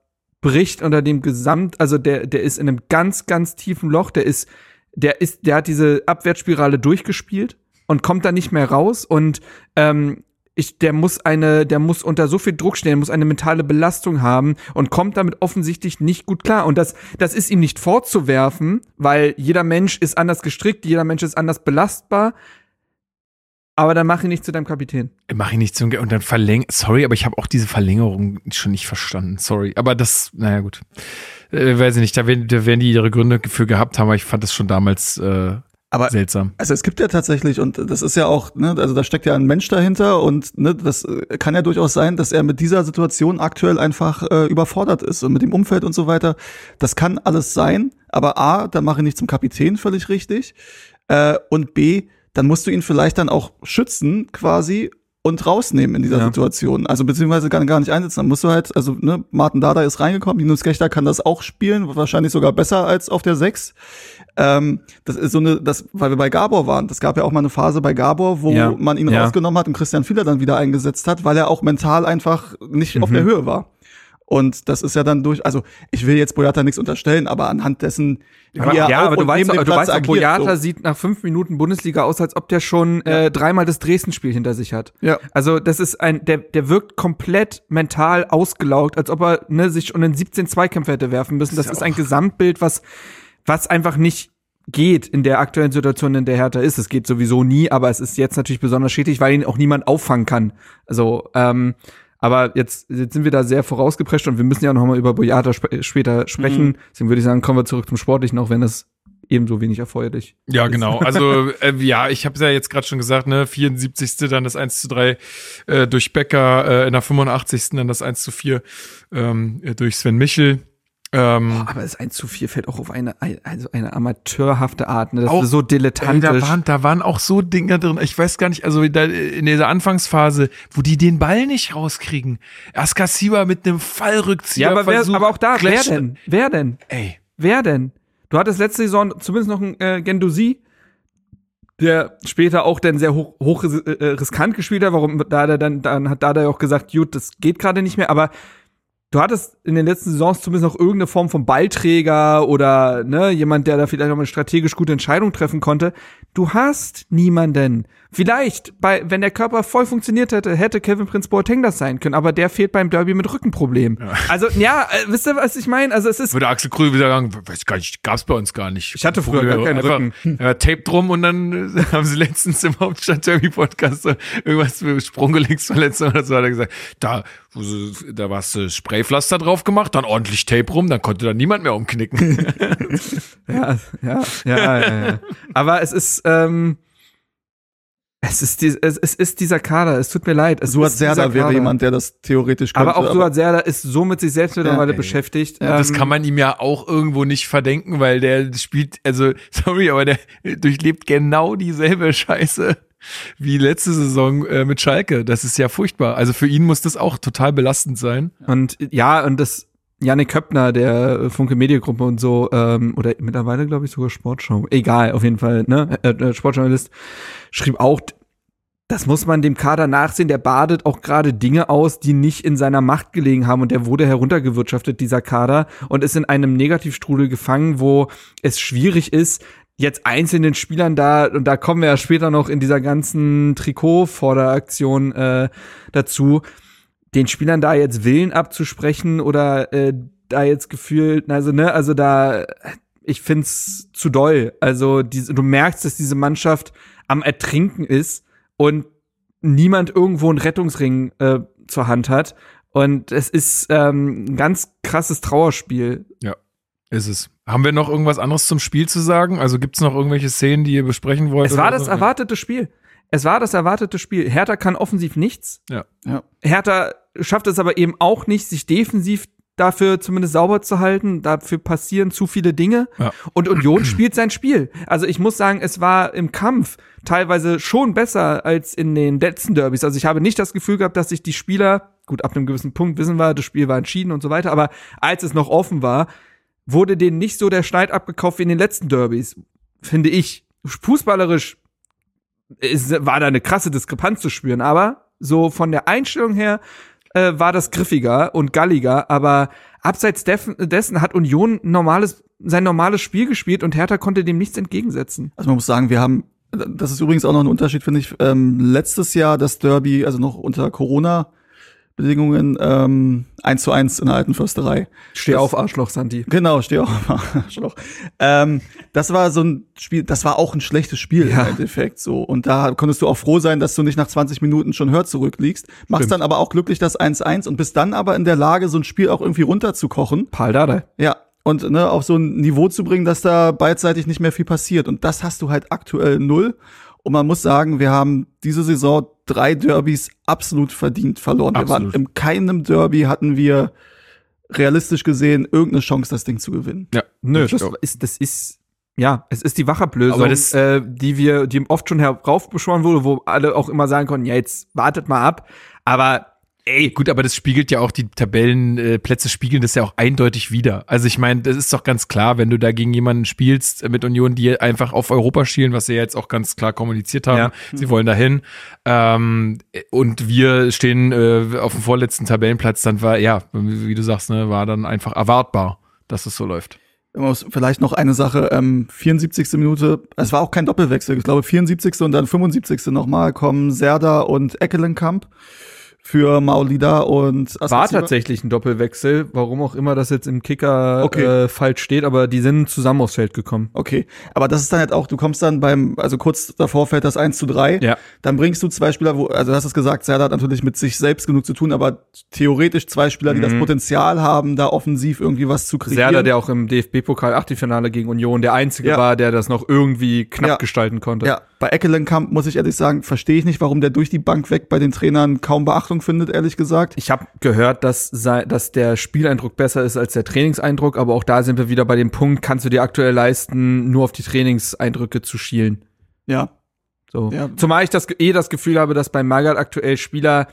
bricht unter dem Gesamt, also der, der ist in einem ganz, ganz tiefen Loch, der ist, der ist, der hat diese Abwärtsspirale durchgespielt und kommt da nicht mehr raus und ähm, ich, der muss eine, der muss unter so viel Druck stehen, muss eine mentale Belastung haben und kommt damit offensichtlich nicht gut klar. Und das, das ist ihm nicht vorzuwerfen, weil jeder Mensch ist anders gestrickt, jeder Mensch ist anders belastbar. Aber dann mach ihn nicht zu deinem Kapitän. Mach ich nicht zum und dann verläng. Sorry, aber ich habe auch diese Verlängerung schon nicht verstanden. Sorry, aber das, naja gut, äh, weiß ich nicht. Da werden, da werden die ihre Gründe für gehabt haben. Aber ich fand das schon damals äh, Aber seltsam. Also es gibt ja tatsächlich, und das ist ja auch, ne, also da steckt ja ein Mensch dahinter und ne, das äh, kann ja durchaus sein, dass er mit dieser Situation aktuell einfach äh, überfordert ist und mit dem Umfeld und so weiter. Das kann alles sein, aber A, dann mache ich nicht zum Kapitän völlig richtig. Äh, und B, dann musst du ihn vielleicht dann auch schützen, quasi, und rausnehmen in dieser Ja. Situation. Also beziehungsweise gar, gar nicht einsetzen. Dann musst du halt, also ne, Martin Dada ist reingekommen, Linus Gechter kann das auch spielen, wahrscheinlich sogar besser als auf der 6. Ähm, das ist so eine, das, weil wir bei Gabor waren. Das gab ja auch mal eine Phase bei Gabor, wo Ja. man ihn Ja. rausgenommen hat und Christian Fieler dann wieder eingesetzt hat, weil er auch mental einfach nicht auf Mhm. der Höhe war. Und das ist ja dann durch, also ich will jetzt Boyata nichts unterstellen, aber anhand dessen, wie Aber, er ja, aber du weißt, du Platz weißt agiert, Boyata so. sieht nach fünf Minuten Bundesliga aus, als ob der schon äh, dreimal das Dresden-Spiel hinter sich hat. Ja. Also das ist ein, der, der wirkt komplett mental ausgelaugt, als ob er ne, sich schon in 17 Zweikämpfe hätte werfen müssen. Das ja ist ein Gesamtbild, was, was einfach nicht geht in der aktuellen Situation, in der Hertha ist. Es geht sowieso nie, aber es ist jetzt natürlich besonders schädlich, weil ihn auch niemand auffangen kann. Also, ähm, aber jetzt, jetzt sind wir da sehr vorausgeprescht und wir müssen ja noch mal über Boyata sp später sprechen. Mhm. Deswegen würde ich sagen, kommen wir zurück zum Sportlichen, auch wenn das ebenso wenig erfreulich Ja, genau. Also äh, ja, ich habe ja jetzt gerade schon gesagt, ne, 74. dann das 1 zu 3 äh, durch Becker, äh, in der 85. dann das 1 zu 4 ähm, äh, durch Sven Michel. Ähm, Aber das 1 zu 4 fällt auch auf eine, also eine amateurhafte Art. Ne? Das Auch- ist so Ey, dilettantisch. da, waren, da waren auch so Dinger drin. Ich weiß gar nicht, also da, in dieser Anfangsphase, wo die den Ball nicht rauskriegen. Erst Kassiba mit einem Fallrückzieher. ja, aber, wer, versucht, aber auch da, wer denn? Wer denn? Ey, Wer denn? Du hattest letzte Saison zumindest noch einen äh, Gendouzi, der später auch dann sehr hoch, hoch äh, riskant gespielt hat. Warum da dann dann hat da auch gesagt, gut, das geht gerade nicht mehr. Aber du hattest in den letzten Saisons zumindest noch irgendeine Form von Ballträger oder ne jemand, der da vielleicht noch eine strategisch gute Entscheidung treffen konnte. Du hast niemanden. Vielleicht, bei, wenn der Körper voll funktioniert hätte, hätte Kevin Prince Boateng das sein können, aber der fehlt beim Derby mit Rückenproblem. Also, ja, äh, wisst ihr, was ich meine? Also, es ist, würde Axel Krühl wieder sagen, weiß gar nicht, gab's bei uns gar nicht. Ich hatte früher gar keinen Einfach, Rücken. Ja, Tape drum und dann äh, haben sie letztens im Hauptstadt Derby Podcast irgendwas für Sprunggelenksverletzung oder so hat er gesagt, da, wo sie- da warst du Spraypflaster drauf gemacht, dann ordentlich Tape rum, dann konnte da niemand mehr umknicken. Ja, ja, ja, ja, ja. Aber es ist, ähm, es ist, die, es, es ist dieser Kader. Es tut mir leid. Es Suat Serdar wäre Kader. jemand, der das theoretisch könnte. Aber auch Suat Serdar ist so mit sich selbst mittlerweile ey. beschäftigt. das Ähm, kann man ihm ja auch irgendwo nicht verdenken, weil der spielt, also, sorry, aber der durchlebt genau dieselbe Scheiße wie letzte Saison äh, mit Schalke. Das ist ja furchtbar. Also für ihn muss das auch total belastend sein. Und ja, und das Janik Köppner, der Funke Mediengruppe und so, ähm, oder mittlerweile, glaube ich, sogar Sportschau. Egal, auf jeden Fall, ne? Äh, äh, Sportjournalist schrieb auch, das muss man dem Kader nachsehen, der badet auch gerade Dinge aus, die nicht in seiner Macht gelegen haben und der wurde heruntergewirtschaftet, dieser Kader, und ist in einem Negativstrudel gefangen, wo es schwierig ist, jetzt einzelnen Spielern da, und da kommen wir ja später noch in dieser ganzen Trikot-Vorderaktion äh, dazu, den Spielern da jetzt Willen abzusprechen oder äh, da jetzt gefühlt, also ne, also da, ich find's zu doll. Also diese, du merkst, dass diese Mannschaft am Ertrinken ist und niemand irgendwo einen Rettungsring äh, zur Hand hat. Und es ist ähm, ein ganz krasses Trauerspiel. Ist es. Haben wir noch irgendwas anderes zum Spiel zu sagen? Also gibt es noch irgendwelche Szenen, die ihr besprechen wollt? Es war das so? erwartete Spiel. Es war das erwartete Spiel. Hertha kann offensiv nichts. Ja. Ja. Hertha schafft es aber eben auch nicht, sich defensiv dafür zumindest sauber zu halten. Dafür passieren zu viele Dinge. Ja. Und Union spielt sein Spiel. Also ich muss sagen, es war im Kampf teilweise schon besser als in den letzten Derbys. Also ich habe nicht das Gefühl gehabt, dass sich die Spieler, gut, ab einem gewissen Punkt wissen wir, das Spiel war entschieden und so weiter, aber als es noch offen war, wurde denen nicht so der Schneid abgekauft wie in den letzten Derbys, finde ich. Fußballerisch ist, war da eine krasse Diskrepanz zu spüren, aber so von der Einstellung her äh, war das griffiger und galliger, aber abseits dessen hat Union normales, sein normales Spiel gespielt und Hertha konnte dem nichts entgegensetzen. Also man muss sagen, wir haben, das ist übrigens auch noch ein Unterschied, finde ich, ähm, letztes Jahr das Derby, also noch unter Corona-Bedingungen, ähm, 1 zu 1 in der alten Försterei. Steh Das- auf, Arschloch, Santi. Genau, steh auf. Arschloch. ähm, das war so ein Spiel, das war auch ein schlechtes Spiel Ja. im Endeffekt so. Und da konntest du auch froh sein, dass du nicht nach 20 Minuten schon hört zurückliegst. Machst Stimmt. dann aber auch glücklich das 1-1 und bist dann aber in der Lage, so ein Spiel auch irgendwie runterzukochen. Paul Dardai. Ja. Und ne, auf so ein Niveau zu bringen, dass da beidseitig nicht mehr viel passiert. Und das hast du halt aktuell null. Und man muss sagen, wir haben diese Saison drei Derbys absolut verdient verloren. Wir Absolut. waren in keinem Derby hatten wir realistisch gesehen irgendeine Chance, das Ding zu gewinnen. Ja. Nö, das ist, das ist, ja, es ist die Wachablösung, Aber das- äh, die wir, die oft schon heraufbeschworen wurde, wo alle auch immer sagen konnten, ja, jetzt wartet mal ab. Aber ey, Gut, aber das spiegelt ja auch, die Tabellenplätze äh, spiegeln das ja auch eindeutig wieder. Also ich meine, das ist doch ganz klar, wenn du da gegen jemanden spielst äh, mit Union, die einfach auf Europa schielen, was sie ja jetzt auch ganz klar kommuniziert haben, Ja. sie wollen dahin. Ähm, und wir stehen äh, auf dem vorletzten Tabellenplatz, dann war, ja, wie du sagst, ne, war dann einfach erwartbar, dass es so läuft. Vielleicht noch eine Sache, ähm, 74. Minute, es war auch kein Doppelwechsel, ich glaube 74. und dann 75. nochmal kommen Serda und Eckelenkamp für Maulida und war Askasiba. tatsächlich ein Doppelwechsel, warum auch immer das jetzt im Kicker Okay. äh, falsch steht, aber die sind zusammen aufs Feld gekommen. Okay, aber das ist dann halt auch, du kommst dann beim, also kurz davor fällt das 1 zu 3. Ja. Dann bringst du zwei Spieler, wo, also du hast es gesagt, Serda hat natürlich mit sich selbst genug zu tun, aber theoretisch zwei Spieler, die das Potenzial haben, da offensiv irgendwie was zu kreieren. Serda, der auch im DFB-Pokal Achtelfinale gegen Union der einzige Ja. war, der das noch irgendwie knapp Ja. gestalten konnte. Ja, bei Eckelenkamp muss ich ehrlich sagen, verstehe ich nicht, warum der durch die Bank weg bei den Trainern kaum Beachtung findet, ehrlich gesagt. Ich habe gehört, dass, sei, dass der Spieleindruck besser ist als der Trainingseindruck, aber auch da sind wir wieder bei dem Punkt, kannst du dir aktuell leisten, nur auf die Trainingseindrücke zu schielen. Ja, So. Ja. Zumal ich das eh das Gefühl habe, dass bei Magath aktuell Spieler,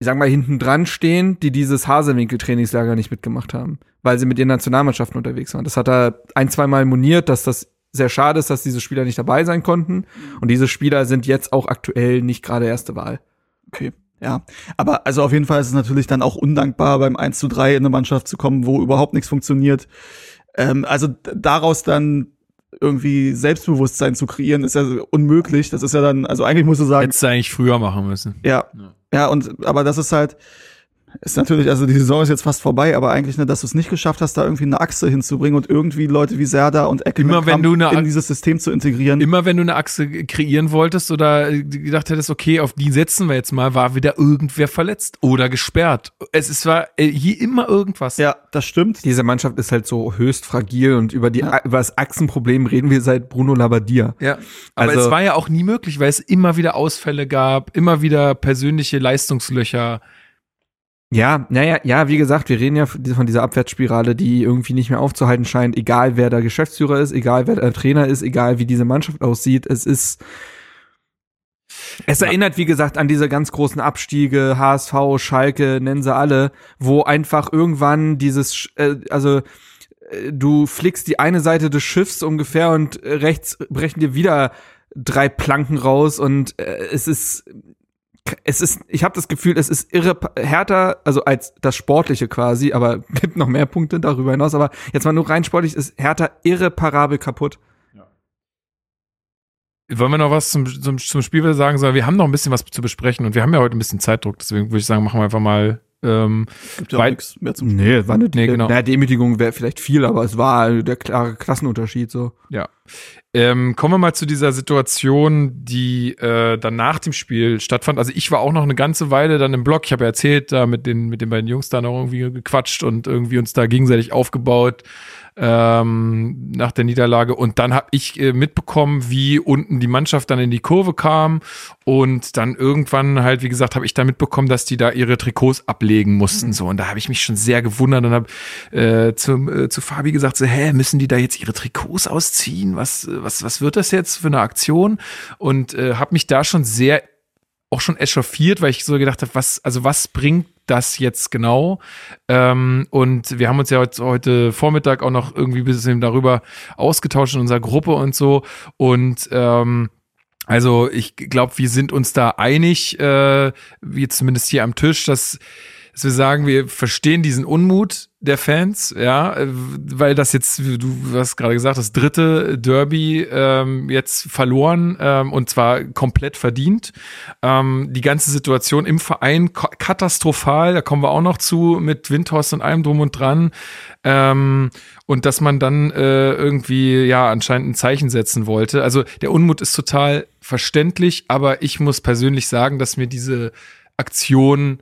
ich sag mal, hinten dran stehen, die dieses Hasewinkel-Trainingslager nicht mitgemacht haben, weil sie mit ihren Nationalmannschaften unterwegs waren. Das hat er ein, zweimal moniert, dass das sehr schade ist, dass diese Spieler nicht dabei sein konnten. Und diese Spieler sind jetzt auch aktuell nicht gerade erste Wahl. okay. Ja, aber also auf jeden Fall ist es natürlich dann auch undankbar, beim 1 zu 3 in eine Mannschaft zu kommen, wo überhaupt nichts funktioniert. Ähm, also daraus dann irgendwie Selbstbewusstsein zu kreieren, ist ja unmöglich. Das ist ja dann, also eigentlich musst du sagen, Hättest du eigentlich früher machen müssen. Ja. Ja, und aber das ist halt, ist natürlich, also die Saison ist jetzt fast vorbei, aber eigentlich, ne, dass du es nicht geschafft hast, da irgendwie eine Achse hinzubringen und irgendwie Leute wie Serda und eine in dieses System zu integrieren. Immer wenn du eine Achse kreieren wolltest oder gedacht hättest, okay, auf die setzen wir jetzt mal, war wieder irgendwer verletzt oder gesperrt. Es ist war äh, hier immer irgendwas. ja, das stimmt. Diese Mannschaft ist halt so höchst fragil und über, die, über das Achsenproblem reden wir seit Bruno Labbadia. Ja, aber Also- es war ja auch nie möglich, weil es immer wieder Ausfälle gab, immer wieder persönliche Leistungslöcher. Ja, naja, ja, wie gesagt, wir reden ja von dieser Abwärtsspirale, die irgendwie nicht mehr aufzuhalten scheint, egal wer der Geschäftsführer ist, egal wer der Trainer ist, egal wie diese Mannschaft aussieht. Es ist. Es erinnert, wie gesagt, an diese ganz großen Abstiege, HSV, Schalke, nennen sie alle, wo einfach irgendwann dieses, äh, also äh, du flickst die eine Seite des Schiffs ungefähr und rechts brechen dir wieder drei Planken raus und äh, es ist es ist, ich habe das Gefühl, es ist irre härter, also als das Sportliche quasi, aber gibt noch mehr Punkte darüber hinaus. Aber jetzt mal nur rein sportlich ist härter irreparabel kaputt. Wollen wir noch was zum, zum, zum Spiel sagen? Sondern wir haben noch ein bisschen was zu besprechen und wir haben ja heute ein bisschen Zeitdruck, deswegen würde ich sagen, machen wir einfach mal. Ähm, Gibt ja nichts mehr zum Nee, war eine Nee, genau. Na, Demütigung wäre vielleicht viel, aber es war der klare Klassenunterschied so. ja. Ähm, kommen wir mal zu dieser Situation, die äh, dann nach dem Spiel stattfand. Also ich war auch noch eine ganze Weile dann im Blog. Ich habe ja erzählt, da mit den, mit den beiden Jungs da noch irgendwie gequatscht und irgendwie uns da gegenseitig aufgebaut ähm, nach der Niederlage. Und dann habe ich äh, mitbekommen, wie unten die Mannschaft dann in die Kurve kam. Und dann irgendwann halt, wie gesagt, habe ich da mitbekommen, dass die da ihre Trikots ablegen mussten. So, und da habe ich mich schon sehr gewundert und habe äh, zu, äh, zu Fabi gesagt: so, hä, müssen die da jetzt ihre Trikots ausziehen? Was, was, was wird das jetzt für eine Aktion? Und äh, habe mich da schon sehr auch schon echauffiert, weil ich so gedacht habe, was, also was bringt das jetzt genau? Ähm, und wir haben uns ja heute, heute Vormittag auch noch irgendwie ein bisschen darüber ausgetauscht in unserer Gruppe und so. Und ähm, also ich glaube, wir sind uns da einig, äh, wie zumindest hier am Tisch, dass dass wir sagen, wir verstehen diesen Unmut der Fans, ja, weil das jetzt, du hast gerade gesagt, das dritte Derby ähm, jetzt verloren ähm, und zwar komplett verdient. Ähm, die ganze Situation im Verein katastrophal, da kommen wir auch noch zu mit Windhorst und allem drum und dran. Ähm, und dass man dann äh, irgendwie ja anscheinend ein Zeichen setzen wollte. Also der Unmut ist total verständlich, aber ich muss persönlich sagen, dass mir diese Aktion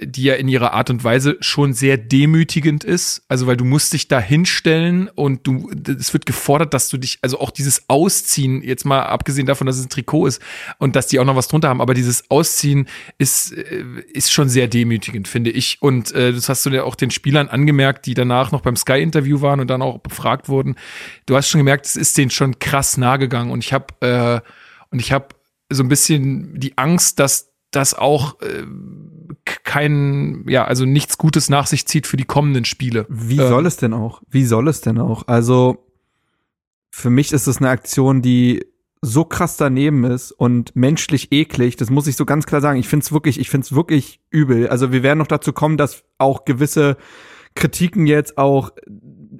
die ja in ihrer Art und Weise schon sehr demütigend ist. Also, weil du musst dich da hinstellen und du, es wird gefordert, dass du dich, also auch dieses Ausziehen, jetzt mal abgesehen davon, dass es ein Trikot ist und dass die auch noch was drunter haben, aber dieses Ausziehen ist, äh, ist schon sehr demütigend, finde ich. Und äh, das hast du ja auch den Spielern angemerkt, die danach noch beim Sky-Interview waren und dann auch befragt wurden. Du hast schon gemerkt, es ist denen schon krass nahe gegangen und ich habe äh, und ich habe so ein bisschen die Angst, dass das auch äh, kein, ja, also nichts Gutes nach sich zieht für die kommenden Spiele. Wie ähm, soll es denn auch? Wie soll es denn auch? Also für mich ist es eine Aktion, die so krass daneben ist und menschlich eklig, das muss ich so ganz klar sagen. Ich finde es wirklich, ich finde es wirklich übel. Also wir werden noch dazu kommen, dass auch gewisse Kritiken jetzt auch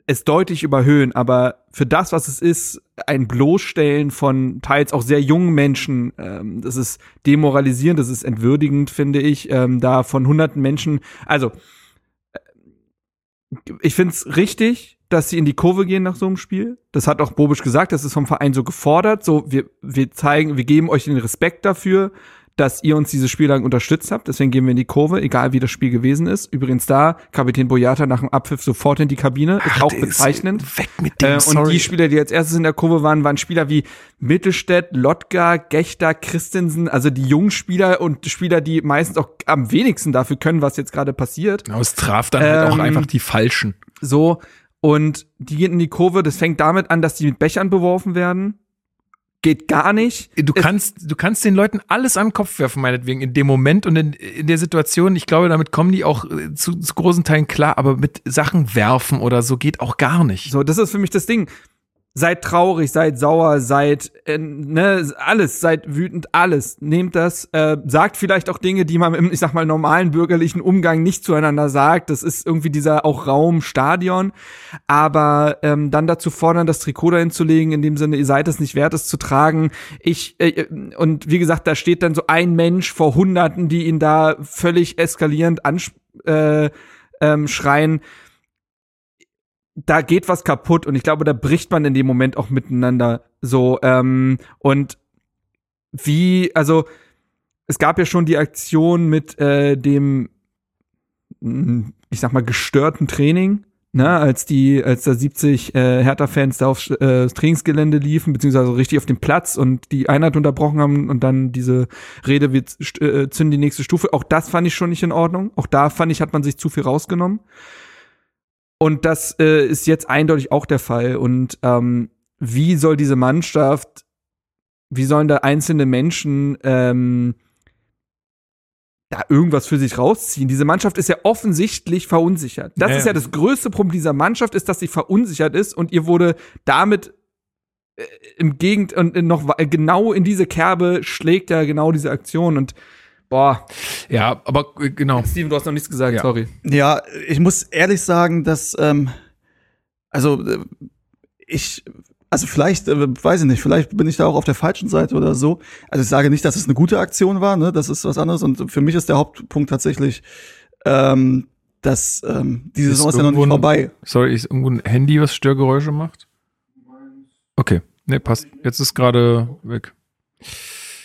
es deutlich überhöhen, aber für das, was es ist, ein Bloßstellen von teils auch sehr jungen Menschen, ähm, das ist demoralisierend, das ist entwürdigend, finde ich, ähm, da von hunderten Menschen. Also, äh, ich finde es richtig, dass sie in die Kurve gehen nach so einem Spiel. Das hat auch Bobisch gesagt, das ist vom Verein so gefordert. So, wir, wir zeigen, wir geben euch den Respekt dafür dass ihr uns dieses Spiel lang unterstützt habt. Deswegen gehen wir in die Kurve, egal wie das Spiel gewesen ist. Übrigens da, Kapitän Boyata nach dem Abpfiff sofort in die Kabine. Ach, ist auch bezeichnend. Ist weg mit dem, äh, Und die Spieler, die als erstes in der Kurve waren, waren Spieler wie Mittelstädt, Lotka, Gechter, Christensen, also die jungen Spieler und Spieler, die meistens auch am wenigsten dafür können, was jetzt gerade passiert. Genau, es traf dann ähm, halt auch ähm, einfach die Falschen. So, und die gehen in die Kurve. Das fängt damit an, dass die mit Bechern beworfen werden geht gar nicht. Du kannst, du kannst den Leuten alles an den Kopf werfen, meinetwegen, in dem Moment und in, in der Situation. Ich glaube, damit kommen die auch äh, zu, zu großen Teilen klar, aber mit Sachen werfen oder so geht auch gar nicht. So, das ist für mich das Ding seid traurig, seid sauer, seid äh, ne, alles, seid wütend, alles. Nehmt das, äh, sagt vielleicht auch Dinge, die man im, ich sag mal, normalen bürgerlichen Umgang nicht zueinander sagt. Das ist irgendwie dieser auch Raum, Stadion. Aber ähm, dann dazu fordern, das Trikot dahin zu legen, in dem Sinne, ihr seid es nicht wert, es zu tragen. Ich, äh, und wie gesagt, da steht dann so ein Mensch vor Hunderten, die ihn da völlig eskalierend ansch äh, ähm, schreien da geht was kaputt und ich glaube, da bricht man in dem Moment auch miteinander so. Ähm, und wie, also es gab ja schon die Aktion mit äh, dem, ich sag mal, gestörten Training, ne, als die, als da 70 äh, Hertha-Fans da aufs äh, Trainingsgelände liefen, beziehungsweise richtig auf dem Platz und die Einheit unterbrochen haben und dann diese Rede, wir äh, zünden die nächste Stufe. Auch das fand ich schon nicht in Ordnung. Auch da fand ich, hat man sich zu viel rausgenommen. Und das äh, ist jetzt eindeutig auch der Fall. Und ähm, wie soll diese Mannschaft, wie sollen da einzelne Menschen ähm, da irgendwas für sich rausziehen? Diese Mannschaft ist ja offensichtlich verunsichert. Das ja, ist ja das größte Problem dieser Mannschaft, ist, dass sie verunsichert ist und ihr wurde damit äh, im Gegend und noch genau in diese Kerbe schlägt ja genau diese Aktion und Boah. Ja, aber äh, genau. Steven, du hast noch nichts gesagt, ja. sorry. Ja, ich muss ehrlich sagen, dass, ähm, also äh, ich, also vielleicht, äh, weiß ich nicht, vielleicht bin ich da auch auf der falschen Seite oder so. Also ich sage nicht, dass es eine gute Aktion war, ne? Das ist was anderes. Und für mich ist der Hauptpunkt tatsächlich, ähm, dass ähm, diese Saison ist ja noch nicht vorbei. Sorry, ist irgendwo ein Handy, was Störgeräusche macht? Okay. Ne, passt. Jetzt ist gerade weg.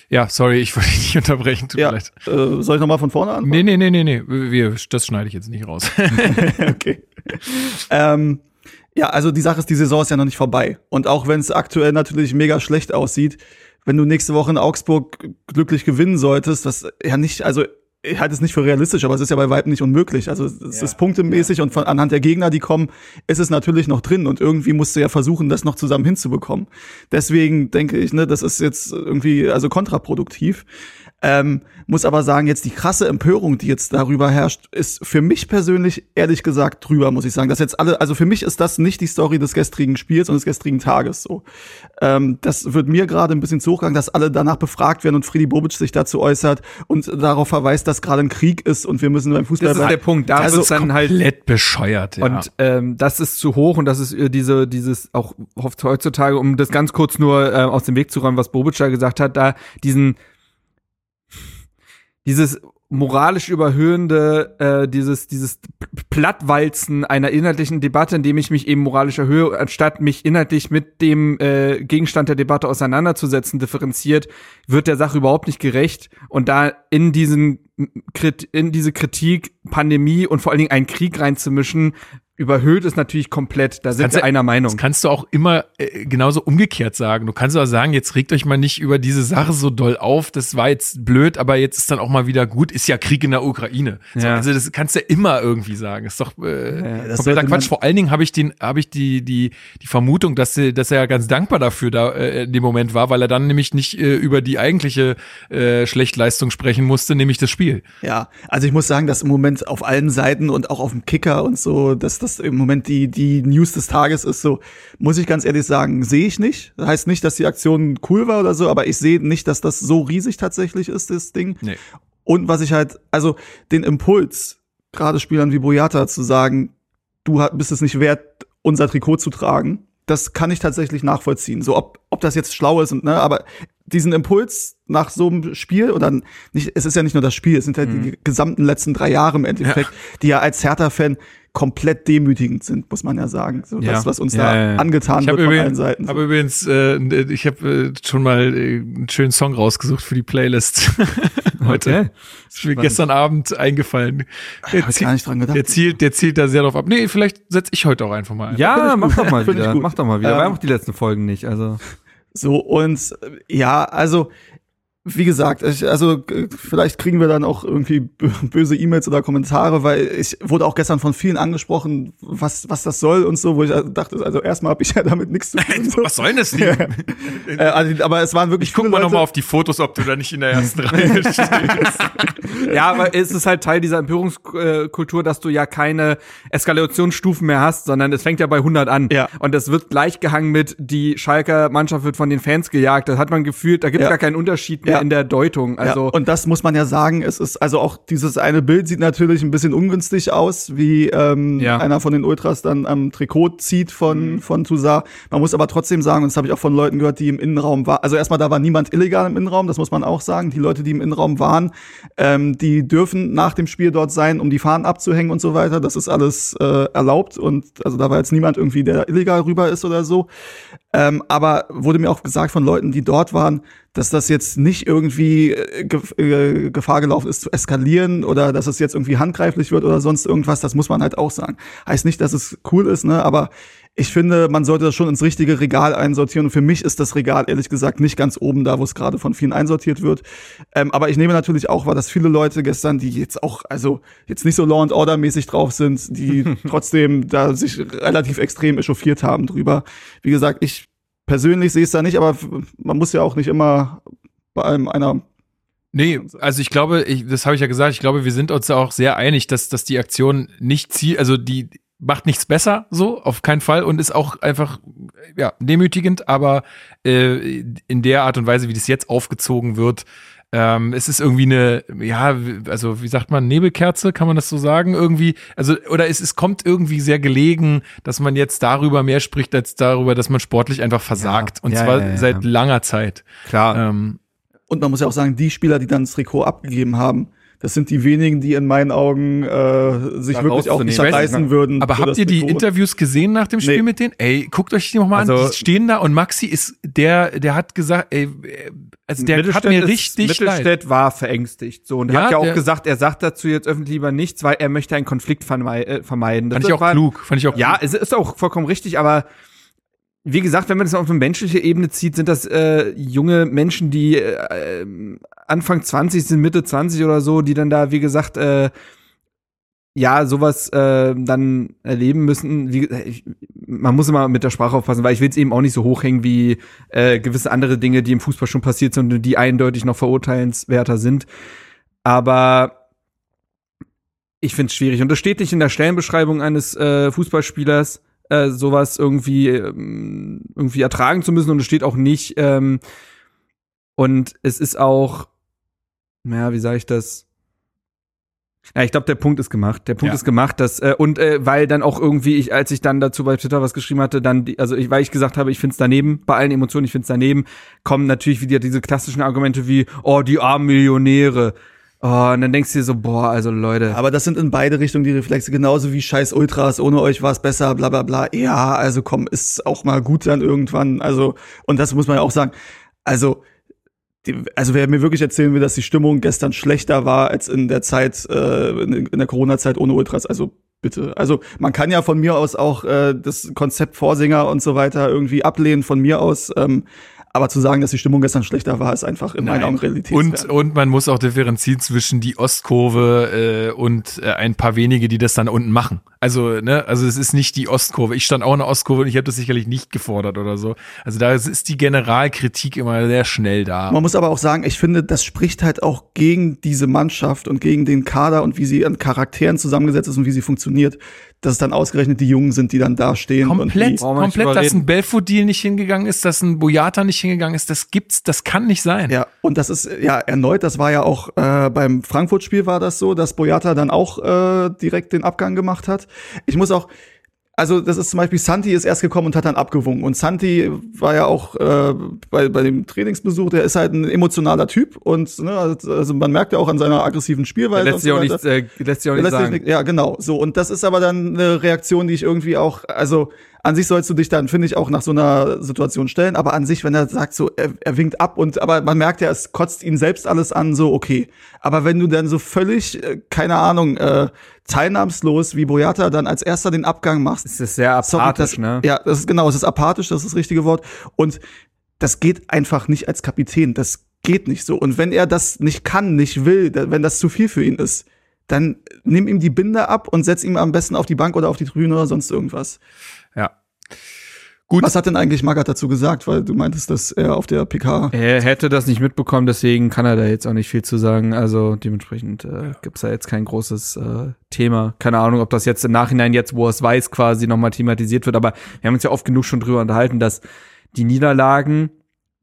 Ja, sorry, ich wollte dich nicht unterbrechen. Tut Ja, mir leid. äh, soll ich nochmal von vorne an? Nee, nee, nee, nee, nee. Wir, das schneide ich jetzt nicht raus. okay. ähm, ja, also die Sache ist, die Saison ist ja noch nicht vorbei. Und auch wenn es aktuell natürlich mega schlecht aussieht, wenn du nächste Woche in Augsburg glücklich gewinnen solltest, was ja nicht, also ich halte es nicht für realistisch, aber es ist ja bei Weitem nicht unmöglich. Also es ist punktemäßig und von, anhand der Gegner, die kommen, ist es natürlich noch drin und irgendwie musst du ja versuchen, das noch zusammen hinzubekommen. Deswegen denke ich, ne, das ist jetzt irgendwie also kontraproduktiv. Ähm, muss aber sagen, jetzt die krasse Empörung, die jetzt darüber herrscht, ist für mich persönlich ehrlich gesagt drüber, muss ich sagen. Dass jetzt alle, also für mich ist das nicht die Story des gestrigen Spiels und des gestrigen Tages so. Ähm, das wird mir gerade ein bisschen zu hoch gegangen, dass alle danach befragt werden und Friedi Bobic sich dazu äußert und darauf verweist, dass gerade ein Krieg ist und wir müssen beim Fußball Das ist der. Punkt. Da Also wird's dann halt Komplett bescheuert, ja. Und ähm, das ist zu hoch und das ist äh, diese, dieses auch oft heutzutage, um das ganz kurz nur äh, aus dem Weg zu räumen, was Bobic da gesagt hat, da diesen dieses moralisch überhöhende, äh, dieses, dieses Plattwalzen einer inhaltlichen Debatte, indem ich mich eben moralisch erhöhe, anstatt mich inhaltlich mit dem äh, Gegenstand der Debatte auseinanderzusetzen, differenziert, wird der Sache überhaupt nicht gerecht. Und da in diesen in diese Kritik, Pandemie und vor allen Dingen einen Krieg reinzumischen, überhöht es natürlich komplett. Da sind wir einer Meinung. Das kannst du auch immer äh, genauso umgekehrt sagen. Du kannst auch sagen, jetzt regt euch mal nicht über diese Sache so doll auf. Das war jetzt blöd, aber jetzt ist dann auch mal wieder gut. Ist ja Krieg in der Ukraine. So, Ja. Also das kannst du immer irgendwie sagen. Ist doch äh, das kompletter Quatsch. Vor allen Dingen habe ich den, habe ich die die die Vermutung, dass sie, dass er ganz dankbar dafür da äh, in dem Moment war, weil er dann nämlich nicht äh, über die eigentliche äh, Schlechtleistung sprechen musste, nämlich das Spiel. Ja, also ich muss sagen, dass im Moment auf allen Seiten und auch auf dem Kicker und so, dass das im Moment die, die News des Tages ist, so, muss ich ganz ehrlich sagen, sehe ich nicht. Das heißt nicht, dass die Aktion cool war oder so, aber ich sehe nicht, dass das so riesig tatsächlich ist, das Ding. Nee. Und was ich halt, also den Impuls, gerade Spielern wie Boyata zu sagen, du bist es nicht wert, unser Trikot zu tragen, das kann ich tatsächlich nachvollziehen. So, ob, ob das jetzt schlau ist und, ne, aber diesen Impuls nach so einem Spiel oder nicht, es ist ja nicht nur das Spiel, es sind ja Mhm. die gesamten letzten drei Jahre im Endeffekt, die ja als Hertha-Fan komplett demütigend sind, muss man ja sagen. So Ja. das, was uns Ja, da ja, ja. angetan Ich wird habe von allen übrigens, Seiten. hab übrigens äh, ich habe äh, schon mal äh, einen schönen Song rausgesucht für die Playlist heute. Okay. Ist mir gestern Abend eingefallen. Der, ich zielt- gar nicht dran gedacht. der zielt, der zielt da sehr drauf ab. Nee, vielleicht setze ich heute auch einfach mal ein. Ja, mach doch mal Finde ich wieder. gut. Mach doch mal wieder. Ähm, Wir haben auch die letzten Folgen nicht. Also So, und ja, also, wie gesagt, ich, also vielleicht kriegen wir dann auch irgendwie bö- böse E-Mails oder Kommentare, weil ich wurde auch gestern von vielen angesprochen, was, was das soll und so, wo ich also dachte, also erstmal habe ich ja damit nichts zu tun. So. Was soll denn das Ja. denn? Äh, also, aber es waren wirklich Ich guck mal nochmal auf die Fotos, ob du da nicht in der ersten Reihe stehst. ja, aber es ist halt Teil dieser Empörungskultur, dass du ja keine Eskalationsstufen mehr hast, sondern es fängt ja bei 100 an. Ja. Und das wird gleich gehangen mit, die Schalker Mannschaft wird von den Fans gejagt. Das hat man gefühlt, da gibt es Ja. gar keinen Unterschied mehr Ja. In der Deutung. Also, ja, und das muss man ja sagen, es ist, also auch dieses eine Bild sieht natürlich ein bisschen ungünstig aus, wie ähm, Ja. einer von den Ultras dann am Trikot zieht von, von Toussaint. Man muss aber trotzdem sagen, und das habe ich auch von Leuten gehört, die im Innenraum waren, also erstmal, da war niemand illegal im Innenraum, das muss man auch sagen. Die Leute, die im Innenraum waren, ähm, die dürfen nach dem Spiel dort sein, um die Fahnen abzuhängen und so weiter. Das ist alles äh, erlaubt und also da war jetzt niemand irgendwie, der illegal rüber ist oder so. Ähm, aber wurde mir auch gesagt von Leuten, die dort waren, dass das jetzt nicht irgendwie äh, äh, Gefahr gelaufen ist zu eskalieren oder dass es jetzt irgendwie handgreiflich wird oder sonst irgendwas. Das muss man halt auch sagen. Heißt nicht, dass es cool ist, ne? Aber ich finde, man sollte das schon ins richtige Regal einsortieren. Und für mich ist das Regal ehrlich gesagt nicht ganz oben da, wo es gerade von vielen einsortiert wird. Ähm, aber ich nehme natürlich auch wahr, dass viele Leute gestern, die jetzt auch, also jetzt nicht so Law and Order mäßig drauf sind, die trotzdem da sich relativ extrem echauffiert haben drüber. Wie gesagt, ich persönlich sehe es da nicht, aber man muss ja auch nicht immer bei einem einer Nee, also ich glaube, ich, das habe ich ja gesagt, ich glaube, wir sind uns auch sehr einig, dass, dass die Aktion nicht ziel, also die macht nichts besser, so, auf keinen Fall und ist auch einfach, ja, demütigend, aber äh, in der Art und Weise, wie das jetzt aufgezogen wird, ähm, es ist irgendwie eine, ja, also wie sagt man, Nebelkerze, kann man das so sagen? Irgendwie, also, oder es, es kommt irgendwie sehr gelegen, dass man jetzt darüber mehr spricht, als darüber, dass man sportlich einfach versagt. und ja, zwar ja, ja, seit ja. langer Zeit. klar. Ähm, Und man muss ja auch sagen, die Spieler, die dann das Trikot abgegeben haben, das sind die wenigen, die in meinen Augen äh, sich Da wirklich auch nicht nicht, würden. Aber habt das ihr die Trikot. Interviews gesehen nach dem Spiel Nee. mit denen? Ey, guckt euch die noch mal an. Also- Die stehen da und Maxi ist der, der hat gesagt, ey, also der hat mir ist- richtig leid. Mittelstädt war verängstigt. So, und er Ja, hat ja auch gesagt, er sagt dazu jetzt öffentlich lieber nichts, weil er möchte einen Konflikt äh, vermeiden. Fand ich auch war- klug. Fand ich auch Ja, klug. es ist auch vollkommen richtig, aber wie gesagt, wenn man das auf eine menschliche Ebene zieht, sind das äh, junge Menschen, die äh, Anfang 20 sind, Mitte 20 oder so, die dann da, wie gesagt, äh, ja, sowas äh, dann erleben müssen. Wie, äh, ich, man muss immer mit der Sprache aufpassen, weil ich will es eben auch nicht so hochhängen wie äh, gewisse andere Dinge, die im Fußball schon passiert sind und die eindeutig noch verurteilenswerter sind. Aber ich finde es schwierig. Und das steht nicht in der Stellenbeschreibung eines äh, Fußballspielers, äh, sowas irgendwie, ähm, irgendwie ertragen zu müssen. Und es steht auch nicht. Ähm, und es ist auch, naja, wie sage ich das? Ja, ich glaube, der Punkt ist gemacht. Der Punkt Ja. ist gemacht, dass äh, und äh, weil dann auch irgendwie ich, als ich dann dazu bei Twitter was geschrieben hatte, dann die, also ich, weil ich gesagt habe, ich find's daneben, bei allen Emotionen, ich find's daneben, kommen natürlich wieder diese klassischen Argumente wie, oh, die armen Millionäre. Oh, und dann denkst du dir so, boah, also Leute. Aber das sind in beide Richtungen die Reflexe, genauso wie scheiß Ultras, ohne euch war es besser, bla bla bla. Ja, also komm, ist auch mal gut dann irgendwann. Also, und das muss man ja auch sagen. Also, die, also wer mir wirklich erzählen will, dass die Stimmung gestern schlechter war als in der Zeit, äh, in, der Corona-Zeit ohne Ultras, also bitte. Also man kann ja von mir aus auch äh, das Konzept Vorsänger und so weiter irgendwie ablehnen von mir aus. Ähm, aber zu sagen, dass die Stimmung gestern schlechter war, ist einfach in meinen. Augen Realitätsfern. Und, und man muss auch differenzieren zwischen die Ostkurve äh, und äh, ein paar wenige, die das dann unten machen. Also, ne, also es ist nicht die Ostkurve. Ich stand auch in der Ostkurve und ich habe das sicherlich nicht gefordert oder so. Also da ist die Generalkritik immer sehr schnell da. Man muss aber auch sagen, ich finde, das spricht halt auch gegen diese Mannschaft und gegen den Kader und wie sie an Charakteren zusammengesetzt ist und wie sie funktioniert, dass es dann ausgerechnet die Jungen sind, die dann da stehen. Komplett, komplett, dass ein Belfodil nicht hingegangen ist, dass ein Boyata nicht hingegangen ist, das gibt's, das kann nicht sein. ja, und das ist ja erneut, das war ja auch äh, beim Frankfurt-Spiel war das so, dass Boyata dann auch äh, direkt den Abgang gemacht hat. Ich muss auch also das ist zum Beispiel Santi ist erst gekommen und hat dann abgewunken. Und Santi war ja auch äh, bei, bei dem Trainingsbesuch, der ist halt ein emotionaler Typ und ne, also man merkt ja auch an seiner aggressiven Spielweise. lässt und sich so auch nicht, äh, lässt sich auch nicht Lässt sagen. nicht- Ja, genau. So, und das ist aber dann eine Reaktion, die ich irgendwie auch, also an sich sollst du dich dann, finde ich, auch nach so einer Situation stellen, aber an sich, wenn er sagt, so, er, er winkt ab und aber man merkt ja, es kotzt ihn selbst alles an, so, okay. Aber wenn du dann so völlig, äh, keine Ahnung, äh, teilnahmslos wie Boyata dann als erster den Abgang machst, Es ist sehr Sorry, apathisch, das, ne? Ja, das ist genau, es ist apathisch, das ist das richtige Wort. Und das geht einfach nicht als Kapitän. Das geht nicht so. Und wenn er das nicht kann, nicht will, wenn das zu viel für ihn ist, dann nimm ihm die Binde ab und setz ihm am besten auf die Bank oder auf die Tribüne oder sonst irgendwas. Gut. Was hat denn eigentlich Magath dazu gesagt? Weil du meintest, dass er auf der PK. Er hätte das nicht mitbekommen, deswegen kann er da jetzt auch nicht viel zu sagen. Also dementsprechend äh, gibt's da jetzt kein großes äh, Thema. Keine Ahnung, ob das jetzt im Nachhinein, jetzt wo er es weiß, quasi nochmal thematisiert wird. Aber wir haben uns ja oft genug schon drüber unterhalten, dass die Niederlagen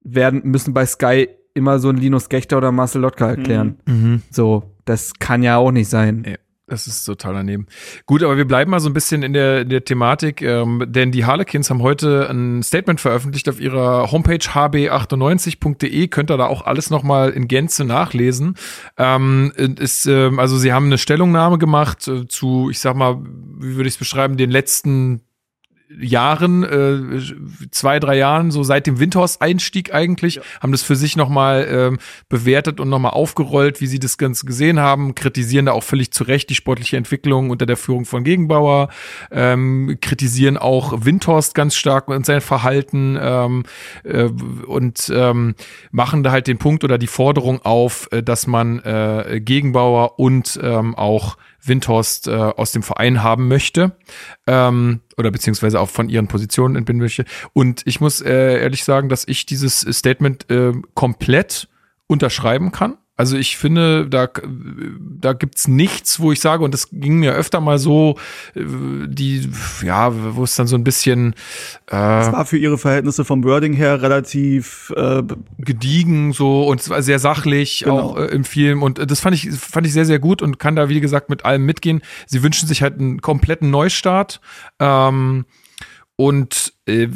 werden müssen bei Sky immer so ein Linus Gechter oder Marcel Lotka erklären. Mhm. So, das kann ja auch nicht sein. Ja. Das ist total daneben. Gut, aber wir bleiben mal so ein bisschen in der, in der Thematik, ähm, denn die Harlequins haben heute ein Statement veröffentlicht auf ihrer Homepage hb98.de. Könnt ihr da auch alles nochmal in Gänze nachlesen. Ähm, ist, ähm, also sie haben eine Stellungnahme gemacht äh, zu, ich sag mal, wie würde ich es beschreiben, den letzten Jahren, äh, zwei, drei Jahren, so seit dem Windhorst-Einstieg eigentlich, haben das für sich nochmal ähm, bewertet und nochmal aufgerollt, wie sie das Ganze gesehen haben, kritisieren da auch völlig zu Recht die sportliche Entwicklung unter der Führung von Gegenbauer, ähm, kritisieren auch Windhorst ganz stark und sein Verhalten ähm, äh, und ähm, machen da halt den Punkt oder die Forderung auf, äh, dass man äh, Gegenbauer und ähm, auch Windhorst äh, aus dem Verein haben möchte ähm, oder beziehungsweise auch von ihren Positionen entbinden möchte. Und ich muss äh, ehrlich sagen, dass ich dieses Statement äh, komplett unterschreiben kann. Also ich finde, da, da gibt's nichts, wo ich sage, und das ging mir öfter mal so, äh, die, ja, wo es dann so ein bisschen Das äh, war für ihre Verhältnisse vom Wording her relativ äh, gediegen so und es war sehr sachlich Genau. auch äh, im Film und äh, das fand ich fand ich sehr sehr gut und kann da wie gesagt mit allem mitgehen. Sie wünschen sich halt einen kompletten Neustart ähm, und äh,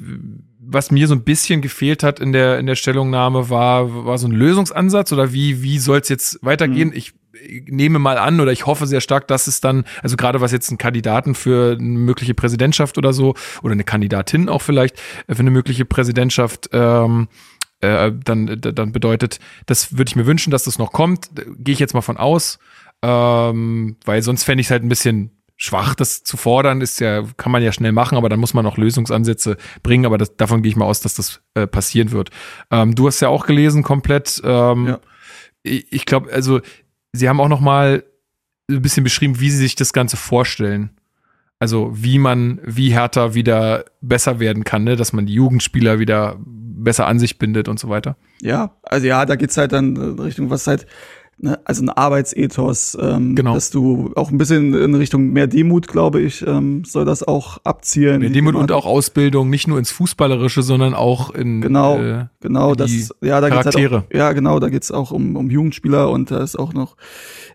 was mir so ein bisschen gefehlt hat in der in der Stellungnahme war war so ein Lösungsansatz oder wie wie soll es jetzt weitergehen? Ich nehme mal an oder ich hoffe sehr stark, dass es dann, also gerade was jetzt einen Kandidaten für eine mögliche Präsidentschaft oder so, oder eine Kandidatin auch vielleicht für eine mögliche Präsidentschaft, ähm, äh, dann, dann bedeutet, das würde ich mir wünschen, dass das noch kommt. Gehe ich jetzt mal von aus. Ähm, weil sonst fände ich es halt ein bisschen schwach, das zu fordern, ist ja, kann man ja schnell machen, aber dann muss man auch Lösungsansätze bringen, aber das, davon gehe ich mal aus, dass das äh, passieren wird. Ähm, du hast ja auch gelesen komplett. Ähm, ja. Ich, ich glaube, also sie haben auch noch mal ein bisschen beschrieben, wie sie sich das Ganze vorstellen. Also wie man, wie Hertha wieder besser werden kann, ne? dass man die Jugendspieler wieder besser an sich bindet und so weiter. Ja, also ja, da geht's halt dann Richtung, was halt ne, also ein Arbeitsethos, ähm, genau. dass du auch ein bisschen in Richtung mehr Demut, glaube ich, ähm, soll das auch abzielen. Mehr Demut und auch Ausbildung, nicht nur ins Fußballerische, sondern auch in genau, äh, genau, in das, ja, da Charaktere. Geht's halt auch, ja, genau, da geht's auch um, um Jugendspieler und da ist auch noch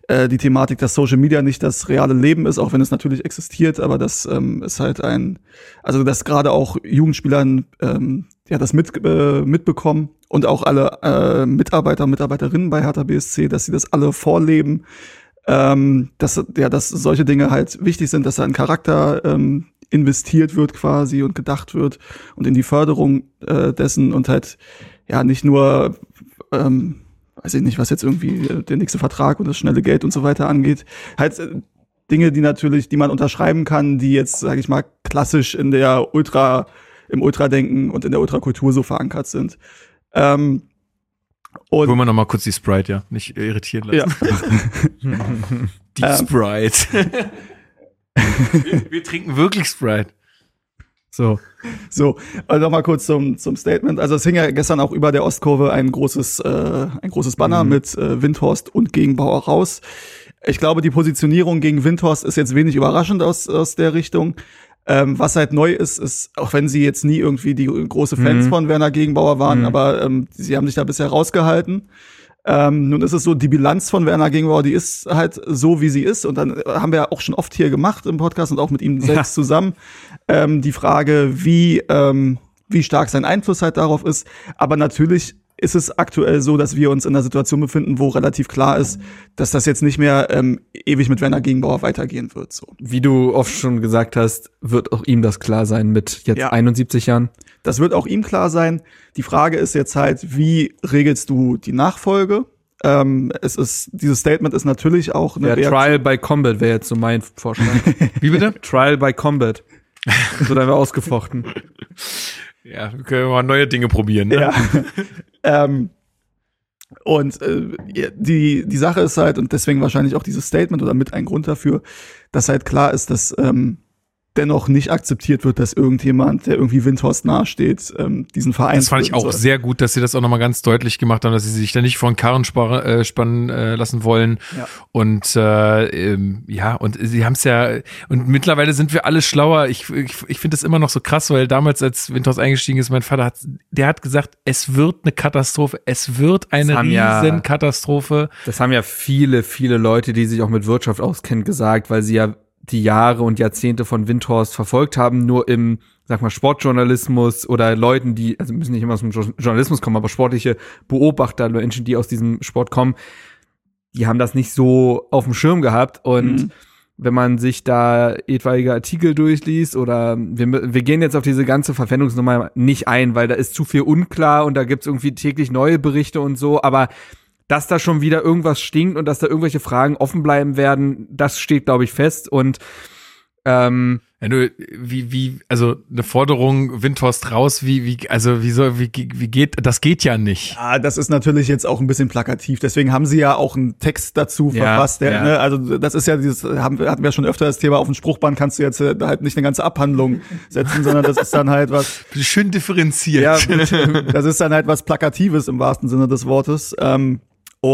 äh, die Thematik, dass Social Media nicht das reale Leben ist, auch wenn es natürlich existiert, aber das ähm, ist halt ein, also dass gerade auch Jugendspielern ähm, ja das mit, äh, mitbekommen und auch alle äh, Mitarbeiter und Mitarbeiterinnen bei Hertha BSC, dass sie das alle vorleben, ähm, dass ja, dass solche Dinge halt wichtig sind, dass da ein Charakter ähm, investiert wird quasi und gedacht wird und in die Förderung äh, dessen und halt ja nicht nur ähm, weiß ich nicht, was jetzt irgendwie äh, der nächste Vertrag und das schnelle Geld und so weiter angeht, halt äh, Dinge, die natürlich, die man unterschreiben kann, die jetzt, sage ich mal, klassisch in der Ultra, im Ultradenken und in der Ultrakultur so verankert sind. Ähm, und Wollen wir noch mal kurz die Sprite, ja, nicht irritieren lassen. Ja. die ähm. Sprite. wir, wir trinken wirklich Sprite. So. So, also noch mal kurz zum, zum Statement. Also es hing ja gestern auch über der Ostkurve ein großes, äh, ein großes Banner mhm. mit äh, Windhorst und Gegenbauer raus. Ich glaube, die Positionierung gegen Windhorst ist jetzt wenig überraschend aus, aus der Richtung. Ähm, was halt neu ist, ist, auch wenn sie jetzt nie irgendwie die große Fans mhm. von Werner Gegenbauer waren, mhm. aber ähm, sie haben sich da bisher rausgehalten. Ähm, nun ist es so, die Bilanz von Werner Gegenbauer, die ist halt so, wie sie ist. Und dann haben wir ja auch schon oft hier gemacht im Podcast und auch mit ihm selbst ja. zusammen ähm, die Frage, wie, ähm, wie stark sein Einfluss halt darauf ist. Aber natürlich ist es aktuell so, dass wir uns in einer Situation befinden, wo relativ klar ist, dass das jetzt nicht mehr ähm, ewig mit Werner Gegenbauer weitergehen wird. So. Wie du oft schon gesagt hast, wird auch ihm das klar sein mit jetzt ja. 71 Jahren. Das wird auch ihm klar sein. Die Frage ist jetzt halt, wie regelst du die Nachfolge? Ähm, es ist, dieses Statement ist natürlich auch eine ja, Trial by Combat wäre jetzt so mein Vorschlag. wie bitte? Trial by Combat. So dann wir ausgefochten. Ja, wir können mal neue Dinge probieren. Ne? Ja. ähm, und äh, die, die Sache ist halt, und deswegen wahrscheinlich auch dieses Statement oder mit ein Grund dafür, dass halt klar ist, dass ähm, dennoch nicht akzeptiert wird, dass irgendjemand, der irgendwie Windhorst nahesteht, ähm, diesen Verein. Das fand ich auch soll. sehr gut, dass sie das auch nochmal ganz deutlich gemacht haben, dass sie sich da nicht von Karren spar, äh, spannen äh, lassen wollen. Ja. Und äh, ähm, ja, und sie haben es ja, und mittlerweile sind wir alle schlauer. Ich, ich, ich finde das immer noch so krass, weil damals, als Windhorst eingestiegen ist, mein Vater hat, der hat gesagt, es wird eine Katastrophe, es wird eine riesen ja, Katastrophe. Das haben ja viele, viele Leute, die sich auch mit Wirtschaft auskennen, gesagt, weil sie ja die Jahre und Jahrzehnte von Windhorst verfolgt haben, nur im, sag mal, Sportjournalismus oder Leuten, die, also müssen nicht immer aus dem Journalismus kommen, aber sportliche Beobachter, Menschen, die aus diesem Sport kommen, die haben das nicht so auf dem Schirm gehabt und mhm. wenn man sich da etwaige Artikel durchliest oder wir, wir gehen jetzt auf diese ganze Verpfändungsnummer nicht ein, weil da ist zu viel unklar und da gibt's irgendwie täglich neue Berichte und so, aber dass da schon wieder irgendwas stinkt und dass da irgendwelche Fragen offen bleiben werden, das steht, glaube ich, fest. Und ähm, wenn du, wie, wie, also eine Forderung, Windhorst raus, wie, wie, also wie soll, wie, wie geht, das geht ja nicht. Ja, das ist natürlich jetzt auch ein bisschen plakativ. Deswegen haben sie ja auch einen Text dazu ja, verfasst. Der, ja. ne, also das ist ja dieses, haben, hatten wir schon öfter das Thema, auf dem Spruchband kannst du jetzt äh, halt nicht eine ganze Abhandlung setzen, sondern das ist dann halt was. Schön differenziert. Ja, das ist dann halt was Plakatives im wahrsten Sinne des Wortes. Ähm,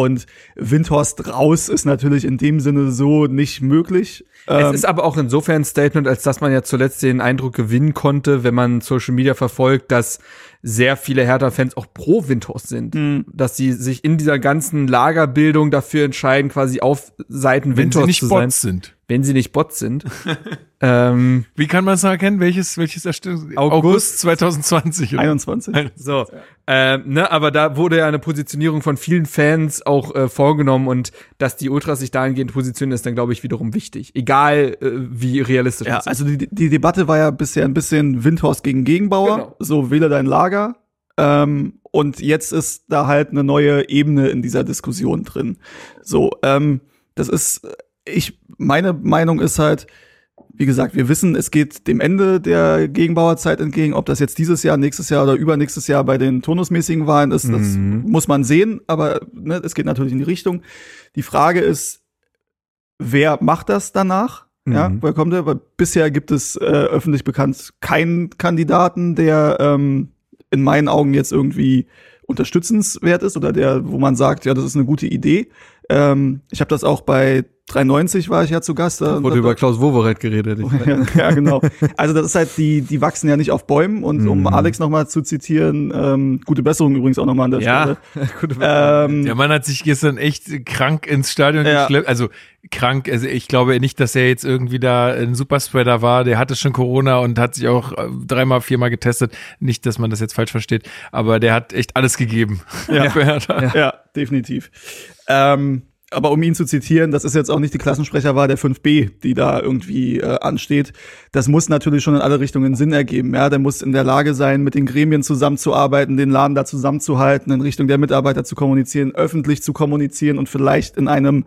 und Windhorst raus ist natürlich in dem Sinne so nicht möglich. Es ähm, ist aber auch insofern ein Statement, als dass man ja zuletzt den Eindruck gewinnen konnte, wenn man Social Media verfolgt, dass sehr viele Hertha-Fans auch pro Windhorst sind. Mhm. Dass sie sich in dieser ganzen Lagerbildung dafür entscheiden, quasi auf Seiten Windhorst zu sein. Bots sind. Wenn sie nicht Bots sind. ähm, Wie kann man es erkennen? Welches, welches Erstellung? August 2020. oder? 21. so, ähm, ne, aber da wurde ja eine Positionierung von vielen Fans auch äh, vorgenommen und dass die Ultras sich dahingehend positionieren, ist dann, glaube ich, wiederum wichtig. Egal, äh, wie realistisch Ja, das ist. also die, die Debatte war ja bisher ein bisschen Windhorst gegen Gegenbauer, Genau. so wähle dein Lager. Ähm, und jetzt ist da halt eine neue Ebene in dieser Diskussion drin. So, ähm, das ist, ich, meine Meinung ist halt, wie gesagt, wir wissen, es geht dem Ende der Gegenbauerzeit entgegen. Ob das jetzt dieses Jahr, nächstes Jahr oder übernächstes Jahr bei den turnusmäßigen Wahlen ist, das Mhm. muss man sehen. Aber ne, es geht natürlich in die Richtung. Die Frage ist, wer macht das danach? Ja, Mhm. woher kommt er? Weil bisher gibt es äh, öffentlich bekannt keinen Kandidaten, der ähm, in meinen Augen jetzt irgendwie unterstützenswert ist oder der, wo man sagt, ja, das ist eine gute Idee. Ähm, ich habe das auch bei 93 war ich ja zu Gast. Da, wurde da, über Klaus Wowereit geredet. Ich, ja, ja, genau. Also das ist halt, die, die wachsen ja nicht auf Bäumen. Und um Mhm. Alex nochmal zu zitieren, ähm, gute Besserung übrigens auch nochmal an der ja, Stelle. gute Ähm, Der Mann hat sich gestern echt krank ins Stadion Ja. geschleppt. Also krank, also ich glaube nicht, dass er jetzt irgendwie da ein Superspreader war. Der hatte schon Corona und hat sich auch äh, dreimal, viermal getestet. Nicht, dass man das jetzt falsch versteht, aber der hat echt alles gegeben. Ja. Hertha. Ja, definitiv. Ähm, aber um ihn zu zitieren, das ist jetzt auch nicht die Klassensprecherwahl der 5b, die da irgendwie äh, ansteht. Das muss natürlich schon in alle Richtungen Sinn ergeben. Ja, der muss in der Lage sein, mit den Gremien zusammenzuarbeiten, den Laden da zusammenzuhalten, in Richtung der Mitarbeiter zu kommunizieren, öffentlich zu kommunizieren und vielleicht in einem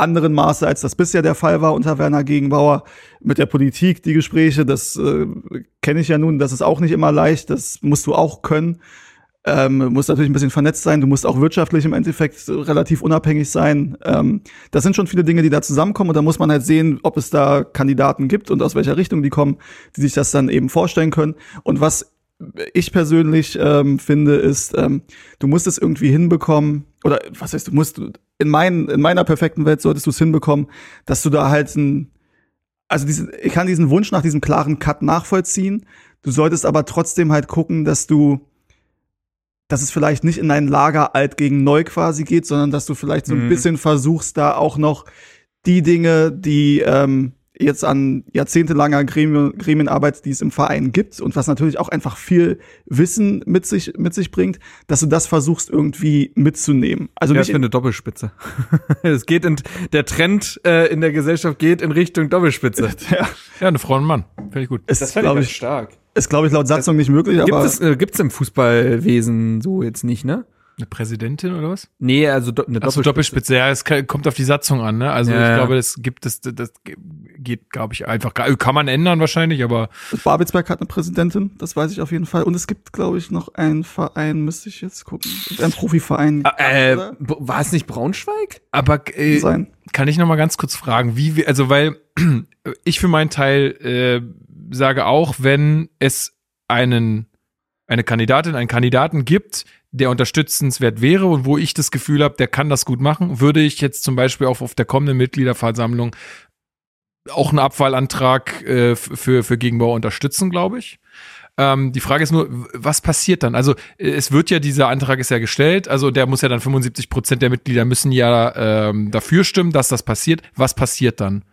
anderen Maße, als das bisher der Fall war unter Werner Gegenbauer. Mit der Politik, die Gespräche, das äh, kenne ich ja nun, das ist auch nicht immer leicht, das musst du auch können. Ähm, musst natürlich ein bisschen vernetzt sein, du musst auch wirtschaftlich im Endeffekt relativ unabhängig sein. Ähm, das sind schon viele Dinge, die da zusammenkommen und da muss man halt sehen, ob es da Kandidaten gibt und aus welcher Richtung die kommen, die sich das dann eben vorstellen können. Und was ich persönlich ähm, finde, ist, ähm, du musst es irgendwie hinbekommen, oder was heißt, du musst, in, mein, in meiner perfekten Welt solltest du es hinbekommen, dass du da halt ein, also diesen, ich kann diesen Wunsch nach diesem klaren Cut nachvollziehen. Du solltest aber trotzdem halt gucken, dass du, dass es vielleicht nicht in ein Lager alt gegen neu quasi geht, sondern dass du vielleicht so ein Mhm. bisschen versuchst, da auch noch die Dinge, die ähm, jetzt an jahrzehntelanger Gremien, Gremienarbeit, die es im Verein gibt und was natürlich auch einfach viel Wissen mit sich, mit sich bringt, dass du das versuchst irgendwie mitzunehmen. Also ja, nicht für eine Doppelspitze. es geht in, der Trend äh, in der Gesellschaft geht in Richtung Doppelspitze. ja, Ja, eine Frau und ein Mann. Finde ich gut. ist, glaube ich, stark. Ist, glaube ich, laut Satzung nicht möglich, Gibt aber es, äh, gibt's im Fußballwesen so jetzt nicht, ne? Eine Präsidentin oder was? Nee, also do, eine Achso, Doppelspitze. Ja, es kann- kommt auf die Satzung an, ne? Also Ja, ich ja. glaube, das gibt es, das geht, glaube ich, einfach. gar- Kann man ändern wahrscheinlich, aber Babelsberg hat eine Präsidentin, das weiß ich auf jeden Fall. Und es gibt, glaube ich, noch einen Verein, müsste ich jetzt gucken, ein Profiverein Äh, oder? b- war es nicht Braunschweig? aber äh, sein. kann ich noch mal ganz kurz fragen, wie wir, also weil ich für meinen Teil äh, sage auch, wenn es einen eine Kandidatin, einen Kandidaten gibt, der unterstützenswert wäre und wo ich das Gefühl habe, der kann das gut machen, würde ich jetzt zum Beispiel auch auf der kommenden Mitgliederversammlung auch einen Abwahlantrag äh, für, für Gegenbauer unterstützen, glaube ich. Ähm, die Frage ist nur, was passiert dann? Also äh, es wird ja, dieser Antrag ist ja gestellt, also der muss ja dann 75 Prozent der Mitglieder müssen ja ähm, dafür stimmen, dass das passiert. Was passiert dann?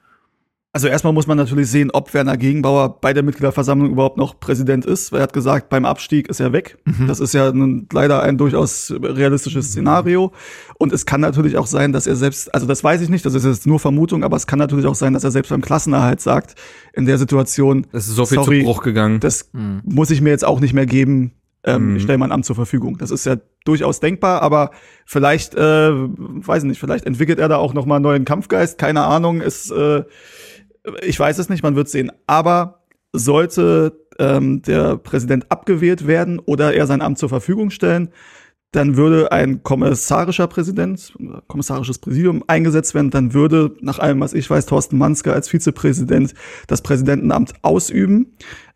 Also erstmal muss man natürlich sehen, ob Werner Gegenbauer bei der Mitgliederversammlung überhaupt noch Präsident ist. Weil er hat gesagt, beim Abstieg ist er weg. Das ist ja nun leider ein durchaus realistisches Szenario. Und es kann natürlich auch sein, dass er selbst, also das weiß ich nicht, das ist jetzt nur Vermutung, aber es kann natürlich auch sein, dass er selbst beim Klassenerhalt sagt, in der Situation, Es ist so viel Sorry. zu Bruch gegangen. das muss ich mir jetzt auch nicht mehr geben. Ähm, Mhm. Ich stelle mein Amt zur Verfügung. Das ist ja durchaus denkbar, aber vielleicht, äh, weiß nicht, vielleicht entwickelt er da auch noch mal einen neuen Kampfgeist. Keine Ahnung. Ist, äh, ich weiß es nicht. Man wird sehen. Aber sollte ähm, der Präsident abgewählt werden oder er sein Amt zur Verfügung stellen, dann würde ein kommissarischer Präsident, oder kommissarisches Präsidium eingesetzt werden, dann würde, nach allem, was ich weiß, Thorsten Manske als Vizepräsident das Präsidentenamt ausüben.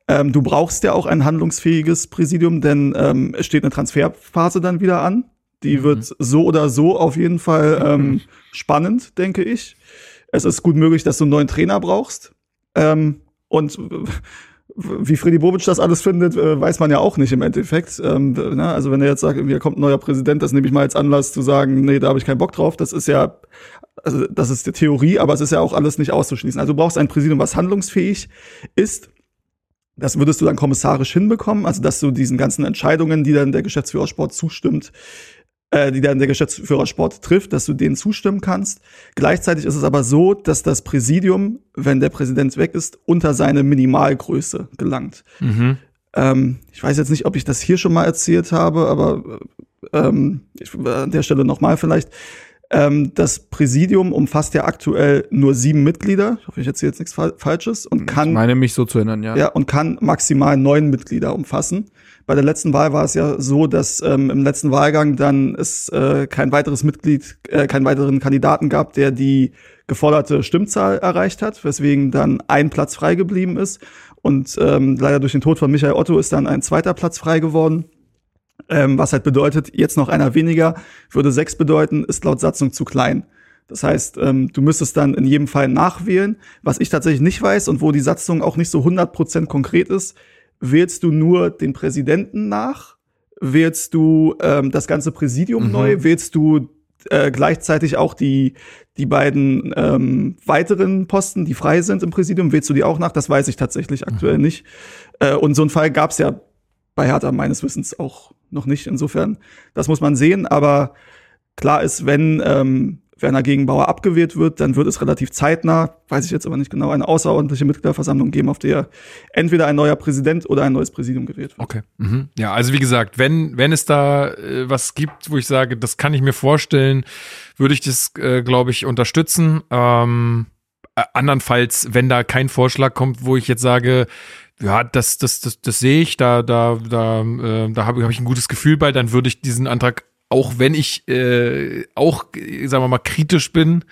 Ähm, du brauchst ja auch ein handlungsfähiges Präsidium, denn ähm, es steht eine Transferphase dann wieder an. Die wird so oder so auf jeden Fall ähm, spannend, denke ich. Es ist gut möglich, dass du einen neuen Trainer brauchst. Ähm, und wie Freddy Bobic das alles findet, äh, weiß man ja auch nicht im Endeffekt. Ähm, ne? Also wenn er jetzt sagt, hier kommt ein neuer Präsident, das nehme ich mal als Anlass zu sagen, nee, da habe ich keinen Bock drauf. Das ist ja, also das ist die Theorie, aber es ist ja auch alles nicht auszuschließen. Also du brauchst ein Präsidium, was handlungsfähig ist. Das würdest du dann kommissarisch hinbekommen, also dass du diesen ganzen Entscheidungen, die dann der Geschäftsführer Sport zustimmt, äh, die dann der Geschäftsführer Sport trifft, dass du denen zustimmen kannst. Gleichzeitig ist es aber so, dass das Präsidium, wenn der Präsident weg ist, unter seine Minimalgröße gelangt. Mhm. Ähm, ich weiß jetzt nicht, ob ich das hier schon mal erzählt habe, aber ähm, ich, an der Stelle nochmal vielleicht. Ähm, das Präsidium umfasst ja aktuell nur sieben Mitglieder. Ich hoffe, ich erzähle jetzt nichts Fal Falsches und kann ich meine mich so zu erinnern, ja. ja, und kann maximal neun Mitglieder umfassen. Bei der letzten Wahl war es ja so, dass ähm, im letzten Wahlgang dann es äh, kein weiteres Mitglied, äh, keinen weiteren Kandidaten gab, der die geforderte Stimmzahl erreicht hat, weswegen dann ein Platz frei geblieben ist. Und ähm, leider durch den Tod von Michael Otto ist dann ein zweiter Platz frei geworden. Ähm, was halt bedeutet, jetzt noch einer weniger, würde sechs bedeuten, ist laut Satzung zu klein. Das heißt, ähm, du müsstest dann in jedem Fall nachwählen. Was ich tatsächlich nicht weiß und wo die Satzung auch nicht so 100% konkret ist, wählst du nur den Präsidenten nach? Wählst du ähm, das ganze Präsidium Mhm. neu? Wählst du äh, gleichzeitig auch die, die beiden ähm, weiteren Posten, die frei sind im Präsidium? Wählst du die auch nach? Das weiß ich tatsächlich aktuell nicht. Äh, und so einen Fall gab es ja bei Hertha meines Wissens auch noch nicht. Insofern, das muss man sehen. Aber klar ist, wenn ähm, Werner Gegenbauer abgewählt wird, dann wird es relativ zeitnah, weiß ich jetzt aber nicht genau, eine außerordentliche Mitgliederversammlung geben, auf der entweder ein neuer Präsident oder ein neues Präsidium gewählt wird. Okay. Mhm. Ja, also wie gesagt, wenn, wenn es da äh, was gibt, wo ich sage, das kann ich mir vorstellen, würde ich das, äh, glaube ich, unterstützen. Ähm, äh, andernfalls, wenn da kein Vorschlag kommt, wo ich jetzt sage, ja, das, das, das, das sehe ich, da, da, da, äh, da habe hab ich ein gutes Gefühl bei, dann würde ich diesen Antrag, auch wenn ich äh, auch, äh, sagen wir mal, kritisch bin,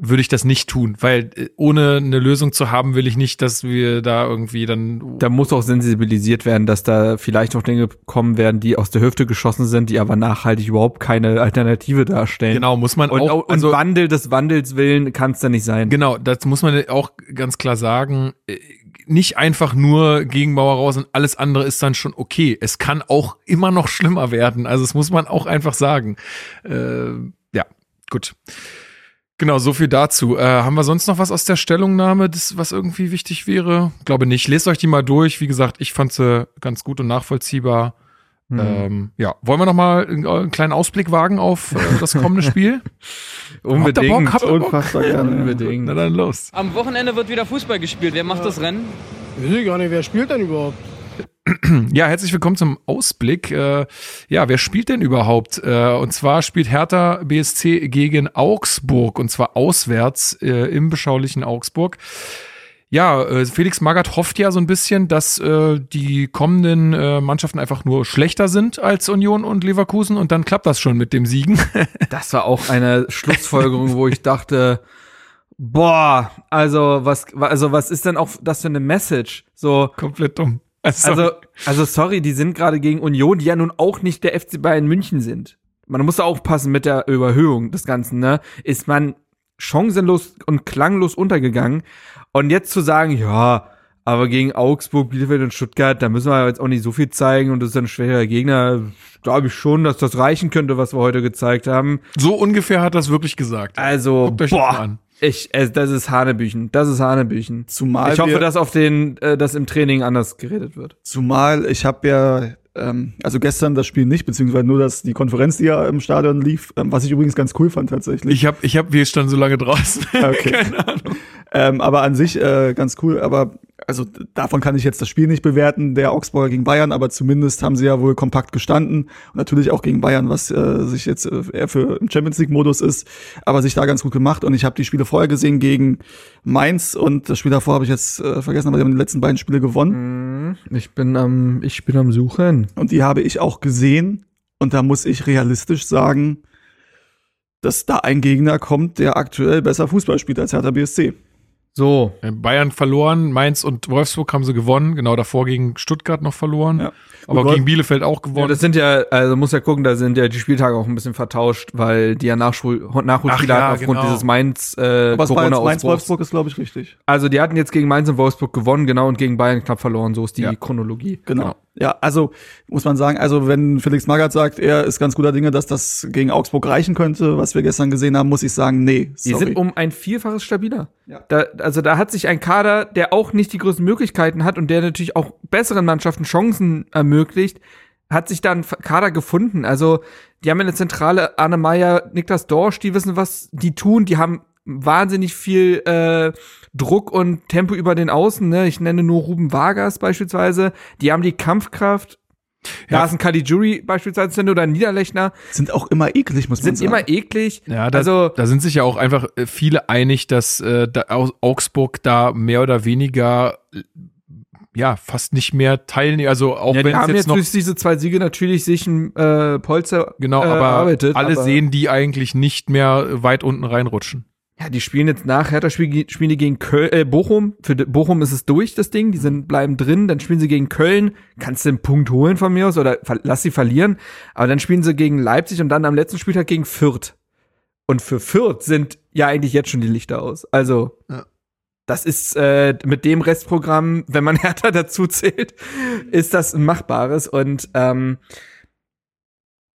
würde ich das nicht tun, weil äh, ohne eine Lösung zu haben, will ich nicht, dass wir da irgendwie dann Da muss auch sensibilisiert werden, dass da vielleicht noch Dinge kommen werden, die aus der Hüfte geschossen sind, die aber nachhaltig überhaupt keine Alternative darstellen. genau muss man Und, auch und Wandel des Wandels willen kann es da nicht sein. Genau, das muss man auch ganz klar sagen. Äh, Nicht einfach nur Gegenbauer raus und alles andere ist dann schon okay. Es kann auch immer noch schlimmer werden. Also das muss man auch einfach sagen. Äh, ja, gut. Genau, so viel dazu. Äh, haben wir sonst noch was aus der Stellungnahme, das, was irgendwie wichtig wäre? Glaube nicht. Lest euch die mal durch. Wie gesagt, ich fand sie ganz gut und nachvollziehbar. Hm. Ähm, ja, wollen wir noch mal einen, einen kleinen Ausblick wagen auf äh, das kommende Spiel? Unbedingt. Habt ihr Bock? Habt ihr Bock? Unfassbar gerne. Unbedingt. Na dann los. Am Wochenende wird wieder Fußball gespielt. Wer macht das Rennen? Weiß ich gar nicht, wer spielt denn überhaupt? Ja, herzlich willkommen zum Ausblick. Äh, ja, wer spielt denn überhaupt? Äh, und zwar spielt Hertha BSC gegen Augsburg und zwar auswärts äh, im beschaulichen Augsburg. Ja, äh, Felix Magath hofft ja so ein bisschen, dass äh, die kommenden äh, Mannschaften einfach nur schlechter sind als Union und Leverkusen und dann klappt das schon mit dem Siegen. Das war auch eine Schlussfolgerung, wo ich dachte, boah, also was, also was ist denn auch das für eine Message? So, Komplett dumm. Also, also, also sorry, die sind gerade gegen Union, die ja nun auch nicht der FC Bayern München sind. Man muss da aufpassen mit der Überhöhung des Ganzen, ne? Ist man chancenlos und klanglos untergegangen. Und jetzt zu sagen, ja, aber gegen Augsburg, Bielefeld und Stuttgart, da müssen wir jetzt auch nicht so viel zeigen und das ist ein schwerer Gegner, glaube ich schon, dass das reichen könnte, was wir heute gezeigt haben. so ungefähr hat das wirklich gesagt. Also, Guckt euch das mal boah, an. ich, äh, das ist Hanebüchen, das ist Hanebüchen. Zumal Ich hoffe, wir- dass auf den, äh, dass im Training anders geredet wird. Zumal ich habe ja, ähm, also gestern das Spiel nicht, beziehungsweise nur das, die Konferenz, die ja im Stadion lief, ähm, was ich übrigens ganz cool fand tatsächlich. Ich hab, ich hab, wir standen so lange draußen. Okay. Keine Ahnung. Ähm, aber an sich äh, ganz cool. Aber also davon kann ich jetzt das Spiel nicht bewerten, der Augsburger gegen Bayern, aber zumindest haben sie ja wohl kompakt gestanden. Und natürlich auch gegen Bayern, was äh, sich jetzt äh, eher für im Champions League-Modus ist, aber sich da ganz gut gemacht. Und ich habe die Spiele vorher gesehen gegen Mainz und das Spiel davor habe ich jetzt äh, vergessen, aber die haben die letzten beiden Spiele gewonnen. Ich bin am, ich bin am Suchen. Und die habe ich auch gesehen. Und da muss ich realistisch sagen, dass da ein Gegner kommt, der aktuell besser Fußball spielt als Hertha BSC. So. Äh, Bayern verloren, Mainz und Wolfsburg haben sie gewonnen, genau davor gegen Stuttgart noch verloren, Ja. aber Gut, gegen Bielefeld auch Ja, gewonnen. das sind ja, also muss ja gucken, da sind ja die Spieltage auch ein bisschen vertauscht, weil die ja Nachschul Nachholspiele Ach ja, hatten aufgrund genau. dieses Mainz äh, Aber jetzt Corona-Ausbruchs. Mainz-Wolfsburg ist, glaube ich, richtig. Also die hatten jetzt gegen Mainz und Wolfsburg gewonnen, genau, und gegen Bayern knapp verloren. So ist die Ja. Chronologie. Genau. Ja, also muss man sagen, also wenn Felix Magath sagt, er ist ganz guter Dinge, dass das gegen Augsburg reichen könnte, was wir gestern gesehen haben, muss ich sagen, nee. Die Sorry. sind um ein Vielfaches stabiler. Ja. Da, also da hat sich ein Kader, der auch nicht die größten Möglichkeiten hat und der natürlich auch besseren Mannschaften Chancen ermöglicht, hat sich da ein Kader gefunden. Also die haben in der Zentrale Arne Meyer, Niklas Dorsch, die wissen, was die tun. Die haben wahnsinnig viel äh, Druck und Tempo über den Außen. Ne? Ich nenne nur Ruben Vargas beispielsweise. Die haben die Kampfkraft. Ja. Da ist ein Caligiuri beispielsweise oder ein Niederlechner. sind auch immer eklig, muss man Sind sagen. immer eklig. Ja, da, also da sind sich ja auch einfach äh, viele einig, dass äh, da Au- Augsburg da mehr oder weniger äh, ja fast nicht mehr teilnehmen. Also auch Ja, wenn die es haben jetzt jetzt noch durch diese zwei Siege natürlich sich ein äh, Polster genau, äh, aber erarbeitet. alle aber, sehen die eigentlich nicht mehr weit unten reinrutschen. Ja, die spielen jetzt nach Hertha spiel, spielen die gegen Köln, äh, Bochum. Für Bochum ist es durch, das Ding. Die sind, bleiben drin. Dann spielen sie gegen Köln. Kannst du einen Punkt holen von mir aus oder lass sie verlieren. Aber dann spielen sie gegen Leipzig und dann am letzten Spieltag gegen Fürth. Und für Fürth sind ja eigentlich jetzt schon die Lichter aus. Also, Ja. das ist äh, mit dem Restprogramm, wenn man Hertha dazu zählt, ist das ein machbares. Und ähm,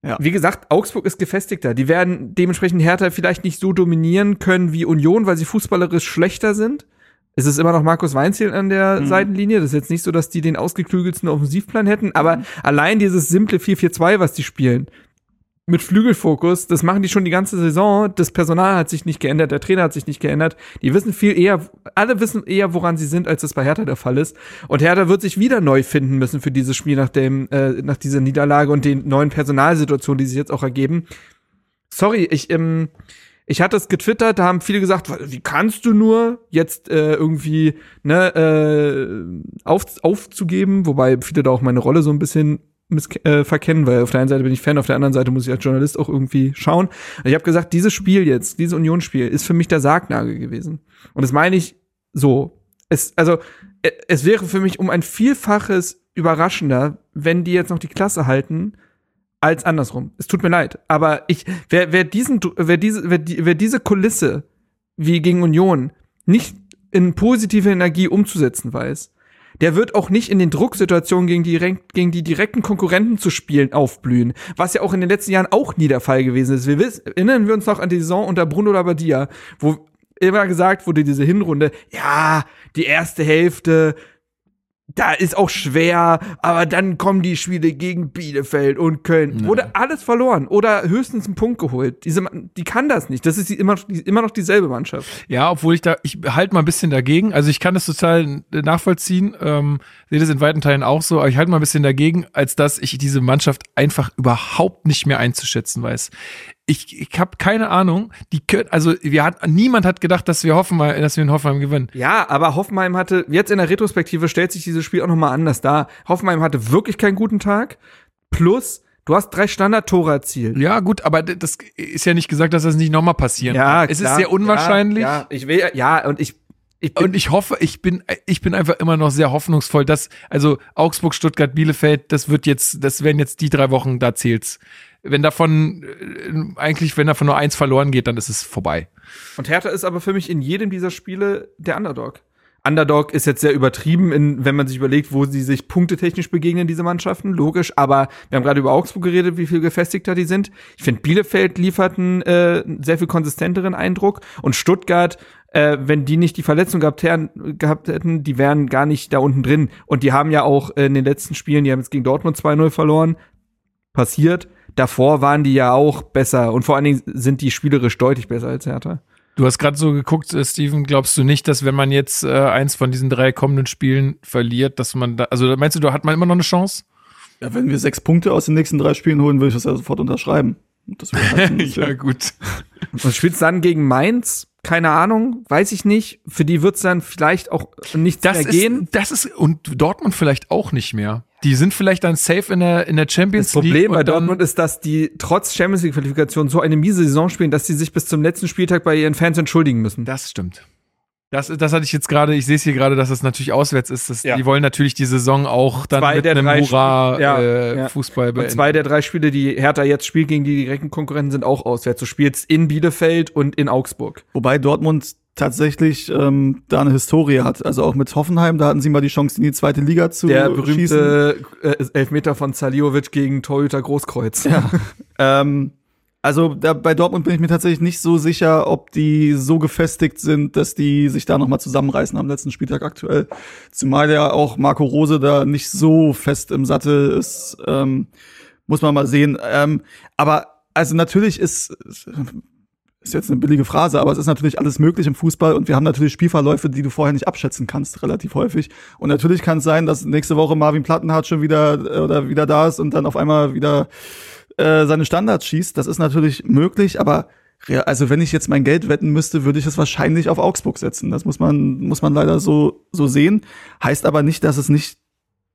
Ja. wie gesagt, Augsburg ist gefestigter. Die werden dementsprechend Hertha vielleicht nicht so dominieren können wie Union, weil sie fußballerisch schlechter sind. Es ist immer noch Markus Weinziel an der Mhm. Seitenlinie. Das ist jetzt nicht so, dass die den ausgeklügelsten Offensivplan hätten, aber allein dieses simple 4-4-2, was die spielen, mit Flügelfokus, das machen die schon die ganze Saison. Das Personal hat sich nicht geändert, der Trainer hat sich nicht geändert. Die wissen viel eher, alle wissen eher, woran sie sind, als das bei Hertha der Fall ist. Und Hertha wird sich wieder neu finden müssen für dieses Spiel nach dem, äh, nach dieser Niederlage und den neuen Personalsituationen, die sich jetzt auch ergeben. Sorry, ich, ähm, ich hatte es getwittert, da haben viele gesagt, wie kannst du nur jetzt äh, irgendwie ne, äh, auf, aufzugeben, wobei viele da auch meine Rolle so ein bisschen äh, verkennen, weil auf der einen Seite bin ich Fan, auf der anderen Seite muss ich als Journalist auch irgendwie schauen. Ich habe gesagt, dieses Spiel jetzt, dieses Unionsspiel, ist für mich der Sargnagel gewesen. Und das meine ich so. Es, also, äh, es wäre für mich um ein Vielfaches überraschender, wenn die jetzt noch die Klasse halten, als andersrum. Es tut mir leid. Aber ich, wer, wer diesen, wer diese, wer, die, wer diese Kulisse wie gegen Union nicht in positive Energie umzusetzen weiß, der wird auch nicht in den Drucksituationen gegen die, gegen die direkten Konkurrenten zu spielen aufblühen, was ja auch in den letzten Jahren auch nie der Fall gewesen ist. Wir wissen, erinnern wir uns noch an die Saison unter Bruno Labbadia, wo immer gesagt wurde, diese Hinrunde, ja, die erste Hälfte, da ist auch schwer, aber dann kommen die Spiele gegen Bielefeld und Köln. Wurde alles verloren oder höchstens einen Punkt geholt. Diese, die kann das nicht. Das ist die, immer, die, immer noch dieselbe Mannschaft. Ja, obwohl ich da, ich halte mal ein bisschen dagegen. Also ich kann das total nachvollziehen, ähm, sehe das in weiten Teilen auch so, aber ich halte mal ein bisschen dagegen, als dass ich diese Mannschaft einfach überhaupt nicht mehr einzuschätzen weiß. Ich, ich habe keine Ahnung. Die also wir hat, niemand hat gedacht, dass wir Hoffenheim, dass wir in Hoffenheim gewinnen. Ja, aber Hoffenheim hatte, jetzt in der Retrospektive stellt sich dieses Spiel auch nochmal anders dar. Hoffenheim hatte wirklich keinen guten Tag. Plus, du hast drei Standardtore erzielt. Ja, gut, aber das ist ja nicht gesagt, dass das nicht nochmal passieren kann. Es ist klar. sehr unwahrscheinlich. Ja, ja, ich will, ja, und ich, ich bin, Und ich hoffe, ich bin, ich bin einfach immer noch sehr hoffnungsvoll, dass, also Augsburg, Stuttgart, Bielefeld, das wird jetzt, das werden jetzt die drei Wochen, da zählt's. Wenn davon, äh, eigentlich, wenn davon nur eins verloren geht, dann ist es vorbei. Und Hertha ist aber für mich in jedem dieser Spiele der Underdog. Underdog ist jetzt sehr übertrieben, in, wenn man sich überlegt, wo sie sich punktetechnisch begegnen, diese Mannschaften, logisch. Aber wir haben gerade über Augsburg geredet, wie viel gefestigter die sind. Ich finde, Bielefeld liefert einen äh, sehr viel konsistenteren Eindruck. Und Stuttgart, äh, wenn die nicht die Verletzung gehabt, gehabt hätten, die wären gar nicht da unten drin. Und die haben ja auch in den letzten Spielen, die haben jetzt gegen Dortmund 2-0 verloren. Passiert. Davor waren die ja auch besser. Und vor allen Dingen sind die spielerisch deutlich besser als Hertha. Du hast gerade so geguckt, äh, Steven, glaubst du nicht, dass wenn man jetzt äh, eins von diesen drei kommenden Spielen verliert, dass man da, also meinst du, da hat man immer noch eine Chance? Ja, wenn wir sechs Punkte aus den nächsten drei Spielen holen, würde ich das ja sofort unterschreiben. Das wäre halt ein- gut. Und spielst dann gegen Mainz? Keine Ahnung, weiß ich nicht. Für die wird's dann vielleicht auch nichts Das mehr gehen. ist, das ist, und Dortmund vielleicht auch nicht mehr. Die sind vielleicht dann safe in der, in der Champions Das Problem League. bei Dortmund ist, dass die trotz Champions League Qualifikation so eine miese Saison spielen, dass sie sich bis zum letzten Spieltag bei ihren Fans entschuldigen müssen. Das stimmt. Das, das hatte ich jetzt gerade, ich sehe es hier gerade, dass das natürlich auswärts ist. Das, Ja. Die wollen natürlich die Saison auch dann Zwei mit einem drei Hurra Spiele- ja, äh, ja. Und beenden. zwei der drei Spiele, die Hertha jetzt spielt gegen die direkten Konkurrenten, sind auch auswärts. Du spielst in Bielefeld und in Augsburg. Wobei Dortmund tatsächlich ähm, da eine Historie hat. Also auch mit Hoffenheim, da hatten sie mal die Chance, in die zweite Liga zu Der schießen. berühmte äh, Elfmeter von Saliovic gegen Torhüter Großkreuz. Ja. ähm, also da, bei Dortmund bin ich mir tatsächlich nicht so sicher, ob die so gefestigt sind, dass die sich da noch mal zusammenreißen am letzten Spieltag aktuell. Zumal ja auch Marco Rose da nicht so fest im Sattel ist, ähm, muss man mal sehen. Ähm, aber also natürlich ist ist jetzt eine billige Phrase, aber es ist natürlich alles möglich im Fußball und wir haben natürlich Spielverläufe, die du vorher nicht abschätzen kannst, relativ häufig. Und natürlich kann es sein, dass nächste Woche Marvin Plattenhardt schon wieder äh, oder wieder da ist und dann auf einmal wieder äh, seine Standards schießt. Das ist natürlich möglich, aber also wenn ich jetzt mein Geld wetten müsste, würde ich es wahrscheinlich auf Augsburg setzen. Das muss man muss man leider so so sehen. Heißt aber nicht, dass es nicht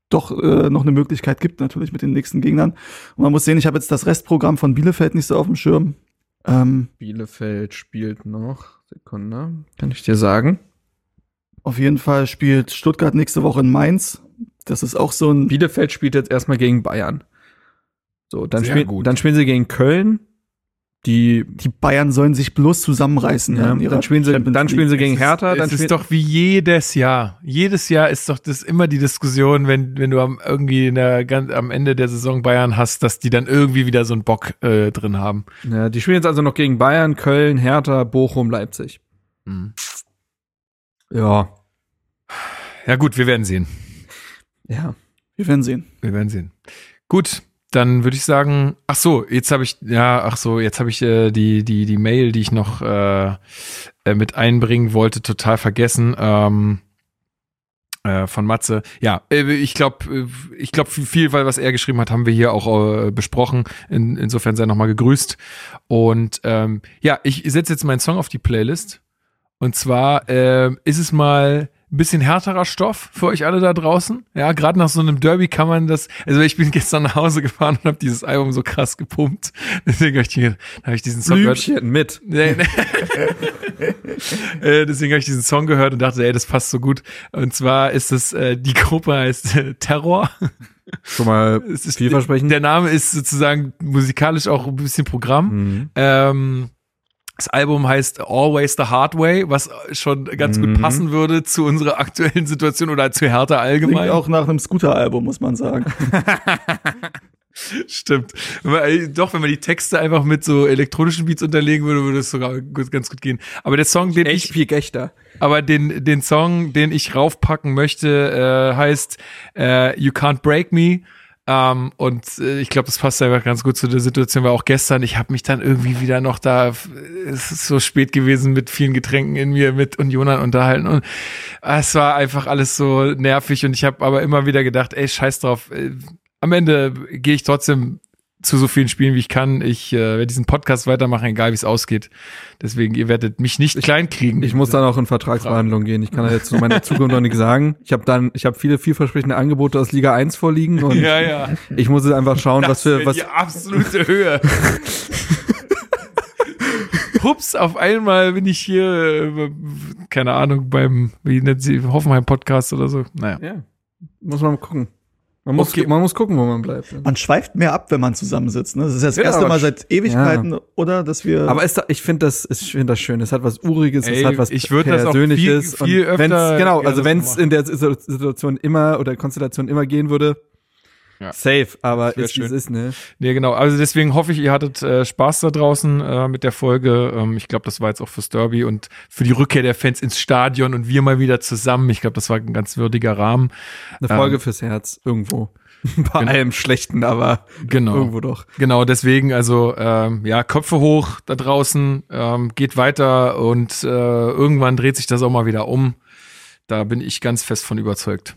doch äh, noch eine Möglichkeit gibt, natürlich mit den nächsten Gegnern. Und man muss sehen, ich habe jetzt das Restprogramm von Bielefeld nicht so auf dem Schirm. Ähm, Bielefeld spielt noch. Sekunde. Kann ich dir sagen. Auf jeden Fall spielt Stuttgart nächste Woche in Mainz. Das ist auch so ein. Bielefeld spielt jetzt erstmal gegen Bayern. So, dann, Sehr spiel, gut. dann spielen sie gegen Köln. Die, Die Bayern sollen sich bloß zusammenreißen. ja, dann spielen sie, Champions dann spielen sie gegen Hertha. Dann ist spielen, doch wie jedes Jahr. Jedes Jahr ist doch das immer die Diskussion, wenn, wenn du am, irgendwie in der, ganz, am Ende der Saison Bayern hast, dass die dann irgendwie wieder so einen Bock äh, drin haben. ja, die spielen jetzt also noch gegen Bayern, Köln, Hertha, Bochum, Leipzig. Hm. Ja. Ja gut, wir werden sehen. Ja. Wir werden sehen. Wir werden sehen. Gut, dann würde ich sagen, ach so, jetzt habe ich, ja, ach so, jetzt habe ich äh, die, die, die Mail, die ich noch äh, äh, mit einbringen wollte, total vergessen. Ähm, äh, von Matze. Ja, äh, ich glaube, ich glaube, viel, weil was er geschrieben hat, haben wir hier auch besprochen. In, insofern sei nochmal gegrüßt. Und ähm, ja, ich setze jetzt meinen Song auf die Playlist. Und zwar äh, ist es mal ein bisschen härterer Stoff für euch alle da draußen. Ja, gerade nach so einem Derby kann man das. Also ich bin gestern nach Hause gefahren und habe dieses Album so krass gepumpt. Deswegen habe ich, hab ich diesen Song gehört. Blümchen mit. Nee, nee. äh, deswegen habe ich diesen Song gehört und dachte, ey, das passt so gut. Und zwar ist es, äh, die Gruppe heißt äh, Terror. Schon mal Es ist, vielversprechend. Der Name ist sozusagen musikalisch auch ein bisschen Programm. Mhm. Ähm, das Album heißt Always the Hard Way, was schon ganz gut Mhm. passen würde zu unserer aktuellen Situation oder zu Hertha Klingt allgemein. auch nach einem Scooter-Album, muss man sagen. Stimmt. Äh, doch, wenn man die Texte einfach mit so elektronischen Beats unterlegen würde, würde es sogar gut, ganz gut gehen. Aber der Song, den Echt ich, viel Gechter. aber den, den Song, den ich raufpacken möchte, äh, heißt äh, You Can't Break Me. Ähm, und äh, ich glaube, das passt einfach ganz gut zu der Situation, weil auch gestern, ich habe mich dann irgendwie wieder noch da, es ist so spät gewesen mit vielen Getränken in mir, mit Unionern unterhalten. Und es war einfach alles so nervig und ich habe aber immer wieder gedacht, ey, scheiß drauf, äh, am Ende gehe ich trotzdem zu so vielen Spielen, wie ich kann. Ich äh, werde diesen Podcast weitermachen, egal wie es ausgeht. Deswegen, ihr werdet mich nicht klein kriegen. Ich muss dann auch in Vertragsverhandlungen gehen. Ich kann da jetzt zu meiner Zukunft noch nichts sagen. Ich habe dann, ich habe viele vielversprechende Angebote aus Liga 1 vorliegen und ja, ja. ich muss jetzt einfach schauen, was für was. die absolute Höhe. Hups, auf einmal bin ich hier, äh, keine Ahnung, beim, wie nennt sie, Hoffenheim Podcast oder so. Naja. Ja, muss man mal gucken. Man muss, Okay. man muss gucken, wo man bleibt. Man schweift mehr ab, wenn man zusammensitzt. Ne? Das ist ja das Ja, erste Mal seit Ewigkeiten, oder? Dass wir. Aber ist da, ich finde das, ich finde das schön. Es hat was Uriges, Ey, es hat was ich würd das auch Persönliches. viel- viel öfter wenn's, genau, also so wenn es in der Situ- Situation immer oder Konstellation immer gehen würde, Ja. safe. Aber ist wie es schön. ist, ne? Nee, genau. Also deswegen hoffe ich, ihr hattet äh, Spaß da draußen äh, mit der Folge. Ähm, ich glaube, das war jetzt auch fürs Derby und für die Rückkehr der Fans ins Stadion und wir mal wieder zusammen. Ich glaube, das war ein ganz würdiger Rahmen. Eine Folge Ähm, fürs Herz irgendwo. Bei Genau. allem Schlechten, aber Genau. irgendwo doch. Genau, deswegen, also ähm, ja, Köpfe hoch da draußen, ähm, geht weiter und äh, irgendwann dreht sich das auch mal wieder um. Da bin ich ganz fest von überzeugt.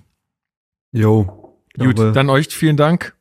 Jo. Gut, dann euch vielen Dank.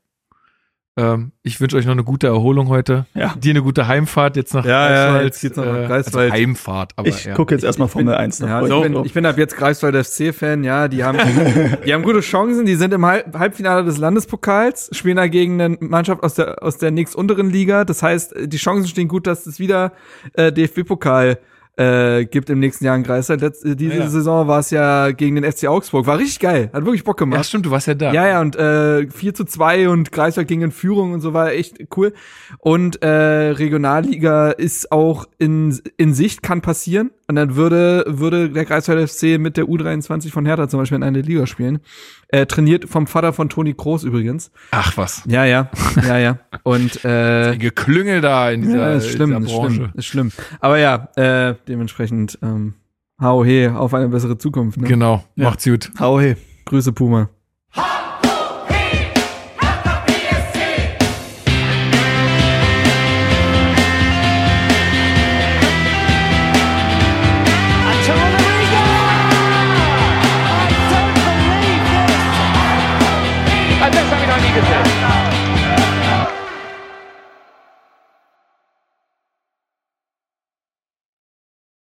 Ähm, ich wünsche euch noch eine gute Erholung heute. Ja. Dir eine gute Heimfahrt jetzt nach Ja, ja, Greifswald. jetzt geht's noch nach äh, Greifswald. Also Heimfahrt, aber ich ja. gucke jetzt erstmal Formel 1. da Ja, freu ich, bin, ich bin ab jetzt Greifswald FC-Fan, ja, die haben, die haben gute Chancen, die sind im Halb Halbfinale des Landespokals, spielen dagegen eine Mannschaft aus der, aus der nächstunteren Liga, das heißt, die Chancen stehen gut, dass es wieder äh, DFB-Pokal äh, gibt im nächsten Jahr in Greifswald. Letz- äh, diese Ja. Saison war es ja gegen den FC Augsburg. War richtig geil. Hat wirklich Bock gemacht. Ja, stimmt, du warst ja da. Ja, ja, und äh, 4 zu 2 und Greifswald ging in Führung und so war echt cool. Und äh, Regionalliga ist auch in, in Sicht, kann passieren. Und dann würde, würde der Greifswald FC mit der U23 von Hertha zum Beispiel in eine Liga spielen. Äh, trainiert vom Vater von Toni Kroos übrigens. Ach was. Ja, ja, ja, ja. Und äh, Die Geklüngel da in dieser, ja, ist schlimm, in ist dieser Branche. schlimm, ist schlimm. Aber ja, äh, dementsprechend ähm, hau he auf eine bessere Zukunft. Ne? Genau, macht's gut. Hau hey. Grüße Puma.